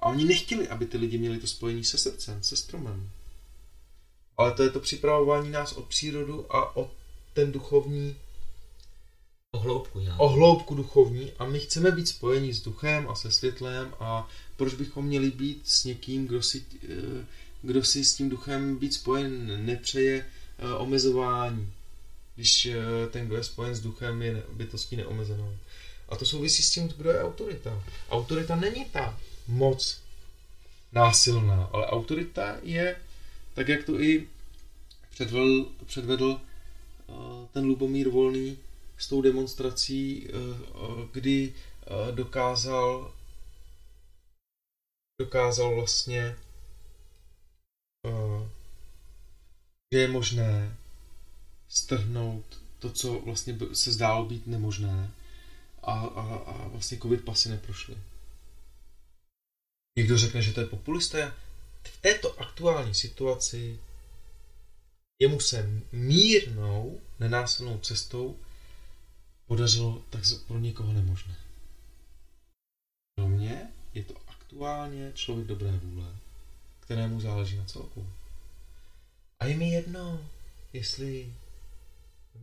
A oni nechtěli, aby ty lidi měli to spojení se srdcem, se stromem. Ale to je to připravování nás o přírodu a o ten duchovní, O hloubku nějak. o hloubku duchovní a my chceme být spojení s duchem a se světlem a proč bychom měli být s někým, kdo si, eh, kdo si s tím duchem být spojen nepřeje eh, omezování, když eh, ten, kdo je spojen s duchem, je bytostí neomezenou. A to souvisí s tím, kdo je autorita. Autorita není ta moc násilná, ale autorita je, tak jak to i předvedl, předvedl eh, ten Lubomír Volný s tou demonstrací, eh, kdy dokázal dokázal vlastně že je možné strhnout to, co vlastně se zdálo být nemožné a, a, a vlastně covid pasy neprošly. Někdo řekne, že to je populista. V této aktuální situaci jemu se mírnou, nenásilnou cestou podařilo tak pro někoho nemožné. Pro mě je to aktuálně člověk dobré vůle, kterému záleží na celku. A je mi jedno, jestli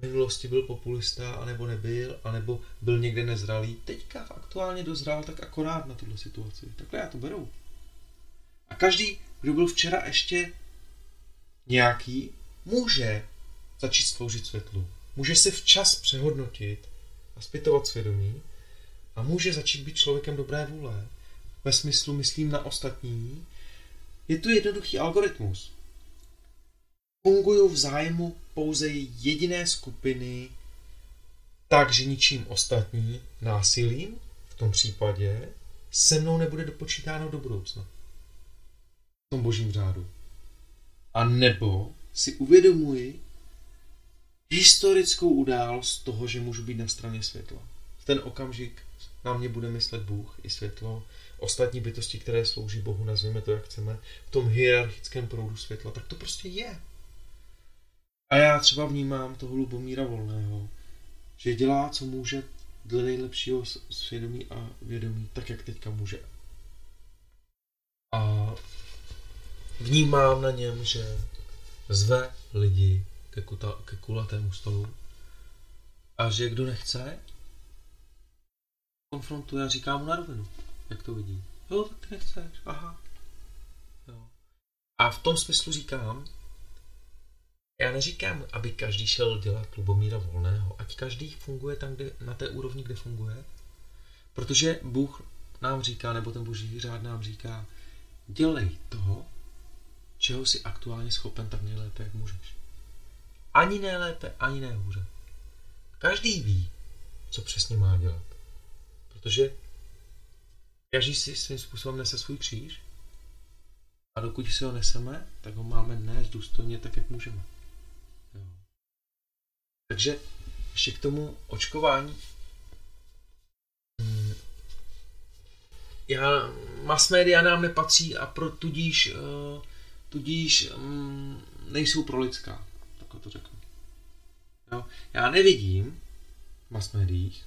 minulosti byl populista, anebo nebyl, anebo byl někde nezralý. Teďka aktuálně dozrál tak akorát na tuhle situaci. Takhle já to beru. A každý, kdo byl včera ještě nějaký, může začít sloužit světlu. Může se včas přehodnotit a zpytovat svědomí a může začít být člověkem dobré vůle. Ve smyslu myslím na ostatní. Je to jednoduchý algoritmus fungují v zájmu pouze jediné skupiny, takže ničím ostatní násilím, v tom případě, se mnou nebude dopočítáno do budoucna. V tom božím řádu. A nebo si uvědomuji historickou událost toho, že můžu být na straně světla. V ten okamžik na mě bude myslet Bůh i světlo, ostatní bytosti, které slouží Bohu, nazvěme to jak chceme, v tom hierarchickém proudu světla. Tak to prostě je. A já třeba vnímám toho Lubomíra Volného, že dělá, co může dle nejlepšího svědomí a vědomí, tak jak teďka může. A vnímám na něm, že zve lidi ke, kuta, ke kulatému stolu a že kdo nechce, konfrontuje a říká mu na rovinu, jak to vidí. Jo, tak ty nechceš, aha. Jo. A v tom smyslu říkám, já neříkám, aby každý šel dělat Lubomíra Volného, ať každý funguje tam, kde, na té úrovni, kde funguje. Protože Bůh nám říká, nebo ten boží řád nám říká, dělej toho, čeho jsi aktuálně schopen tak nejlépe, jak můžeš. Ani nejlépe, ani nejhůře. Každý ví, co přesně má dělat. Protože každý si svým způsobem nese svůj kříž a dokud si ho neseme, tak ho máme nést důstojně tak, jak můžeme. Takže ještě k tomu očkování. Hmm. Já, mass media nám nepatří a pro tudíž, uh, tudíž um, nejsou pro lidská. Tak to řeknu. Jo? Já nevidím v mass médiích,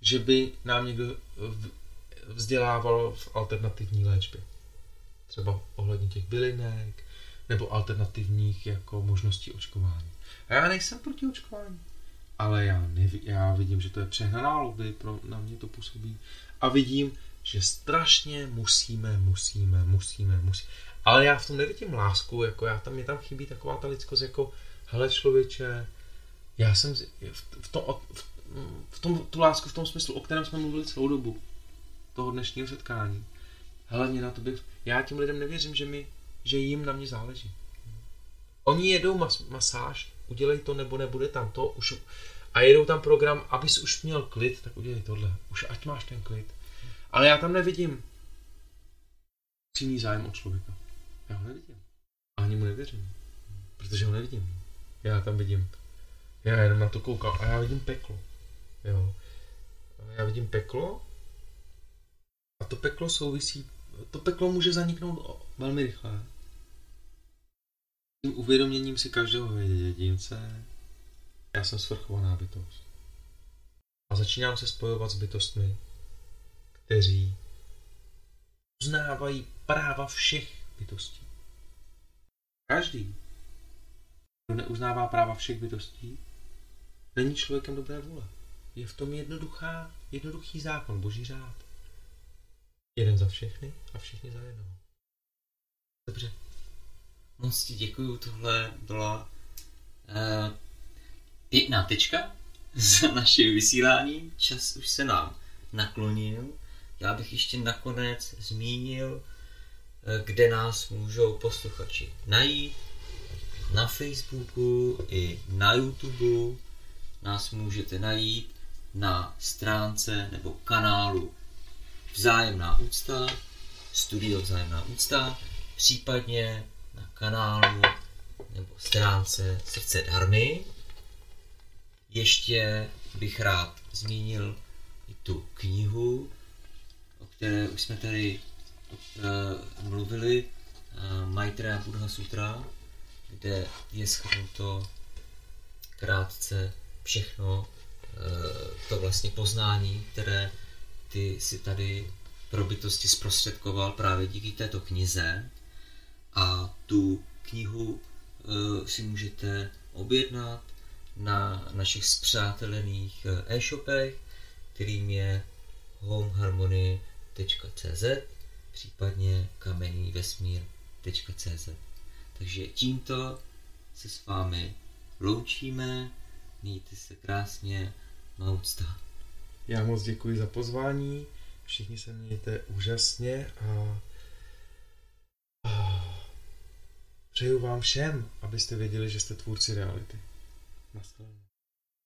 že by nám někdo vzdělával v alternativní léčbě. Třeba ohledně těch bylinek, nebo alternativních jako možností očkování. A já nejsem proti očkování. Ale já, nevi, já vidím, že to je přehnaná lobby, pro, na mě to působí. A vidím, že strašně musíme, musíme, musíme, musíme. Ale já v tom nevidím lásku, jako já tam, mě tam chybí taková ta lidskost, jako hele člověče, já jsem v, v, tom, v, v tom, tu lásku v tom smyslu, o kterém jsme mluvili celou dobu, toho dnešního setkání. Hele, mě na to by, já těm lidem nevěřím, že, mi, že jim na mě záleží. Oni jedou mas, masáž, udělej to nebo nebude tam to, už, a jedou tam program, abys už měl klid, tak udělej tohle, už ať máš ten klid. Ale já tam nevidím přímý zájem od člověka. Já ho nevidím. A ani mu nevěřím. Protože ho nevidím. Já tam vidím. Já jenom na to koukám a já vidím peklo. Jo. Já vidím peklo a to peklo souvisí, to peklo může zaniknout o- velmi rychle. Tím uvědoměním si každého jedince, já jsem svrchovaná bytost. A začínám se spojovat s bytostmi, kteří uznávají práva všech bytostí. Každý, kdo neuznává práva všech bytostí, není člověkem dobré vůle. Je v tom jednoduchá, jednoduchý zákon, boží řád. Jeden za všechny a všichni za jednoho. Dobře. Moc ti děkuju, tohle byla uh, pěkná tečka za <laughs> naše vysílání. Čas už se nám naklonil. Já bych ještě nakonec zmínil, eh, kde nás můžou posluchači najít. Na Facebooku i na YouTube nás můžete najít na stránce nebo kanálu Vzájemná úcta, studio Vzájemná úcta, případně na kanálu nebo stránce Srdce Darmy. Ještě bych rád zmínil i tu knihu, o které už jsme tady uh, mluvili, uh, Maitreya Buddha Sutra, kde je schrnuto krátce všechno uh, to vlastně poznání, které ty si tady pro bytosti zprostředkoval právě díky této knize a tu knihu uh, si můžete objednat na našich zpřátelených eh, e-shopech, kterým je homeharmony.cz případně kamenývesmír.cz Takže tímto se s vámi loučíme, mějte se krásně, úcta. Já moc děkuji za pozvání, všichni se mějte úžasně a přeju vám všem, abyste věděli, že jste tvůrci reality. Naschledanou.